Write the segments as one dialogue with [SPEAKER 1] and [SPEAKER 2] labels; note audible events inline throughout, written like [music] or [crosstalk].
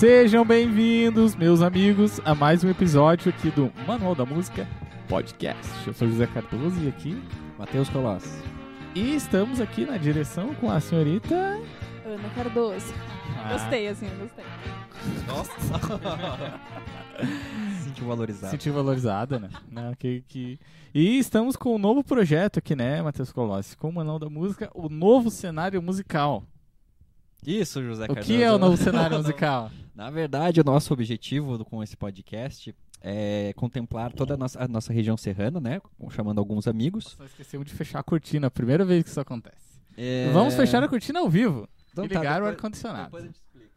[SPEAKER 1] Sejam bem-vindos, meus amigos, a mais um episódio aqui do Manual da Música Podcast. Eu sou José Cardoso e aqui
[SPEAKER 2] Matheus Colossi.
[SPEAKER 1] e estamos aqui na direção com a senhorita
[SPEAKER 3] Ana Cardoso.
[SPEAKER 1] Ah,
[SPEAKER 3] Gostei, assim, eu gostei.
[SPEAKER 2] Nossa! [laughs] Sentiu valorizado.
[SPEAKER 1] sentiu valorizada, né? Não, que, que... E estamos com um novo projeto aqui, né, Matheus Colossi? Com o Manual da Música, o novo cenário musical.
[SPEAKER 2] Isso, José
[SPEAKER 1] O
[SPEAKER 2] Cardoso.
[SPEAKER 1] que é o novo cenário [laughs] musical?
[SPEAKER 2] Na verdade, o nosso objetivo com esse podcast é contemplar toda a nossa, a nossa região serrana, né? Chamando alguns amigos.
[SPEAKER 1] Só esquecemos de fechar a cortina, a primeira vez que isso acontece.
[SPEAKER 2] É,
[SPEAKER 1] Vamos fechar a cortina ao vivo.
[SPEAKER 2] Então
[SPEAKER 1] e
[SPEAKER 2] tá,
[SPEAKER 1] ligar o
[SPEAKER 2] depois-
[SPEAKER 1] ar-condicionado.
[SPEAKER 2] Depois a gente explica.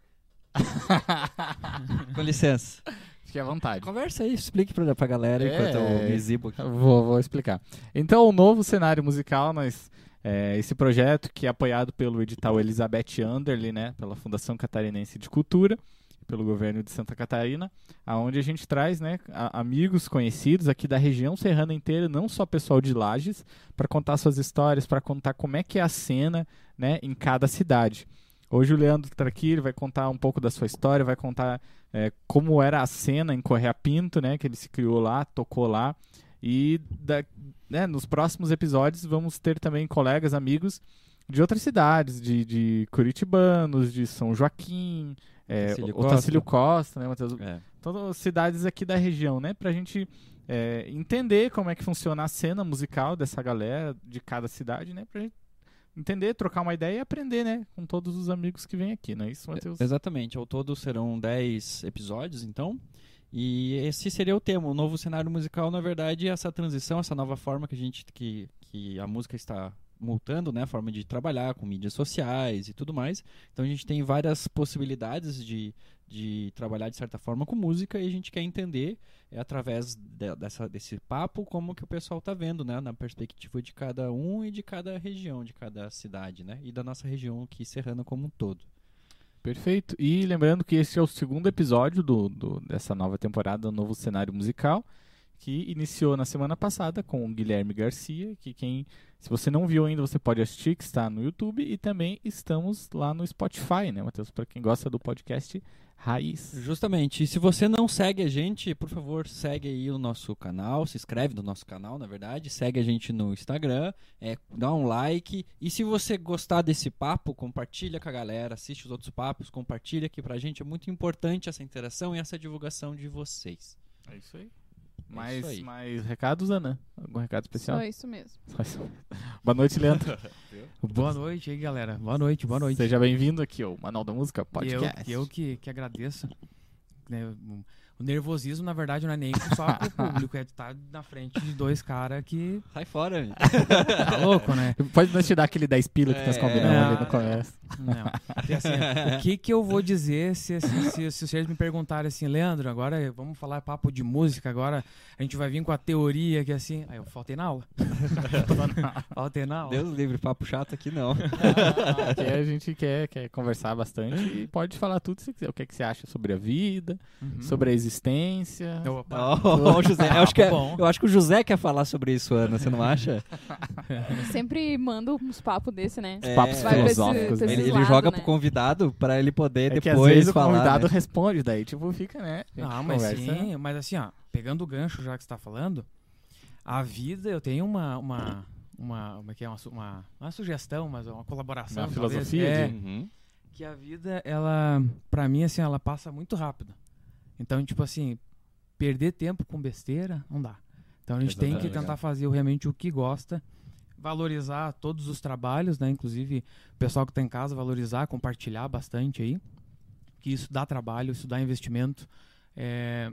[SPEAKER 2] [laughs] Com licença.
[SPEAKER 1] Fique à vontade.
[SPEAKER 2] Conversa aí, explique pra, pra galera
[SPEAKER 1] É.
[SPEAKER 2] enquanto eu me exibo aqui.
[SPEAKER 1] Vou, vou explicar. Então, o novo cenário musical, nós, é, esse projeto que é apoiado pelo edital Elizabeth Anderle, né, pela Fundação Catarinense de Cultura, pelo governo de Santa Catarina, aonde a gente traz, né, a- amigos conhecidos aqui da região serrana inteira, não só pessoal de Lages, para contar suas histórias, para contar como é que é a cena, né, em cada cidade. Hoje o Leandro está aqui, ele vai contar um pouco da sua história, vai contar é, como era a cena em Correia Pinto, né, que ele se criou lá, tocou lá. E da- né, nos próximos episódios vamos ter também colegas, amigos de outras cidades, de, de Curitibanos, de São Joaquim, é,
[SPEAKER 2] Otacílio
[SPEAKER 1] Otacílio Costa, né, Matheus?
[SPEAKER 2] É.
[SPEAKER 1] Todas cidades aqui da região, né? Pra gente é, entender como é que funciona a cena musical dessa galera de cada cidade, né? Pra gente entender, trocar uma ideia e aprender, né? Com todos os amigos que vêm aqui, não é isso, Matheus?
[SPEAKER 2] Exatamente. Ao todo serão 10 episódios, então. E esse seria o tema, o novo cenário musical, na verdade, essa transição, essa nova forma que a gente que, que a música está multando, né, a forma de trabalhar com mídias sociais e tudo mais. Então a gente tem várias possibilidades de, de trabalhar de certa forma com música e a gente quer entender é, através de- dessa, desse papo como que o pessoal está vendo, né, na perspectiva de cada um e de cada região, de cada cidade, né, e da nossa região aqui serrana como um todo.
[SPEAKER 1] Perfeito. E lembrando que esse é o segundo episódio do, do- dessa nova temporada, novo cenário musical, que iniciou na semana passada com o Guilherme Garcia, que quem, se você não viu ainda, você pode assistir, que está no YouTube, e também estamos lá no Spotify, né, Matheus? Para quem gosta do podcast Raiz.
[SPEAKER 2] Justamente. E se você não segue a gente, por favor, segue aí o nosso canal, se inscreve no nosso canal, na verdade, segue a gente no Instagram, é, dá um like. E se você gostar desse papo, compartilha com a galera, assiste os outros papos, compartilha que pra gente é muito importante essa interação e essa divulgação de vocês.
[SPEAKER 1] É isso aí.
[SPEAKER 2] É
[SPEAKER 1] Mais,
[SPEAKER 2] isso aí.
[SPEAKER 1] mais recados, Ana? Algum recado especial?
[SPEAKER 3] Só isso mesmo.
[SPEAKER 1] Só isso. [laughs] Boa noite, Leandro. [laughs]
[SPEAKER 4] Boa noite aí, galera. Boa noite, boa noite.
[SPEAKER 1] Seja bem-vindo aqui ao Manual da Música
[SPEAKER 4] E eu,
[SPEAKER 1] Podcast.
[SPEAKER 4] eu que, que agradeço. né, o- nervosismo, na verdade, não é nem só pro [laughs] público, é estar na frente de dois caras que
[SPEAKER 2] Sai fora, amigo. [laughs]
[SPEAKER 4] tá louco, né?
[SPEAKER 1] Pode nós te dar aquele 10 pila que nós
[SPEAKER 2] É.
[SPEAKER 1] combinamos ali no
[SPEAKER 4] Não.
[SPEAKER 1] começo.
[SPEAKER 4] Não. Porque, assim, o que que eu vou dizer se, se, se, se vocês me perguntarem assim, Leandro, agora vamos falar papo de música, agora a gente vai vir com a teoria que assim... Aí eu faltei na aula. [laughs] faltei na aula.
[SPEAKER 2] Deus livre, papo chato aqui não.
[SPEAKER 1] Aqui a gente quer, quer conversar bastante e pode falar tudo se quiser. O que, é que você acha sobre a vida,
[SPEAKER 4] Uhum.
[SPEAKER 1] sobre a existência.
[SPEAKER 4] Opa.
[SPEAKER 2] Oh, o José, eu, acho que é- eu acho que o José quer falar sobre isso, Ana, você não acha?
[SPEAKER 3] Eu [laughs] sempre mando uns papos desse, né?
[SPEAKER 1] Os papos
[SPEAKER 2] É,
[SPEAKER 3] esse-
[SPEAKER 1] filosóficos. né?
[SPEAKER 2] Ele, ele
[SPEAKER 3] lados,
[SPEAKER 2] joga
[SPEAKER 3] né?
[SPEAKER 2] pro convidado pra ele poder
[SPEAKER 1] É que
[SPEAKER 2] depois
[SPEAKER 1] às vezes o
[SPEAKER 2] falar.
[SPEAKER 1] convidado
[SPEAKER 2] né?
[SPEAKER 1] responde, daí tipo fica, né? a gente
[SPEAKER 4] Não, mas
[SPEAKER 1] conversa.
[SPEAKER 4] sim, mas assim, ó, pegando o gancho já que você tá falando, a vida, eu tenho uma, uma, uma, como é que é, uma, uma, uma sugestão, mas uma colaboração,
[SPEAKER 1] Uma filosofia
[SPEAKER 4] é,
[SPEAKER 1] de-
[SPEAKER 2] Uhum.
[SPEAKER 4] que a vida, ela, pra mim, assim, ela passa muito rápido. Então, tipo assim, perder tempo com besteira, não dá. Então a gente tem que
[SPEAKER 2] Exatamente.
[SPEAKER 4] tentar fazer realmente o que gosta, valorizar todos os trabalhos, né? Inclusive, o pessoal que tá em casa, valorizar, compartilhar bastante aí. Que isso dá trabalho, isso dá investimento. é,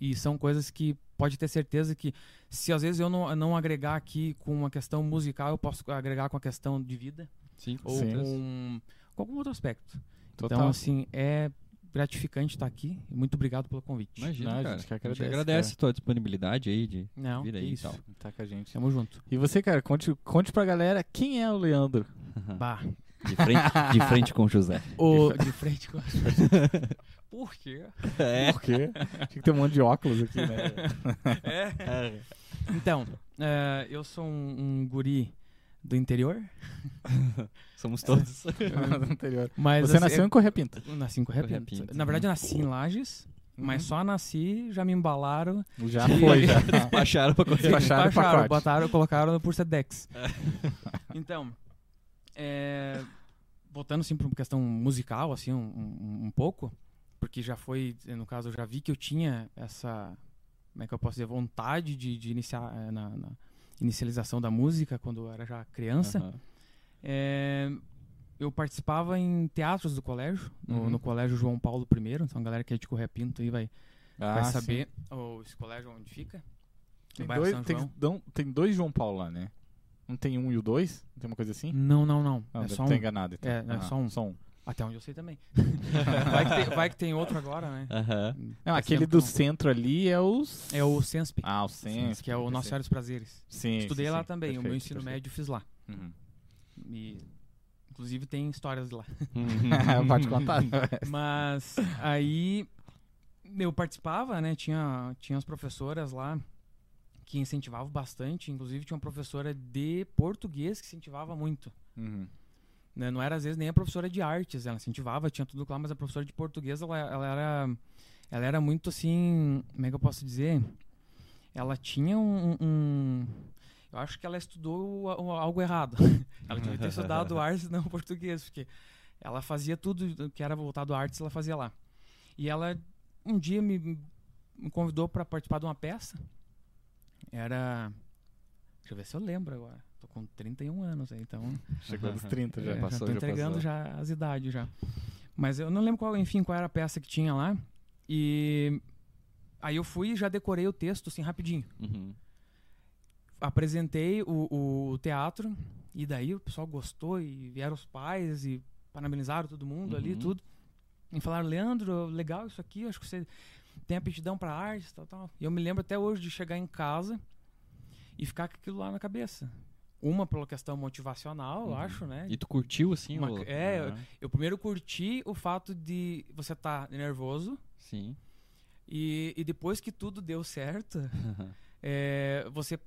[SPEAKER 4] e são coisas que pode ter certeza que se às vezes eu não, não agregar aqui com uma questão musical, eu posso agregar com a questão de vida
[SPEAKER 2] Sim, com
[SPEAKER 4] ou com, com algum outro aspecto.
[SPEAKER 1] Total.
[SPEAKER 4] Então, assim, é gratificante estar aqui. e Muito obrigado pelo convite.
[SPEAKER 2] Imagina,
[SPEAKER 1] Não, a
[SPEAKER 2] cara.
[SPEAKER 1] gente que
[SPEAKER 2] A gente
[SPEAKER 1] agradece,
[SPEAKER 2] agradece a tua disponibilidade aí de
[SPEAKER 4] Não,
[SPEAKER 2] vir aí e
[SPEAKER 4] isso.
[SPEAKER 2] tal.
[SPEAKER 1] Tá com a gente.
[SPEAKER 4] Tamo junto.
[SPEAKER 1] E você, cara, conte, conte pra galera quem é o Leandro. [laughs]
[SPEAKER 4] Bah.
[SPEAKER 2] De frente, de frente com o José. [laughs]
[SPEAKER 4] O, de frente com [laughs] Por quê?
[SPEAKER 2] É.
[SPEAKER 1] Por quê? Tinha que ter um monte de óculos aqui, né?
[SPEAKER 4] Então, eh, eu sou um, um guri do interior. [laughs]
[SPEAKER 2] Somos todos. [laughs]
[SPEAKER 1] do anterior.
[SPEAKER 4] Mas
[SPEAKER 1] Você
[SPEAKER 4] assim,
[SPEAKER 1] nasceu em Correia Pinta.
[SPEAKER 4] eu nasci em Correia
[SPEAKER 2] Correia
[SPEAKER 4] Pinto.
[SPEAKER 2] Pinto,
[SPEAKER 4] Na verdade, eu
[SPEAKER 2] uhum.
[SPEAKER 4] nasci em Lages, mas
[SPEAKER 1] Uhum.
[SPEAKER 4] só nasci, já me embalaram.
[SPEAKER 1] Já foi, já. [laughs]
[SPEAKER 2] Baixaram pra correr.
[SPEAKER 1] Despacharam o
[SPEAKER 4] Despacharam, botaram, colocaram por Sedex. então, é, voltando assim para uma questão musical, assim, um, um- um pouco, porque já foi, no caso, eu já vi que eu tinha essa, como é que eu posso dizer, vontade de, de iniciar eh, na, na inicialização da música quando eu era já criança.
[SPEAKER 2] Aham.
[SPEAKER 4] É, eu participava em teatros do colégio, no,
[SPEAKER 1] Uhum.
[SPEAKER 4] no colégio João Paulo I, então a galera que é de Correia Pinto aí vai, vai
[SPEAKER 1] Ah,
[SPEAKER 4] saber o, esse colégio onde fica.
[SPEAKER 1] Tem dois, tem, tem dois João Paulo lá, né? Não tem um e o dois? Não tem uma coisa assim?
[SPEAKER 4] Não, não, não.
[SPEAKER 1] Não,
[SPEAKER 4] é só um.
[SPEAKER 1] enganado. Então.
[SPEAKER 4] É, é
[SPEAKER 1] Ah,
[SPEAKER 4] só um.
[SPEAKER 1] Só um.
[SPEAKER 4] Até onde eu sei também. [laughs] vai, que tem, vai que tem outro agora, né?
[SPEAKER 1] Não, aquele
[SPEAKER 4] tempo
[SPEAKER 1] do
[SPEAKER 4] eu
[SPEAKER 1] centro ali é os...
[SPEAKER 4] não- É o Sensp.
[SPEAKER 1] Ah, o centro.
[SPEAKER 4] que é o Nossa Senhora dos Prazeres.
[SPEAKER 1] Sim,
[SPEAKER 4] Estudei
[SPEAKER 1] sim,
[SPEAKER 4] lá
[SPEAKER 1] sim.
[SPEAKER 4] também. o meu
[SPEAKER 1] Perfeito,
[SPEAKER 4] ensino
[SPEAKER 1] perfeito.
[SPEAKER 4] médio fiz lá.
[SPEAKER 1] Uhum.
[SPEAKER 4] E, inclusive tem histórias lá. [laughs]
[SPEAKER 1] Pode contar. [laughs]
[SPEAKER 4] Mas aí eu participava, né? Tinha, tinha as professoras lá que incentivavam bastante. Inclusive tinha uma professora de português que incentivava muito.
[SPEAKER 1] Uhum.
[SPEAKER 4] Né? Não era às vezes nem a professora de artes, ela incentivava, tinha tudo lá, mas a professora de português, ela, ela era ela era muito assim, como é que eu posso dizer? Ela tinha um, um- eu acho que ela estudou algo errado. [laughs] ela devia ter estudado [laughs] artes não português, porque ela fazia tudo que era voltado a artes, ela fazia lá. E ela um dia me, me convidou para participar de uma peça. Era Deixa eu ver se eu lembro agora. Tô com 31 anos aí, então [laughs]
[SPEAKER 1] Chegou dos 30 já.
[SPEAKER 4] é,
[SPEAKER 2] passou,
[SPEAKER 4] já tô
[SPEAKER 2] já
[SPEAKER 4] entregando
[SPEAKER 2] passou.
[SPEAKER 4] já as idades já. Mas eu não lembro qual, enfim, qual era a peça que tinha lá. E aí eu fui e já decorei o texto assim rapidinho.
[SPEAKER 2] Uhum.
[SPEAKER 4] Apresentei o, o teatro e daí o pessoal gostou e vieram os pais e parabenizaram todo mundo ali
[SPEAKER 2] Uhum.
[SPEAKER 4] tudo. E falaram: "Leandro, legal isso aqui, acho que você tem aptidão para arte, tal, tal". E eu me lembro até hoje de chegar em casa e ficar com aquilo lá na cabeça. Uma pela questão motivacional, eu
[SPEAKER 2] Uhum.
[SPEAKER 4] acho, né?
[SPEAKER 2] E tu curtiu, assim?
[SPEAKER 4] Uma-
[SPEAKER 2] o...
[SPEAKER 4] é,
[SPEAKER 2] Aham.
[SPEAKER 4] Eu primeiro curti o fato de você estar nervoso
[SPEAKER 2] Sim.
[SPEAKER 4] e, e depois que tudo deu certo, [laughs] é, você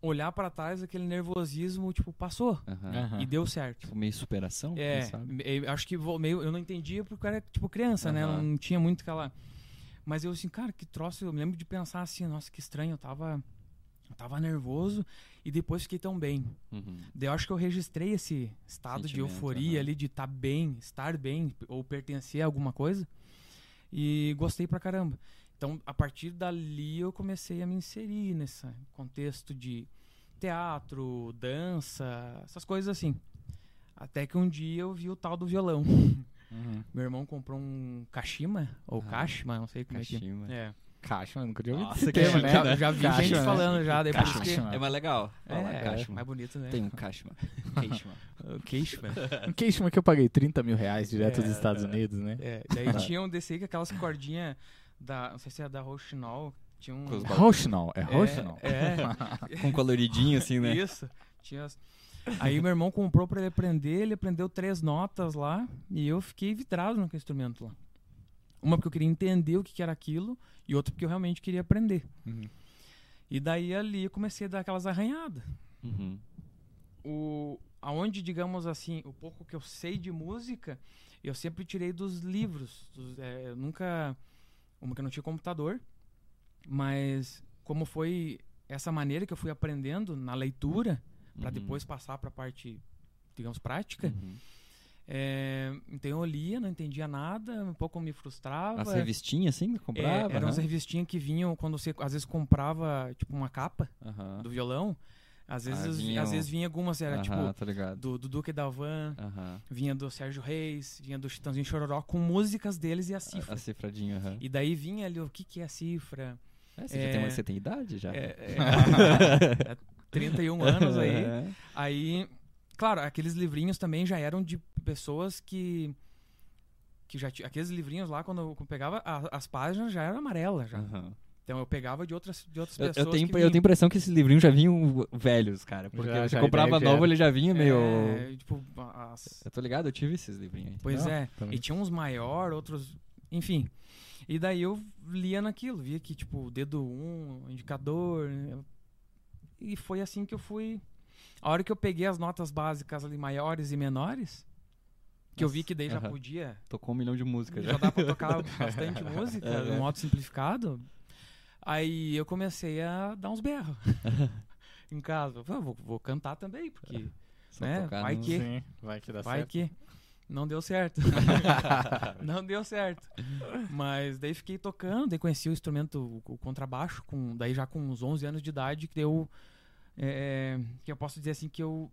[SPEAKER 4] olhar para trás aquele nervosismo tipo passou.
[SPEAKER 2] Aham.
[SPEAKER 4] e deu certo.
[SPEAKER 2] Tipo, meio superação,
[SPEAKER 4] É, eu acho que vou meio eu não entendia porque eu era tipo criança, né?
[SPEAKER 2] Aham.
[SPEAKER 4] Não tinha muito aquela Mas eu assim, cara, que troço, eu me lembro de pensar assim, nossa, que estranho, eu tava eu tava nervoso e depois fiquei tão bem.
[SPEAKER 2] Uhum.
[SPEAKER 4] Daí eu acho que eu registrei esse estado de euforia ali, de estar bem, estar bem, ou pertencer a alguma coisa. E gostei pra caramba. Então, a partir dali, eu comecei a me inserir nesse contexto de teatro, dança, essas coisas assim. Até que um dia eu vi o tal do violão.
[SPEAKER 1] Uhum.
[SPEAKER 4] Meu irmão comprou um Kashima, ou
[SPEAKER 2] Ah,
[SPEAKER 4] Kashima, não sei como
[SPEAKER 2] Kashima.
[SPEAKER 4] é que é.
[SPEAKER 1] Caixa, eu nunca tinha ouvido
[SPEAKER 2] Nossa,
[SPEAKER 1] esse
[SPEAKER 2] que
[SPEAKER 1] termo,
[SPEAKER 2] chique,
[SPEAKER 1] né?
[SPEAKER 4] Já, vi
[SPEAKER 1] Kashima,
[SPEAKER 4] gente
[SPEAKER 1] né?
[SPEAKER 4] falando já, depois que...
[SPEAKER 1] Kashima.
[SPEAKER 2] É mais legal.
[SPEAKER 4] É, é, mais bonito, né?
[SPEAKER 2] Tem um. Kashima.
[SPEAKER 4] O Kashima.
[SPEAKER 1] Um queixo [laughs] que eu paguei 30 mil reais direto
[SPEAKER 4] É,
[SPEAKER 1] dos Estados Unidos, né?
[SPEAKER 4] É, daí tinha um desse aí que aquelas cordinhas da. Não sei se é da Rochinol. Tinha um.
[SPEAKER 2] Com
[SPEAKER 1] É Rochinol, é
[SPEAKER 4] É,
[SPEAKER 1] Rochinol.
[SPEAKER 4] É, [laughs]
[SPEAKER 2] Com coloridinho, assim, né?
[SPEAKER 4] isso. Tinha as- Aí meu irmão comprou pra ele aprender, ele aprendeu três notas lá e eu fiquei vidrado naquele instrumento lá. Uma porque eu queria entender o que que era aquilo e outra porque eu realmente queria aprender.
[SPEAKER 1] Uhum.
[SPEAKER 4] E daí ali eu comecei a dar aquelas arranhadas.
[SPEAKER 2] Uhum.
[SPEAKER 4] o aonde digamos assim o pouco que eu sei de música eu sempre tirei dos livros dos- é, eu nunca uma que eu não tinha computador mas como foi essa maneira que eu fui aprendendo na leitura para
[SPEAKER 2] Uhum.
[SPEAKER 4] depois passar para a parte digamos prática
[SPEAKER 2] Uhum.
[SPEAKER 4] É, então eu lia não entendia nada um pouco me frustrava
[SPEAKER 2] As revistinhas, assim, que
[SPEAKER 4] É,
[SPEAKER 2] comprava?
[SPEAKER 4] eram as
[SPEAKER 2] né?
[SPEAKER 4] revistinhas que vinham quando você às vezes comprava tipo uma capa do violão às
[SPEAKER 2] Ah,
[SPEAKER 4] vezes
[SPEAKER 2] vinham-
[SPEAKER 4] às vezes vinha algumas era tipo
[SPEAKER 2] ligado.
[SPEAKER 4] do, do Duque da Van, vinha do Sérgio Reis, vinha do Chitãozinho Chororó, com músicas deles e a
[SPEAKER 2] A,
[SPEAKER 4] cifra.
[SPEAKER 2] a cifradinha, aham.
[SPEAKER 4] E daí vinha ali o que, que é a cifra.
[SPEAKER 2] É, você,
[SPEAKER 4] é-
[SPEAKER 2] já tem, uma- você tem idade já?
[SPEAKER 4] É, é, [laughs] é 31 anos aí. Aí, claro, aqueles livrinhos também já eram de pessoas que. que já tinha. Aqueles livrinhos lá, quando eu pegava, a- as páginas já eram amarelas já.
[SPEAKER 2] Aham.
[SPEAKER 4] Então eu pegava de outras, de outras
[SPEAKER 2] Eu,
[SPEAKER 4] pessoas.
[SPEAKER 2] eu tenho,
[SPEAKER 4] que
[SPEAKER 2] eu tenho a impressão que esses livrinhos já vinham velhos, cara. Porque
[SPEAKER 1] Já-
[SPEAKER 2] você
[SPEAKER 1] já
[SPEAKER 2] comprava novo,
[SPEAKER 1] era.
[SPEAKER 2] ele já vinha meio.
[SPEAKER 4] É, tipo, as,
[SPEAKER 2] Eu tô ligado, eu tive esses livrinhos aí.
[SPEAKER 4] Pois
[SPEAKER 1] Não,
[SPEAKER 4] é.
[SPEAKER 1] também.
[SPEAKER 4] E tinha uns maior, outros. Enfim. E daí eu lia naquilo, via que, tipo, dedo um, indicador. né? E foi assim que eu fui A hora que eu peguei as notas básicas ali, maiores e menores, que eu vi que daí já
[SPEAKER 2] Aham.
[SPEAKER 4] podia,
[SPEAKER 2] Tocou um milhão de músicas
[SPEAKER 4] já
[SPEAKER 2] já.
[SPEAKER 4] dá pra tocar [laughs] bastante música,
[SPEAKER 2] Aham.
[SPEAKER 4] um modo simplificado. Aí eu comecei a dar uns berros [laughs] em casa. Eu falei, "Ah, vou, vou cantar também, porque
[SPEAKER 2] Só
[SPEAKER 4] né, vai
[SPEAKER 2] no-
[SPEAKER 4] que-
[SPEAKER 1] Sim, vai que dá
[SPEAKER 4] vai
[SPEAKER 1] certo.
[SPEAKER 4] que não deu certo. [laughs] não deu certo. Mas daí fiquei tocando, daí conheci o instrumento, o, contrabaixo, com, daí já com uns 11 anos de idade, que eu é, que eu posso dizer assim que eu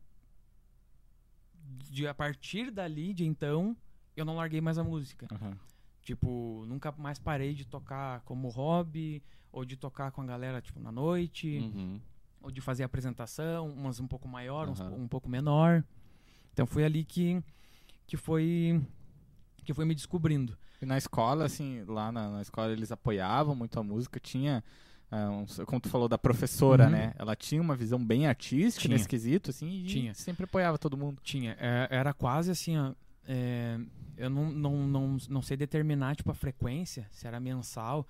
[SPEAKER 4] de a partir dali, de então, eu não larguei mais a música.
[SPEAKER 1] Aham.
[SPEAKER 4] Tipo, nunca mais parei de tocar como hobby, ou de tocar com a galera, tipo, na noite,
[SPEAKER 2] Uhum.
[SPEAKER 4] ou de fazer apresentação, umas um pouco maior, uns
[SPEAKER 2] Aham.
[SPEAKER 4] um pouco menor. Então foi ali que, que foi que foi me descobrindo.
[SPEAKER 1] E na escola, assim, lá na, na escola eles apoiavam muito a música, tinha. Ah, como tu falou da professora,
[SPEAKER 4] Uhum.
[SPEAKER 1] né? Ela tinha uma visão bem artística
[SPEAKER 4] Tinha.
[SPEAKER 1] nesse quesito, assim, e
[SPEAKER 4] Tinha.
[SPEAKER 1] sempre apoiava todo mundo.
[SPEAKER 4] Tinha, é, era quase assim, ó, é, eu não, não, não, não sei determinar tipo a frequência, se era mensal,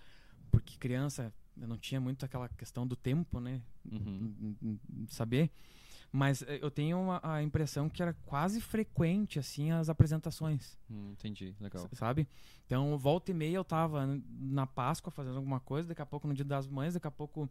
[SPEAKER 4] porque criança eu não tinha muito aquela questão do tempo, né?
[SPEAKER 2] Uhum.
[SPEAKER 4] saber. Mas eh, eu tenho uma, a impressão que era quase frequente, assim, as apresentações,
[SPEAKER 2] Hum, entendi, legal.
[SPEAKER 4] sabe? Então, volta e meia eu tava na Páscoa fazendo alguma coisa, daqui a pouco no Dia das Mães, daqui a pouco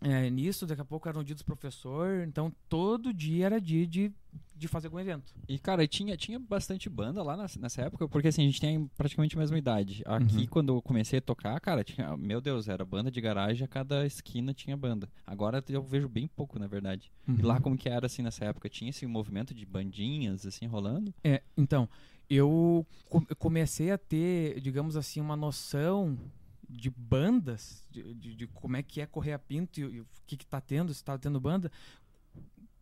[SPEAKER 4] eh, nisso, daqui a pouco era no Dia dos Professor. Então, todo dia era dia de, de fazer algum evento.
[SPEAKER 2] E, cara, tinha, tinha bastante banda lá nas- nessa época, porque assim, a gente tem praticamente a mesma idade. Aqui,
[SPEAKER 4] Uhum.
[SPEAKER 2] quando eu comecei a tocar, cara, tinha, meu Deus, era banda de garagem, a cada esquina tinha banda. Agora eu vejo bem pouco, na verdade. E lá como que era, assim, nessa época? Tinha esse movimento de bandinhas, assim, rolando?
[SPEAKER 4] É, então, eu comecei a ter, digamos assim, uma noção de bandas, de, de- de como é que é correr a pinto e, e o que que tá tendo, se tá tendo banda,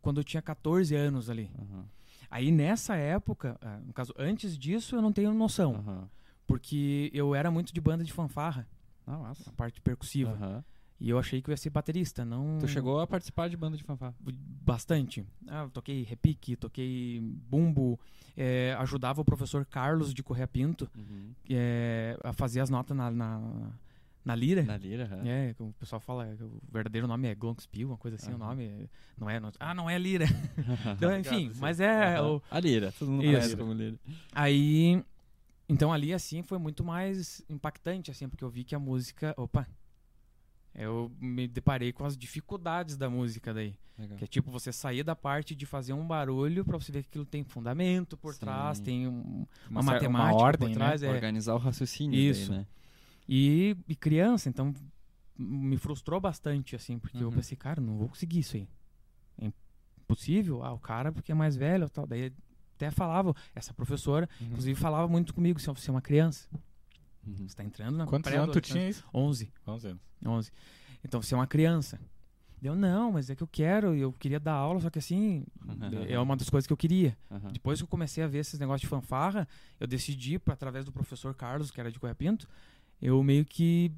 [SPEAKER 4] quando eu tinha 14 anos ali.
[SPEAKER 2] Aham,
[SPEAKER 4] Aí nessa época, ah, no caso, antes disso eu não tenho noção,
[SPEAKER 2] aham.
[SPEAKER 4] porque eu era muito de banda de fanfarra,
[SPEAKER 2] Ah,
[SPEAKER 4] a parte percussiva,
[SPEAKER 2] Aham.
[SPEAKER 4] E eu achei que eu ia ser baterista, não...
[SPEAKER 2] Tu chegou a participar de banda de fanfarra?
[SPEAKER 4] bastante. Ah, eu toquei repique, toquei bumbo, eh, ajudava o professor Carlos de Correia Pinto
[SPEAKER 2] Uhum.
[SPEAKER 4] eh, a fazer as notas na, na, na lira.
[SPEAKER 2] Na lira, aham.
[SPEAKER 4] É, o pessoal fala o verdadeiro nome é Glonspil, uma coisa assim, o
[SPEAKER 2] Aham.
[SPEAKER 4] nome é- não é, não- ah, não é lira. [laughs] Então, enfim, mas é o,
[SPEAKER 2] A lira, todo mundo conhece como lira.
[SPEAKER 4] aí então ali assim foi muito mais impactante assim, porque eu vi que a música, opa, eu me deparei com as dificuldades da música daí.
[SPEAKER 2] Legal.
[SPEAKER 4] Que é tipo você sair da parte de fazer um barulho pra você ver que aquilo tem fundamento por
[SPEAKER 2] Sim.
[SPEAKER 4] trás, tem um- uma,
[SPEAKER 1] cer-
[SPEAKER 4] matemática
[SPEAKER 1] ordem,
[SPEAKER 4] por
[SPEAKER 1] né?
[SPEAKER 4] trás. é.
[SPEAKER 2] Organizar o raciocínio
[SPEAKER 4] Isso.
[SPEAKER 2] daí, né?
[SPEAKER 4] E, e criança, então me frustrou bastante, assim, porque eu
[SPEAKER 2] Uhum.
[SPEAKER 4] pensei, cara, não vou conseguir isso aí. É impossível. Ah, o cara porque é mais velho tal. Daí até falava, essa professora,
[SPEAKER 2] Uhum.
[SPEAKER 4] inclusive falava muito comigo, se você é uma criança,
[SPEAKER 2] Uhum.
[SPEAKER 4] você tá entrando na
[SPEAKER 1] Quantos anos tu tinha isso?
[SPEAKER 4] 11.
[SPEAKER 1] 11 anos.
[SPEAKER 4] 11. Então você é uma criança. Deu, não, mas é que eu quero, eu queria dar aula, só que assim, é uma das coisas que eu queria.
[SPEAKER 2] Aham.
[SPEAKER 4] Depois que eu comecei a ver esses negócios de fanfarra, eu decidi, pra, através do professor Carlos, que era de Correia Pinto, eu meio que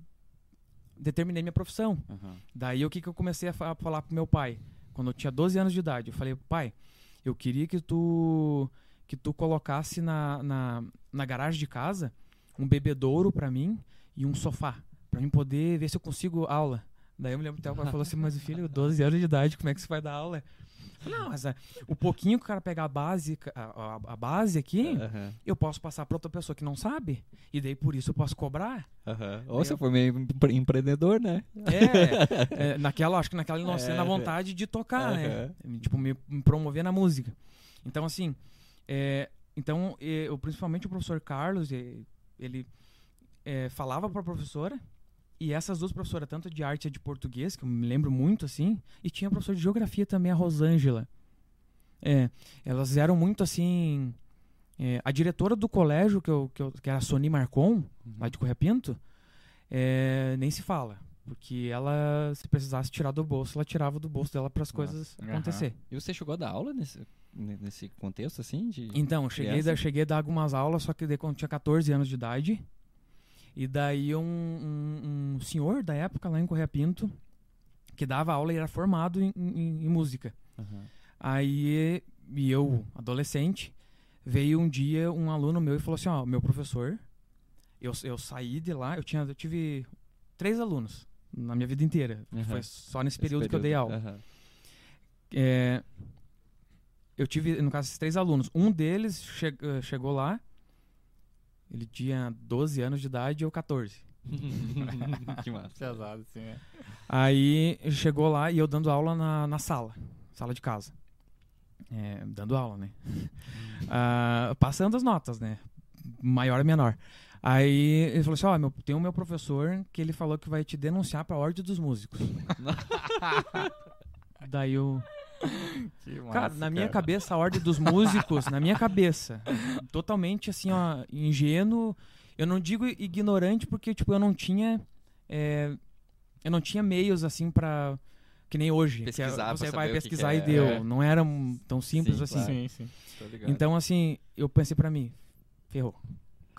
[SPEAKER 4] determinei minha profissão.
[SPEAKER 2] Aham.
[SPEAKER 4] Daí o que, que eu comecei a fa- falar pro meu pai? Quando eu tinha 12 anos de idade, eu falei, pai, eu queria que tu que tu colocasse na, na, na garagem de casa um bebedouro pra mim e um sofá, pra mim poder ver se eu consigo aula. Daí eu me lembro que o pai falou assim, mas filho, 12 anos de idade, como é que você vai dar aula? Eu Não, mas ah, o pouquinho que o cara pegar a base, a, a- a base aqui,
[SPEAKER 2] Aham.
[SPEAKER 4] eu posso passar pra outra pessoa que não sabe. E daí por isso eu posso cobrar.
[SPEAKER 2] Aham. Ou você foi meio empre- empreendedor, né?
[SPEAKER 4] É, é, naquela, acho que naquela inocência,
[SPEAKER 2] É.
[SPEAKER 4] na vontade de tocar,
[SPEAKER 2] Aham.
[SPEAKER 4] né? Tipo, me, me promover na música. Então, assim, é, então, eu, principalmente o professor Carlos, ele eh, falava pra professora, e essas duas professoras, tanto de arte e de português, que eu me lembro muito, assim, e tinha a professora de geografia também, a Rosângela. É, elas eram muito, assim... eh, a diretora do colégio, que, eu, que, eu, que era a Sony Marcon, lá de Correia Pinto, é, nem se fala. Porque ela, se precisasse tirar do bolso, ela tirava do bolso dela para as coisas
[SPEAKER 1] Aham.
[SPEAKER 4] acontecer.
[SPEAKER 2] E você chegou a dar aula nesse, ne- nesse contexto, assim? De...
[SPEAKER 4] Então, eu cheguei, da, cheguei a dar algumas aulas, só que daí quando tinha 14 anos de idade. E daí um, um, um senhor da época lá em Correia Pinto, que dava aula e era formado em, em- em música.
[SPEAKER 2] Aham.
[SPEAKER 4] Aí, e eu, adolescente, veio um dia um aluno meu e falou assim, ó, meu professor, eu, eu saí de lá, eu, tinha, eu tive três alunos na minha vida inteira.
[SPEAKER 2] Aham.
[SPEAKER 4] Foi só nesse
[SPEAKER 2] Esse
[SPEAKER 4] período, que eu dei aula.
[SPEAKER 2] Aham.
[SPEAKER 4] É, eu tive, no caso, esses três alunos. Um deles che- eh, chegou lá, ele tinha 12 anos de idade e eu 14. [laughs]
[SPEAKER 2] que massa.
[SPEAKER 1] Pesado, assim, né?
[SPEAKER 4] Aí chegou lá e eu dando aula na, na sala, sala de casa. É, dando aula, né? Ah, passando as notas, né? Maior e menor. Aí ele falou assim: Ó, meu, tem o meu professor que ele falou que vai te denunciar pra ordem dos músicos. [laughs] Daí eu.
[SPEAKER 1] Que
[SPEAKER 4] Cara,
[SPEAKER 1] massa,
[SPEAKER 4] na minha
[SPEAKER 1] cara.
[SPEAKER 4] cabeça, a ordem dos músicos, na minha cabeça, totalmente assim, ó, ingênuo. Eu não digo ignorante porque, tipo, eu não tinha. é, eu não tinha meios, assim, pra. Que nem hoje. que é-
[SPEAKER 2] Pesquisar pra
[SPEAKER 4] você vai
[SPEAKER 2] que
[SPEAKER 4] pesquisar
[SPEAKER 2] que
[SPEAKER 4] e
[SPEAKER 2] é.
[SPEAKER 4] deu.
[SPEAKER 2] É.
[SPEAKER 4] Não era tão simples
[SPEAKER 2] Sim,
[SPEAKER 4] assim.
[SPEAKER 2] claro.
[SPEAKER 1] Sim, sim.
[SPEAKER 2] Tô ligado.
[SPEAKER 4] Então, assim, eu pensei pra mim, ferrou.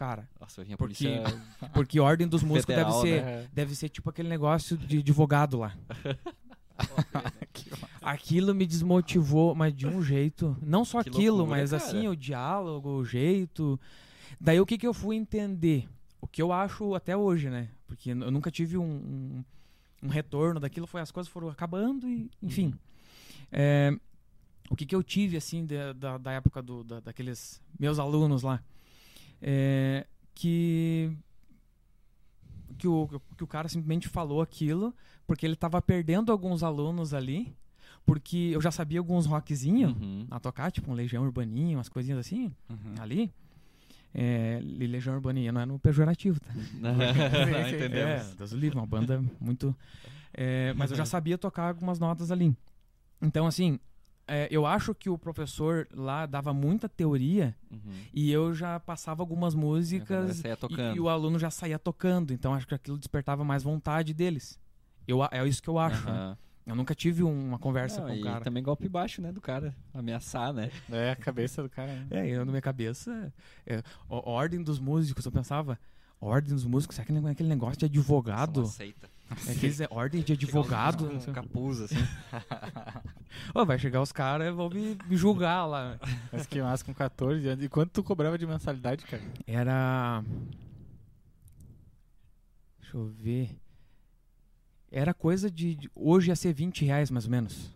[SPEAKER 4] Cara,
[SPEAKER 2] Nossa,
[SPEAKER 4] porque-
[SPEAKER 2] polícia [laughs]
[SPEAKER 4] porque ordem dos músicos deve
[SPEAKER 2] federal,
[SPEAKER 4] ser.
[SPEAKER 2] né?
[SPEAKER 4] Deve ser tipo aquele negócio de advogado lá. [laughs] Aquilo me desmotivou, mas de um jeito. Não só
[SPEAKER 2] Que
[SPEAKER 4] aquilo,
[SPEAKER 2] loucura,
[SPEAKER 4] mas
[SPEAKER 2] cara.
[SPEAKER 4] assim, o diálogo, o jeito. Daí o que, que eu fui entender? O que eu acho até hoje, né? Porque eu nunca tive um, um, um retorno daquilo, foi as coisas foram acabando e, enfim.
[SPEAKER 2] Uhum.
[SPEAKER 4] É, o que, que eu tive, assim, da, da, da época do, da- daqueles meus alunos lá? É, que que o, que o cara simplesmente falou aquilo porque ele tava perdendo alguns alunos ali, porque eu já sabia alguns rockzinhos
[SPEAKER 2] Uhum.
[SPEAKER 4] a tocar, tipo um Legião Urbaninha, umas coisinhas assim,
[SPEAKER 1] Uhum.
[SPEAKER 4] ali. É, e Legião Urbaninha não é no pejorativo, tá? [laughs]
[SPEAKER 2] Não, [laughs] entendemos.
[SPEAKER 4] É, Deus livre, uma banda muito. é, mas eu já sabia tocar algumas notas ali. Então, assim, é, eu acho que o professor lá dava muita teoria
[SPEAKER 2] Uhum.
[SPEAKER 4] e eu já passava algumas músicas e,
[SPEAKER 2] tocando.
[SPEAKER 4] e o aluno já saía tocando. Então, acho que aquilo despertava mais vontade deles. Eu, é isso que eu acho. né?
[SPEAKER 2] Aham.
[SPEAKER 4] Eu nunca tive um- uma conversa
[SPEAKER 2] Não,
[SPEAKER 4] com o cara.
[SPEAKER 2] também golpe baixo, né, do cara. Ameaçar, né?
[SPEAKER 1] É a cabeça do cara. né?
[SPEAKER 4] É, eu na minha cabeça, é, ordem dos músicos, eu pensava, ordem dos músicos, será que não é aquele negócio de advogado?
[SPEAKER 2] Não aceita.
[SPEAKER 4] É aqueles é, ordem de advogado?
[SPEAKER 2] Com um capuz, assim. [laughs]
[SPEAKER 4] Ô, vai chegar os caras e vão me, me julgar lá.
[SPEAKER 1] Mas que massa com 14 anos. E quanto tu cobrava de mensalidade, cara?
[SPEAKER 4] Era. Deixa eu ver. Era coisa de. de- Hoje ia ser 20 reais mais ou menos.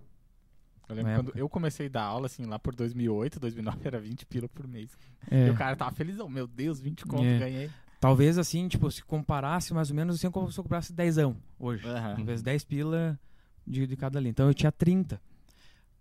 [SPEAKER 1] Eu lembro
[SPEAKER 4] Na
[SPEAKER 1] quando
[SPEAKER 4] época.
[SPEAKER 1] eu comecei a dar aula, assim, lá por 2008, 2009, [laughs] era 20 pila por mês.
[SPEAKER 4] É,
[SPEAKER 1] E o cara tava felizão. Meu Deus, 20 conto,
[SPEAKER 4] É.
[SPEAKER 1] ganhei.
[SPEAKER 4] Talvez assim, tipo, se comparasse mais ou menos assim como se eu comprasse 10 hoje.
[SPEAKER 1] Aham.
[SPEAKER 4] Talvez 10 pila de, de cada ali. Então eu tinha 30.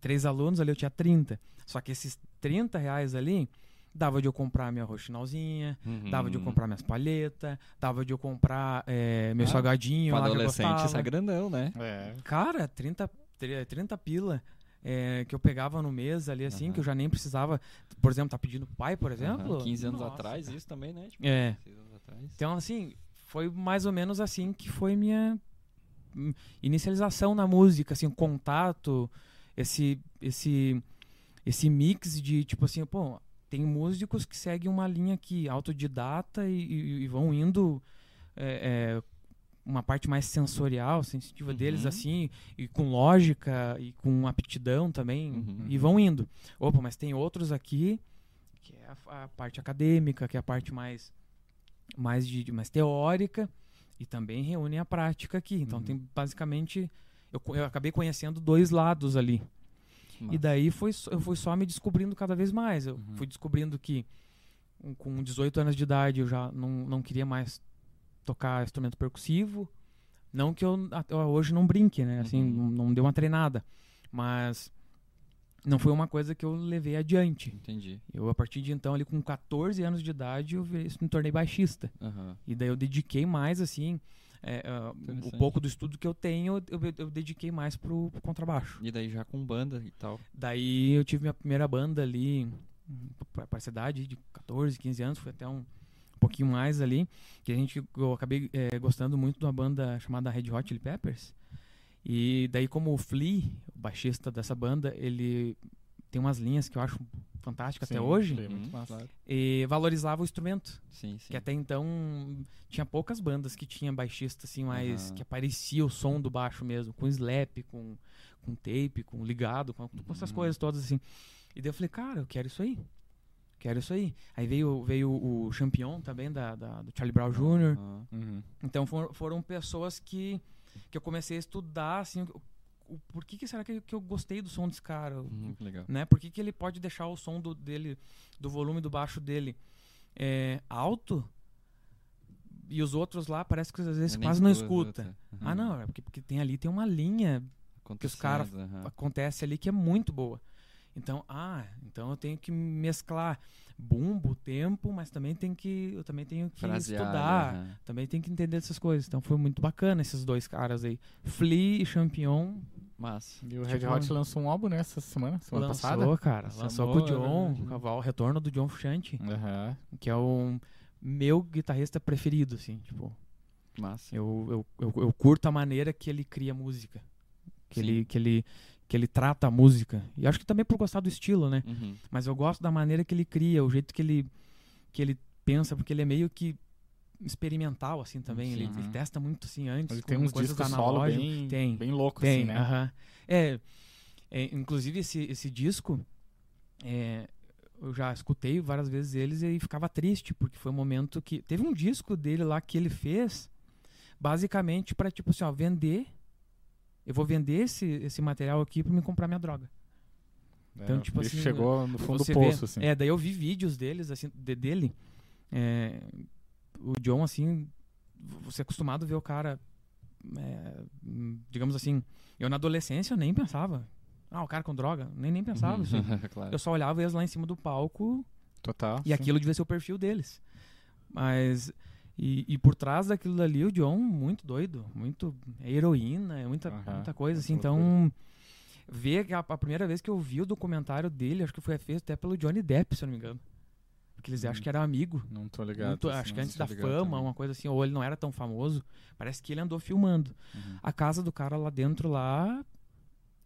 [SPEAKER 4] Três alunos ali eu tinha 30. Só que esses 30 reais ali dava de eu comprar minha roxinolzinha, dava de eu
[SPEAKER 2] Uhum.
[SPEAKER 4] comprar minhas palhetas, dava de eu comprar eh, meu
[SPEAKER 2] Ah,
[SPEAKER 4] salgadinho eu
[SPEAKER 2] adolescente, isso é grandão, né?
[SPEAKER 1] É.
[SPEAKER 4] Cara, 30, tri- 30 pila eh, que eu pegava no mês ali assim,
[SPEAKER 2] Aham.
[SPEAKER 4] que eu já nem precisava. Por exemplo, tá pedindo pai, por exemplo?
[SPEAKER 2] Aham, 15 anos
[SPEAKER 4] Nossa,
[SPEAKER 2] atrás, isso também, né? Tipo,
[SPEAKER 4] É.
[SPEAKER 2] 6 anos atrás.
[SPEAKER 4] Então, assim, foi mais ou menos assim que foi minha hum, inicialização na música, assim, contato, esse, esse, esse mix de, tipo assim, pô, tem músicos que seguem uma linha aqui, autodidata e, e- e vão indo é, é, uma parte mais sensorial, sensitiva
[SPEAKER 2] Uhum.
[SPEAKER 4] deles, assim, e com lógica e com aptidão também,
[SPEAKER 2] Uhum.
[SPEAKER 4] e vão indo. Opa, mas tem outros aqui que é a, a parte acadêmica, que é a parte mais mais de, mais teórica e também reúne a prática aqui. Então
[SPEAKER 1] Uhum.
[SPEAKER 4] tem basicamente eu, eu acabei conhecendo dois lados ali. E daí foi, eu fui só me descobrindo cada vez mais. Eu
[SPEAKER 1] Uhum.
[SPEAKER 4] fui descobrindo que com 18 anos de idade eu já não, não queria mais tocar instrumento percussivo. Não que eu até hoje não brinque, né? Assim,
[SPEAKER 2] Uhum.
[SPEAKER 4] não, não deu uma treinada. Mas não foi uma coisa que eu levei adiante.
[SPEAKER 2] Entendi.
[SPEAKER 4] Eu, a partir de então, ali com 14 anos de idade, eu me tornei baixista.
[SPEAKER 2] Aham.
[SPEAKER 4] E daí eu dediquei mais, assim, é, ah, o pouco do estudo que eu tenho, eu, eu dediquei mais pro, pro contrabaixo.
[SPEAKER 2] E daí já com banda e tal.
[SPEAKER 4] Daí eu tive minha primeira banda ali, para a cidade de 14, 15 anos, foi até um, um pouquinho mais ali, que a gente, eu acabei eh, gostando muito de uma banda chamada Red Hot Chili Peppers. E daí como o Flea, o baixista dessa banda, ele tem umas linhas que eu acho fantásticas até hoje,
[SPEAKER 1] foi muito
[SPEAKER 2] Uhum,
[SPEAKER 1] massa.
[SPEAKER 2] claro.
[SPEAKER 4] e valorizava o instrumento.
[SPEAKER 2] Sim, sim.
[SPEAKER 4] Que até então tinha poucas bandas que tinha baixista assim, mais
[SPEAKER 2] Aham.
[SPEAKER 4] que aparecia o som do baixo mesmo, com slap, com, com tape, com ligado, com, com essas
[SPEAKER 2] Uhum.
[SPEAKER 4] coisas todas assim. E daí eu falei, cara, eu quero isso aí. Quero isso aí. Aí veio, veio o Champion também, da, da- do Charlie Brown Jr.
[SPEAKER 2] Aham.
[SPEAKER 1] Uhum.
[SPEAKER 4] Então for- foram pessoas que, que eu comecei a estudar, assim, o- por que, que será que, que eu gostei do som desse cara?
[SPEAKER 2] Uhum, legal.
[SPEAKER 4] Né? Por que, que ele pode deixar o som do, dele, do volume do baixo dele é, alto e os outros lá parece que às vezes
[SPEAKER 2] nem
[SPEAKER 4] quase não escuta.
[SPEAKER 2] Uhum.
[SPEAKER 4] Ah, não, é porque, porque tem ali tem uma linha que os cara-
[SPEAKER 2] Acontecendo, aham.
[SPEAKER 4] acontece ali que é muito boa. Então, ah, então eu tenho que mesclar bumbo, tempo, mas também tem que eu também tenho que
[SPEAKER 2] Fraseado,
[SPEAKER 4] estudar,
[SPEAKER 2] aham.
[SPEAKER 4] também tem que entender essas coisas. Então foi muito bacana esses dois caras aí, Flea e Champion.
[SPEAKER 2] Massa.
[SPEAKER 1] E o Red
[SPEAKER 4] Tipo,
[SPEAKER 1] Hot lançou um álbum nessa semana, semana
[SPEAKER 4] lançou,
[SPEAKER 1] passada.
[SPEAKER 4] cara,
[SPEAKER 2] Lançou
[SPEAKER 4] lançou com o John,
[SPEAKER 2] né?
[SPEAKER 4] o retorno do John Frusciante,
[SPEAKER 1] Aham.
[SPEAKER 4] que é o meu guitarrista preferido, assim, tipo,
[SPEAKER 2] Massa.
[SPEAKER 4] eu, eu, eu, eu curto a maneira que ele cria música, que
[SPEAKER 2] Sim.
[SPEAKER 4] ele que ele que ele trata a música. E acho que também por gostar do estilo, né?
[SPEAKER 2] Uhum.
[SPEAKER 4] Mas eu gosto da maneira que ele cria, o jeito que ele, que ele pensa, porque ele é meio que experimental, assim, também. Ele, ele testa muito, assim, antes.
[SPEAKER 1] Ele tem uns discos solo bem,
[SPEAKER 4] Tem,
[SPEAKER 1] bem louco,
[SPEAKER 4] Tem,
[SPEAKER 1] assim, né?
[SPEAKER 4] aham. É, é, inclusive, esse, esse disco, é, eu já escutei várias vezes eles e ficava triste, porque foi um momento que... Teve um disco dele lá que ele fez, basicamente para tipo assim, ó, vender... Eu vou vender esse, esse material aqui para me comprar minha droga. Então,
[SPEAKER 1] É,
[SPEAKER 4] tipo
[SPEAKER 1] o bicho
[SPEAKER 4] assim,
[SPEAKER 1] chegou no fundo do poço,
[SPEAKER 4] vê-
[SPEAKER 1] assim.
[SPEAKER 4] É, daí eu vi vídeos deles, assim, de- dele. é, o John, assim, você é acostumado a ver o cara, é, digamos assim, eu na adolescência eu nem pensava. Ah, o cara com droga, nem, nem pensava. isso aí. [laughs]
[SPEAKER 2] claro.
[SPEAKER 4] Eu só olhava eles lá em cima do palco
[SPEAKER 1] Total.
[SPEAKER 4] e
[SPEAKER 1] sim.
[SPEAKER 4] aquilo devia ser o perfil deles. Mas. E, e por trás daquilo ali, o John, muito doido. Muito. É heroína, é muita,
[SPEAKER 1] Aham,
[SPEAKER 4] muita coisa, assim.
[SPEAKER 1] muita
[SPEAKER 4] Então. Ver que a, a primeira vez que eu vi o documentário dele, acho que foi feito até pelo Johnny Depp, se eu não me engano. Porque eles
[SPEAKER 1] Hum.
[SPEAKER 4] acham que era amigo.
[SPEAKER 1] Não tô ligado.
[SPEAKER 4] Muito-
[SPEAKER 1] assim,
[SPEAKER 4] acho que antes da fama,
[SPEAKER 1] também.
[SPEAKER 4] uma coisa assim, ou ele não era tão famoso. Parece que ele andou filmando.
[SPEAKER 1] Uhum.
[SPEAKER 4] A casa do cara lá dentro, lá.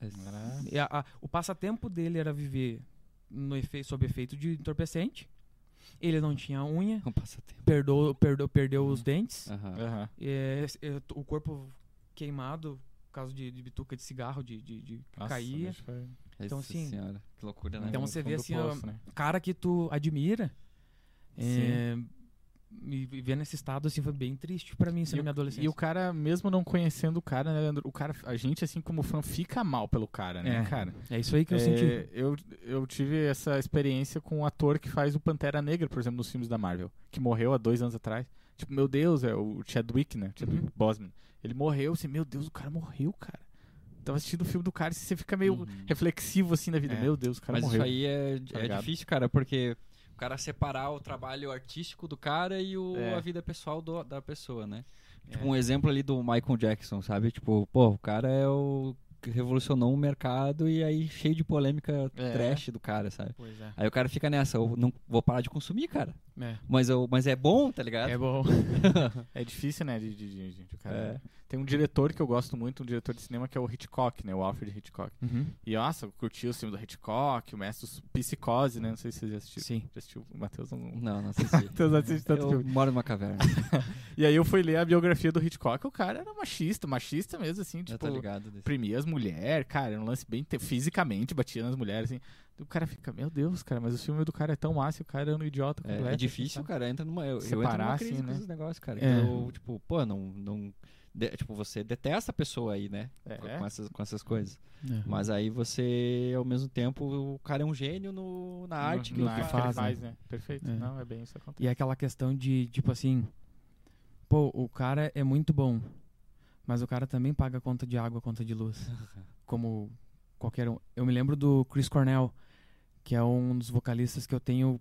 [SPEAKER 1] Era-
[SPEAKER 4] a- a- o passatempo dele era viver no efe, sob efeito de entorpecente. Ele não tinha unha,
[SPEAKER 2] Um passatempo.
[SPEAKER 4] perdeu, perdeu, perdeu os
[SPEAKER 1] Uhum.
[SPEAKER 4] dentes. É, é, o corpo queimado por causa de, de bituca de cigarro, de, de, de
[SPEAKER 1] Nossa,
[SPEAKER 4] caía.
[SPEAKER 1] bicho, foi-
[SPEAKER 4] Então, assim,
[SPEAKER 2] senhora, que loucura, né?
[SPEAKER 4] Então você vê assim,
[SPEAKER 1] poço, né?
[SPEAKER 4] cara que tu admira. É, e e ver nesse estado assim foi bem triste pra mim, isso
[SPEAKER 1] E
[SPEAKER 4] na minha adolescência.
[SPEAKER 1] E o cara, mesmo não conhecendo o cara, né, Leandro? O cara, a gente, assim como fã, fica mal pelo cara, né,
[SPEAKER 4] É,
[SPEAKER 1] cara?
[SPEAKER 4] É isso aí que eu
[SPEAKER 1] É,
[SPEAKER 4] senti.
[SPEAKER 1] eu, eu tive essa experiência com o ator que faz o Pantera Negra, por exemplo, nos filmes da Marvel, que morreu há dois anos atrás. Tipo, meu Deus, é o Chadwick, né? Chadwick
[SPEAKER 4] Uhum.
[SPEAKER 1] Boseman. Ele morreu, assim, meu Deus, o cara morreu, cara. Tava assistindo o filme do cara e você fica meio
[SPEAKER 2] Uhum.
[SPEAKER 1] reflexivo, assim, na vida.
[SPEAKER 4] É.
[SPEAKER 1] Meu Deus, o cara
[SPEAKER 2] Mas
[SPEAKER 1] morreu.
[SPEAKER 2] isso aí é,
[SPEAKER 1] Tá
[SPEAKER 2] é difícil, cara, porque cara separar o trabalho artístico do cara e o,
[SPEAKER 1] É.
[SPEAKER 2] a vida pessoal do- da pessoa, né?
[SPEAKER 4] É.
[SPEAKER 2] Tipo, um exemplo ali do Michael Jackson, sabe? Tipo, pô, o cara é o que revolucionou o mercado e aí cheio de polêmica
[SPEAKER 1] É.
[SPEAKER 2] trash do cara, sabe?
[SPEAKER 4] Pois é.
[SPEAKER 2] Aí o cara fica nessa, eu não vou parar de consumir, cara.
[SPEAKER 4] É,
[SPEAKER 2] Mas, eu, mas é bom, tá ligado?
[SPEAKER 4] é bom. [laughs]
[SPEAKER 1] É difícil, né, de, de, de- de- de- cara.
[SPEAKER 2] É.
[SPEAKER 1] Tem um diretor que eu gosto muito, um diretor de cinema que é o Hitchcock, né, o Alfred Hitchcock.
[SPEAKER 4] Uhum.
[SPEAKER 1] E nossa, eu curti o filme do Hitchcock, o Mestre Psicose, né, não sei se vocês já assistiram.
[SPEAKER 4] Sim.
[SPEAKER 1] Já assistiu? O Matheus não...
[SPEAKER 2] Não, não assisti. [laughs]
[SPEAKER 1] Matheus não assiste tanto
[SPEAKER 2] eu
[SPEAKER 1] filme.
[SPEAKER 2] moro numa caverna, [laughs]
[SPEAKER 1] E aí eu fui ler a biografia do Hitchcock, o cara era machista, machista mesmo, assim, tipo...
[SPEAKER 2] tá ligado. Desse.
[SPEAKER 1] Oprimia as mulheres, cara, era um lance bem te- fisicamente, batia nas mulheres, assim. O cara fica, meu Deus, cara, mas o filme do cara é tão massa e o cara é um idiota completo.
[SPEAKER 2] É, é
[SPEAKER 1] assim,
[SPEAKER 2] difícil,
[SPEAKER 1] sabe?
[SPEAKER 2] cara. Entra numa, eu, eu entro
[SPEAKER 1] Separar,
[SPEAKER 2] numa crise
[SPEAKER 1] assim,
[SPEAKER 2] com
[SPEAKER 1] né?
[SPEAKER 2] esses negócios, cara.
[SPEAKER 4] É.
[SPEAKER 2] Eu, tipo, pô, não. não de- tipo, você detesta a pessoa aí, né?
[SPEAKER 1] É.
[SPEAKER 2] Com, essas, com essas coisas.
[SPEAKER 4] É.
[SPEAKER 2] Mas aí você, ao mesmo tempo, o cara é um gênio no, na arte que
[SPEAKER 1] no
[SPEAKER 2] ele
[SPEAKER 1] que
[SPEAKER 2] faz.
[SPEAKER 1] ele
[SPEAKER 4] faz, né?
[SPEAKER 1] né? Perfeito.
[SPEAKER 4] É.
[SPEAKER 1] Não, é bem isso que acontece.
[SPEAKER 4] E é aquela questão de, tipo assim, pô, o cara é muito bom, mas o cara também paga conta de água, conta de luz, [laughs] como qualquer um. Eu me lembro do Chris Cornell, que é um dos vocalistas que eu tenho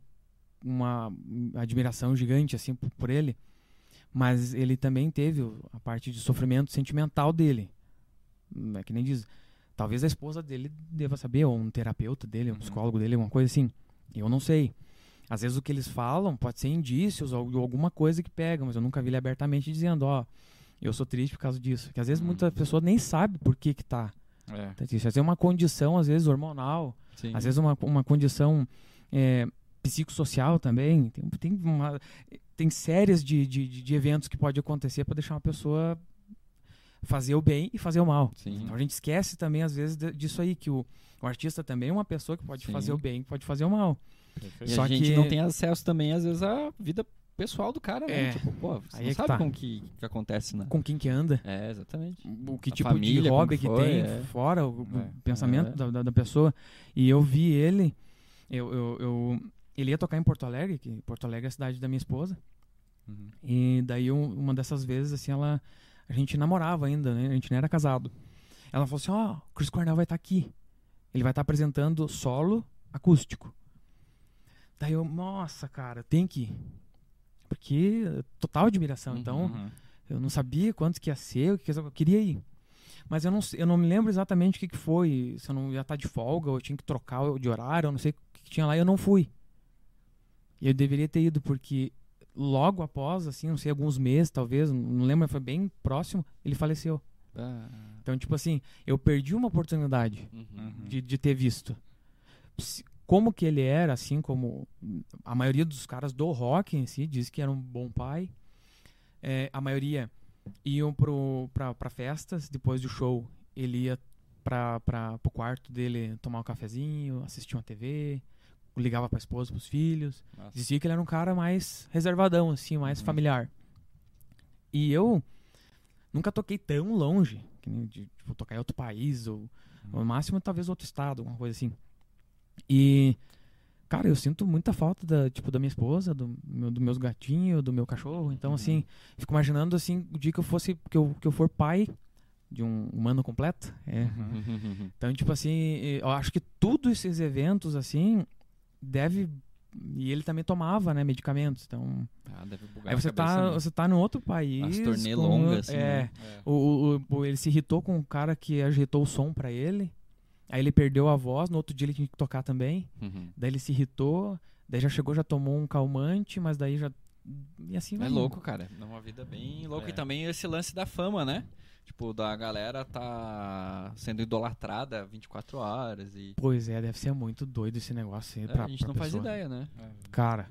[SPEAKER 4] uma admiração gigante, assim, por, por ele, mas ele também teve a parte de sofrimento sentimental dele. Hum, É que nem diz, talvez a esposa dele deva saber, ou um terapeuta dele, um
[SPEAKER 1] Uhum.
[SPEAKER 4] psicólogo dele, alguma coisa assim. Eu não sei. Às vezes o que eles falam pode ser indícios ou alguma coisa que pega, mas eu nunca vi ele abertamente dizendo, ó, eu sou triste por causa disso. Que às vezes
[SPEAKER 1] Uhum.
[SPEAKER 4] muita pessoa nem sabe por que que tá.
[SPEAKER 1] É.
[SPEAKER 4] Tá triste. Às vezes é uma condição, às vezes hormonal,
[SPEAKER 2] Sim.
[SPEAKER 4] às vezes uma, uma condição é, psicossocial também. Tem, tem, uma, tem séries de, de, de- eventos que pode acontecer para deixar uma pessoa fazer o bem e fazer o mal.
[SPEAKER 2] Sim.
[SPEAKER 4] Então a gente esquece também, às vezes, de- disso aí, que o, o artista também é uma pessoa que pode
[SPEAKER 2] Sim.
[SPEAKER 4] fazer o bem e pode fazer o mal.
[SPEAKER 2] E
[SPEAKER 1] Perfeito.
[SPEAKER 4] Só
[SPEAKER 2] a gente
[SPEAKER 4] que-
[SPEAKER 2] não tem acesso também, às vezes, à vida pessoal do cara, né?
[SPEAKER 4] É.
[SPEAKER 2] Tipo, pô, você
[SPEAKER 4] Aí
[SPEAKER 2] não
[SPEAKER 4] é que
[SPEAKER 2] sabe
[SPEAKER 4] tá.
[SPEAKER 2] com o que, que acontece, né?
[SPEAKER 4] Com quem que anda,
[SPEAKER 2] É, exatamente.
[SPEAKER 4] o que
[SPEAKER 2] A
[SPEAKER 4] tipo
[SPEAKER 2] família,
[SPEAKER 4] de hobby que
[SPEAKER 2] foi,
[SPEAKER 4] tem
[SPEAKER 2] é.
[SPEAKER 4] fora o, o
[SPEAKER 1] É.
[SPEAKER 4] pensamento
[SPEAKER 2] É.
[SPEAKER 4] da, da, da pessoa. E eu vi ele, eu, eu, eu- ele ia tocar em Porto Alegre, que Porto Alegre é a cidade da minha esposa.
[SPEAKER 1] Uhum.
[SPEAKER 4] E daí um- uma dessas vezes, assim, ela. A gente namorava ainda, né? A gente não era casado. Ela falou assim: Ó, o Chris Cornell vai estar aqui. Ele vai estar apresentando solo acústico. Daí eu, nossa, cara, tem que ir. Porque total admiração. Então,
[SPEAKER 2] Uhum.
[SPEAKER 4] eu não sabia quanto que ia ser, o que eu queria ir. Mas eu não, eu não me lembro exatamente o que, que foi. Se eu não ia estar de folga, ou eu tinha que trocar de horário, eu não sei o que, que tinha lá, e eu não fui. E eu deveria ter ido, porque logo após, assim, não sei, alguns meses, talvez, não lembro, mas foi bem próximo, ele faleceu.
[SPEAKER 2] Ah,
[SPEAKER 4] Então, tipo assim, eu perdi uma oportunidade
[SPEAKER 2] uhum.
[SPEAKER 4] de, de ter visto. Como que ele era, assim como a maioria dos caras do rock em si, diz que era um bom pai. É, a maioria iam pro, pra, pra festas, depois do show ele ia pra, pra, pro quarto dele tomar um cafezinho, assistir uma TV, ligava pra esposa, pros filhos.
[SPEAKER 2] Nossa.
[SPEAKER 4] Dizia que ele era um cara mais reservadão, assim, mais
[SPEAKER 2] Uhum.
[SPEAKER 4] familiar. E eu nunca toquei tão longe, que nem de tipo, tocar em outro país, ou no máximo talvez outro estado, alguma coisa assim. E, cara, eu sinto muita falta da, tipo, da minha esposa, do meu, dos meus gatinhos, do meu cachorro. Então,
[SPEAKER 2] Uhum.
[SPEAKER 4] assim, fico imaginando, assim, o dia que eu fosse, que eu, que eu for pai de um humano completo. É.
[SPEAKER 2] Uhum.
[SPEAKER 4] Então, tipo assim, eu acho que todos esses eventos, assim, deve... E ele também tomava, né, medicamentos. Então,
[SPEAKER 2] Ah, deve bugar
[SPEAKER 4] aí você tá,
[SPEAKER 2] né?
[SPEAKER 4] você tá num outro país.
[SPEAKER 2] As turnê
[SPEAKER 4] com-
[SPEAKER 2] longas, assim,
[SPEAKER 4] É,
[SPEAKER 2] né? É.
[SPEAKER 4] o, o- o- ele se irritou com um cara que ajeitou o som pra ele. Aí ele perdeu a voz, no outro dia ele tinha que tocar também.
[SPEAKER 2] Uhum.
[SPEAKER 4] Daí ele se irritou, daí já chegou, já tomou um calmante, mas daí já. E assim
[SPEAKER 2] É louco, cara. É uma vida bem louca.
[SPEAKER 1] É.
[SPEAKER 2] E também esse lance da fama, né? Tipo, da galera tá sendo idolatrada 24 horas e.
[SPEAKER 4] Pois é, deve ser muito doido esse negócio aí
[SPEAKER 2] É,
[SPEAKER 4] pra,
[SPEAKER 2] a gente
[SPEAKER 4] pra
[SPEAKER 2] não faz
[SPEAKER 4] pessoa.
[SPEAKER 2] ideia, né?
[SPEAKER 4] Cara,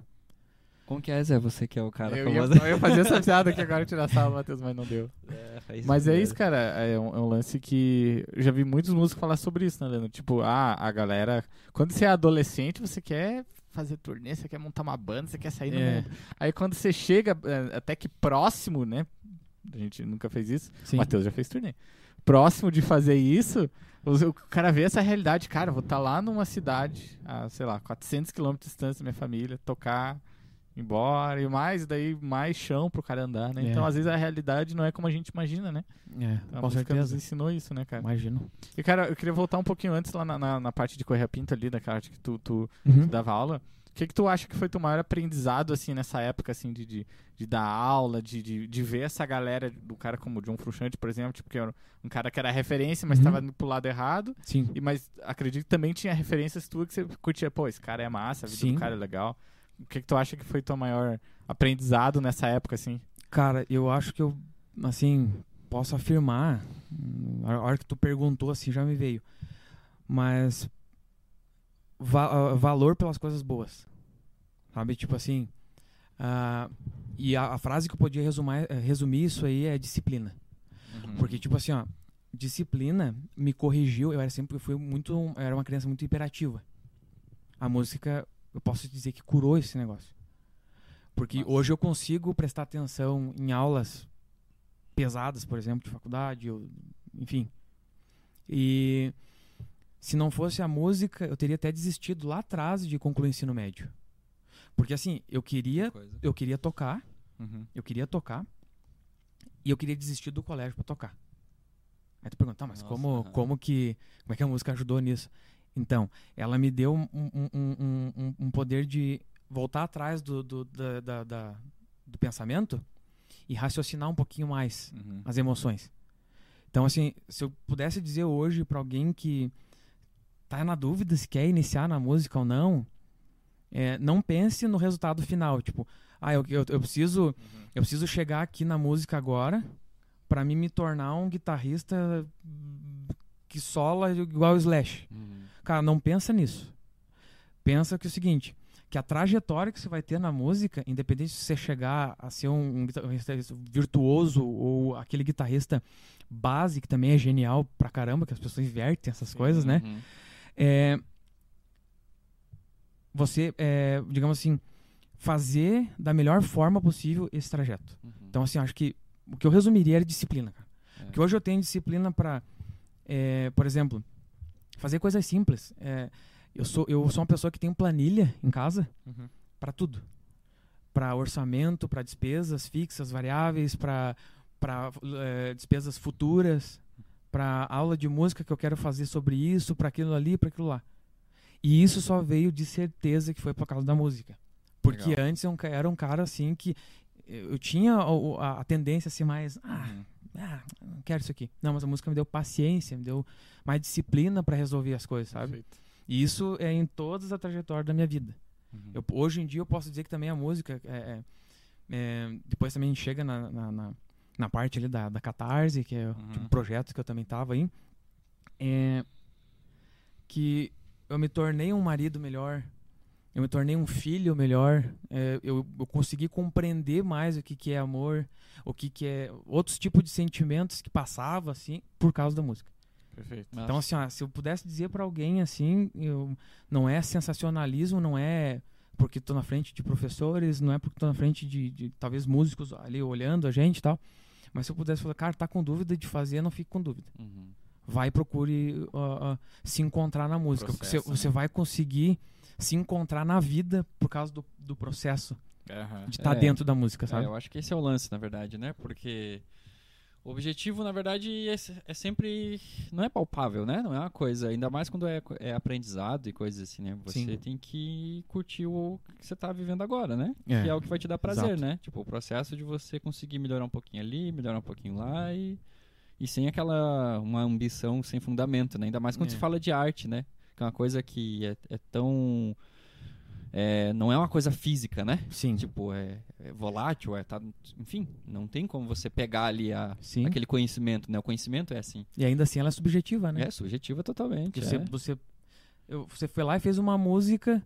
[SPEAKER 2] Como que é, Zé? Você que é o cara
[SPEAKER 1] eu, ia,
[SPEAKER 2] famoso.
[SPEAKER 1] eu ia fazer essa piada aqui agora tirar sala, Matheus, mas não deu. [laughs]
[SPEAKER 2] É,
[SPEAKER 1] Mas é
[SPEAKER 2] mesmo.
[SPEAKER 1] isso, cara. É um, é um lance que. Eu já vi muitos músicos falar sobre isso, né, Leandro? Tipo, ah, a galera. Quando você é adolescente, você quer fazer turnê, você quer montar uma banda, você quer sair no
[SPEAKER 4] É.
[SPEAKER 1] mundo. Aí quando você chega é, até que próximo, né? A gente nunca fez isso.
[SPEAKER 4] sim.
[SPEAKER 1] O Matheus já fez turnê. Próximo de fazer isso, o, cara vê essa realidade. Cara, vou estar lá numa cidade, a, sei lá, 400 quilômetros de distância da minha família, tocar, ir embora e mais, daí mais chão pro cara andar, né?
[SPEAKER 4] É.
[SPEAKER 1] Então, às vezes, a realidade não é como a gente imagina, né?
[SPEAKER 4] É,
[SPEAKER 1] A
[SPEAKER 4] com
[SPEAKER 1] música nos
[SPEAKER 4] certeza.
[SPEAKER 1] ensinou isso, né, cara?
[SPEAKER 4] Imagino.
[SPEAKER 1] E, cara, eu queria voltar um pouquinho antes lá na, na, na parte de Correia Pinto ali, daquela parte que tu, tu,
[SPEAKER 4] Uhum.
[SPEAKER 1] tu dava aula. O que que tu acha que foi teu maior aprendizado, assim, nessa época, assim, de, de, de dar aula, de, de, de ver essa galera, do cara como o John Frusciante, por exemplo, tipo, que era um cara que era referência, mas
[SPEAKER 4] Uhum.
[SPEAKER 1] tava indo pro lado errado.
[SPEAKER 4] Sim.
[SPEAKER 1] E, mas acredito que também tinha referências tuas que você curtia, pô, esse cara é massa, a vida
[SPEAKER 4] Sim.
[SPEAKER 1] do cara é legal. O que que tu acha que foi teu maior aprendizado nessa época, assim?
[SPEAKER 4] Cara, eu acho que eu, assim, posso afirmar. A hora que tu perguntou, assim, já me veio. Mas. Va- ah, valor pelas coisas boas. Sabe? Tipo assim. ah, e a, a frase que eu podia resumir, eh, resumir isso aí é disciplina.
[SPEAKER 2] Uhum.
[SPEAKER 4] Porque, tipo assim, ó. Disciplina me corrigiu. Eu era sempre. Eu fui muito. eu era uma criança muito imperativa. A música, eu posso dizer que curou esse negócio. Porque
[SPEAKER 2] Massa.
[SPEAKER 4] hoje eu consigo prestar atenção em aulas pesadas, por exemplo, de faculdade, ou, enfim. E se não fosse a música, eu teria até desistido lá atrás de concluir o ensino médio. Porque assim, eu queria, eu queria tocar,
[SPEAKER 1] Uhum.
[SPEAKER 4] eu queria tocar, e eu queria desistir do colégio pra tocar. Aí tu pergunta, tá, mas
[SPEAKER 2] Nossa,
[SPEAKER 4] como,
[SPEAKER 2] aham.
[SPEAKER 4] como que, como é que a música ajudou nisso? Então, ela me deu um, um, um, um- um- poder de voltar atrás do, do, da, da- da- do pensamento e raciocinar um pouquinho mais
[SPEAKER 1] Uhum.
[SPEAKER 4] as emoções. Então, assim, se eu pudesse dizer hoje pra alguém que tá na dúvida se quer iniciar na música ou não, é, não pense no resultado final. Tipo, ah, eu, eu, eu preciso eu preciso chegar aqui na música agora pra mim me tornar um guitarrista que sola igual o Slash.
[SPEAKER 2] Uhum.
[SPEAKER 4] Cara, não pensa nisso. Pensa que é o seguinte, que a trajetória que você vai ter na música, independente se você chegar a ser um, um guitarrista virtuoso ou aquele guitarrista base, que também é genial pra caramba, que as pessoas invertem essas coisas, né?
[SPEAKER 2] Uhum.
[SPEAKER 4] É, você, é, digamos assim, fazer da melhor forma possível esse trajeto.
[SPEAKER 2] Uhum.
[SPEAKER 4] Então, assim, acho que o que eu resumiria era disciplina, cara.
[SPEAKER 2] É.
[SPEAKER 4] Porque hoje eu tenho disciplina para, por exemplo, fazer coisas simples. É, eu, sou, eu sou uma pessoa que tem planilha em casa para tudo. Para orçamento, para despesas fixas, variáveis, para é, despesas futuras, para aula de música que eu quero fazer sobre isso, para aquilo ali, para aquilo lá. E isso só veio de certeza que foi por causa da música. Porque
[SPEAKER 2] Legal.
[SPEAKER 4] antes eu era um cara assim que eu tinha o- a, a tendência assim mais. Ah,
[SPEAKER 2] Uhum.
[SPEAKER 4] ah, não quero isso aqui. Não, mas a música me deu paciência, me deu mais disciplina para resolver as coisas, sabe?
[SPEAKER 1] Perfeito.
[SPEAKER 4] E isso é em todas a trajetória da minha vida.
[SPEAKER 2] Uhum.
[SPEAKER 4] Eu- hoje em dia eu posso dizer que também a música. é- é- é, depois também a chega na, na, na- na parte ali da, da catarse, que é o
[SPEAKER 2] Uhum.
[SPEAKER 4] tipo, projeto que eu também tava aí. É, que eu me tornei um marido melhor. Eu me tornei um filho melhor. é, eu, eu consegui compreender mais o que, que é amor, o que, que é outros tipos de sentimentos que passava assim por causa da música.
[SPEAKER 1] Perfeito.
[SPEAKER 4] Então, assim, ó, se eu pudesse dizer pra alguém assim, eu, não é sensacionalismo, não é porque tô na frente de professores, não é porque tô na frente de, de, talvez músicos ali olhando a gente e tal. Mas se eu pudesse falar, cara, tá com dúvida de fazer, não fique com dúvida.
[SPEAKER 2] Uhum.
[SPEAKER 4] Vai e procure ó, ó, se encontrar na música. porque
[SPEAKER 1] Processo,
[SPEAKER 4] você, você
[SPEAKER 1] né?
[SPEAKER 4] vai conseguir se encontrar na vida por causa do, do processo
[SPEAKER 1] Aham.
[SPEAKER 4] de estar
[SPEAKER 2] É.
[SPEAKER 4] dentro da música,
[SPEAKER 2] É,
[SPEAKER 4] sabe?
[SPEAKER 2] eu acho que esse é o lance, na verdade, né? Porque o objetivo, na verdade, é, é sempre. Não é palpável, né? Não é uma coisa. Ainda mais quando é, é aprendizado e coisas assim, né? Você
[SPEAKER 4] Sim.
[SPEAKER 2] tem que curtir o que você tá vivendo agora, né?
[SPEAKER 4] É.
[SPEAKER 2] Que é o que vai te dar prazer,
[SPEAKER 4] Exato.
[SPEAKER 2] né? Tipo, o processo de você conseguir melhorar um pouquinho ali, melhorar um pouquinho lá e. E sem aquela. Uma ambição sem fundamento, né? Ainda mais quando
[SPEAKER 4] É.
[SPEAKER 2] se fala de arte, né? Que é uma coisa que é, é tão. É, não é uma coisa física, né?
[SPEAKER 4] Sim.
[SPEAKER 2] Tipo, é, é volátil, é, tá, enfim, não tem como você pegar ali a,
[SPEAKER 4] Sim.
[SPEAKER 2] aquele conhecimento, né? O conhecimento é assim.
[SPEAKER 4] E ainda assim ela é subjetiva, né?
[SPEAKER 2] É subjetiva totalmente.
[SPEAKER 4] Você,
[SPEAKER 2] é.
[SPEAKER 4] você, eu- você foi lá e fez uma música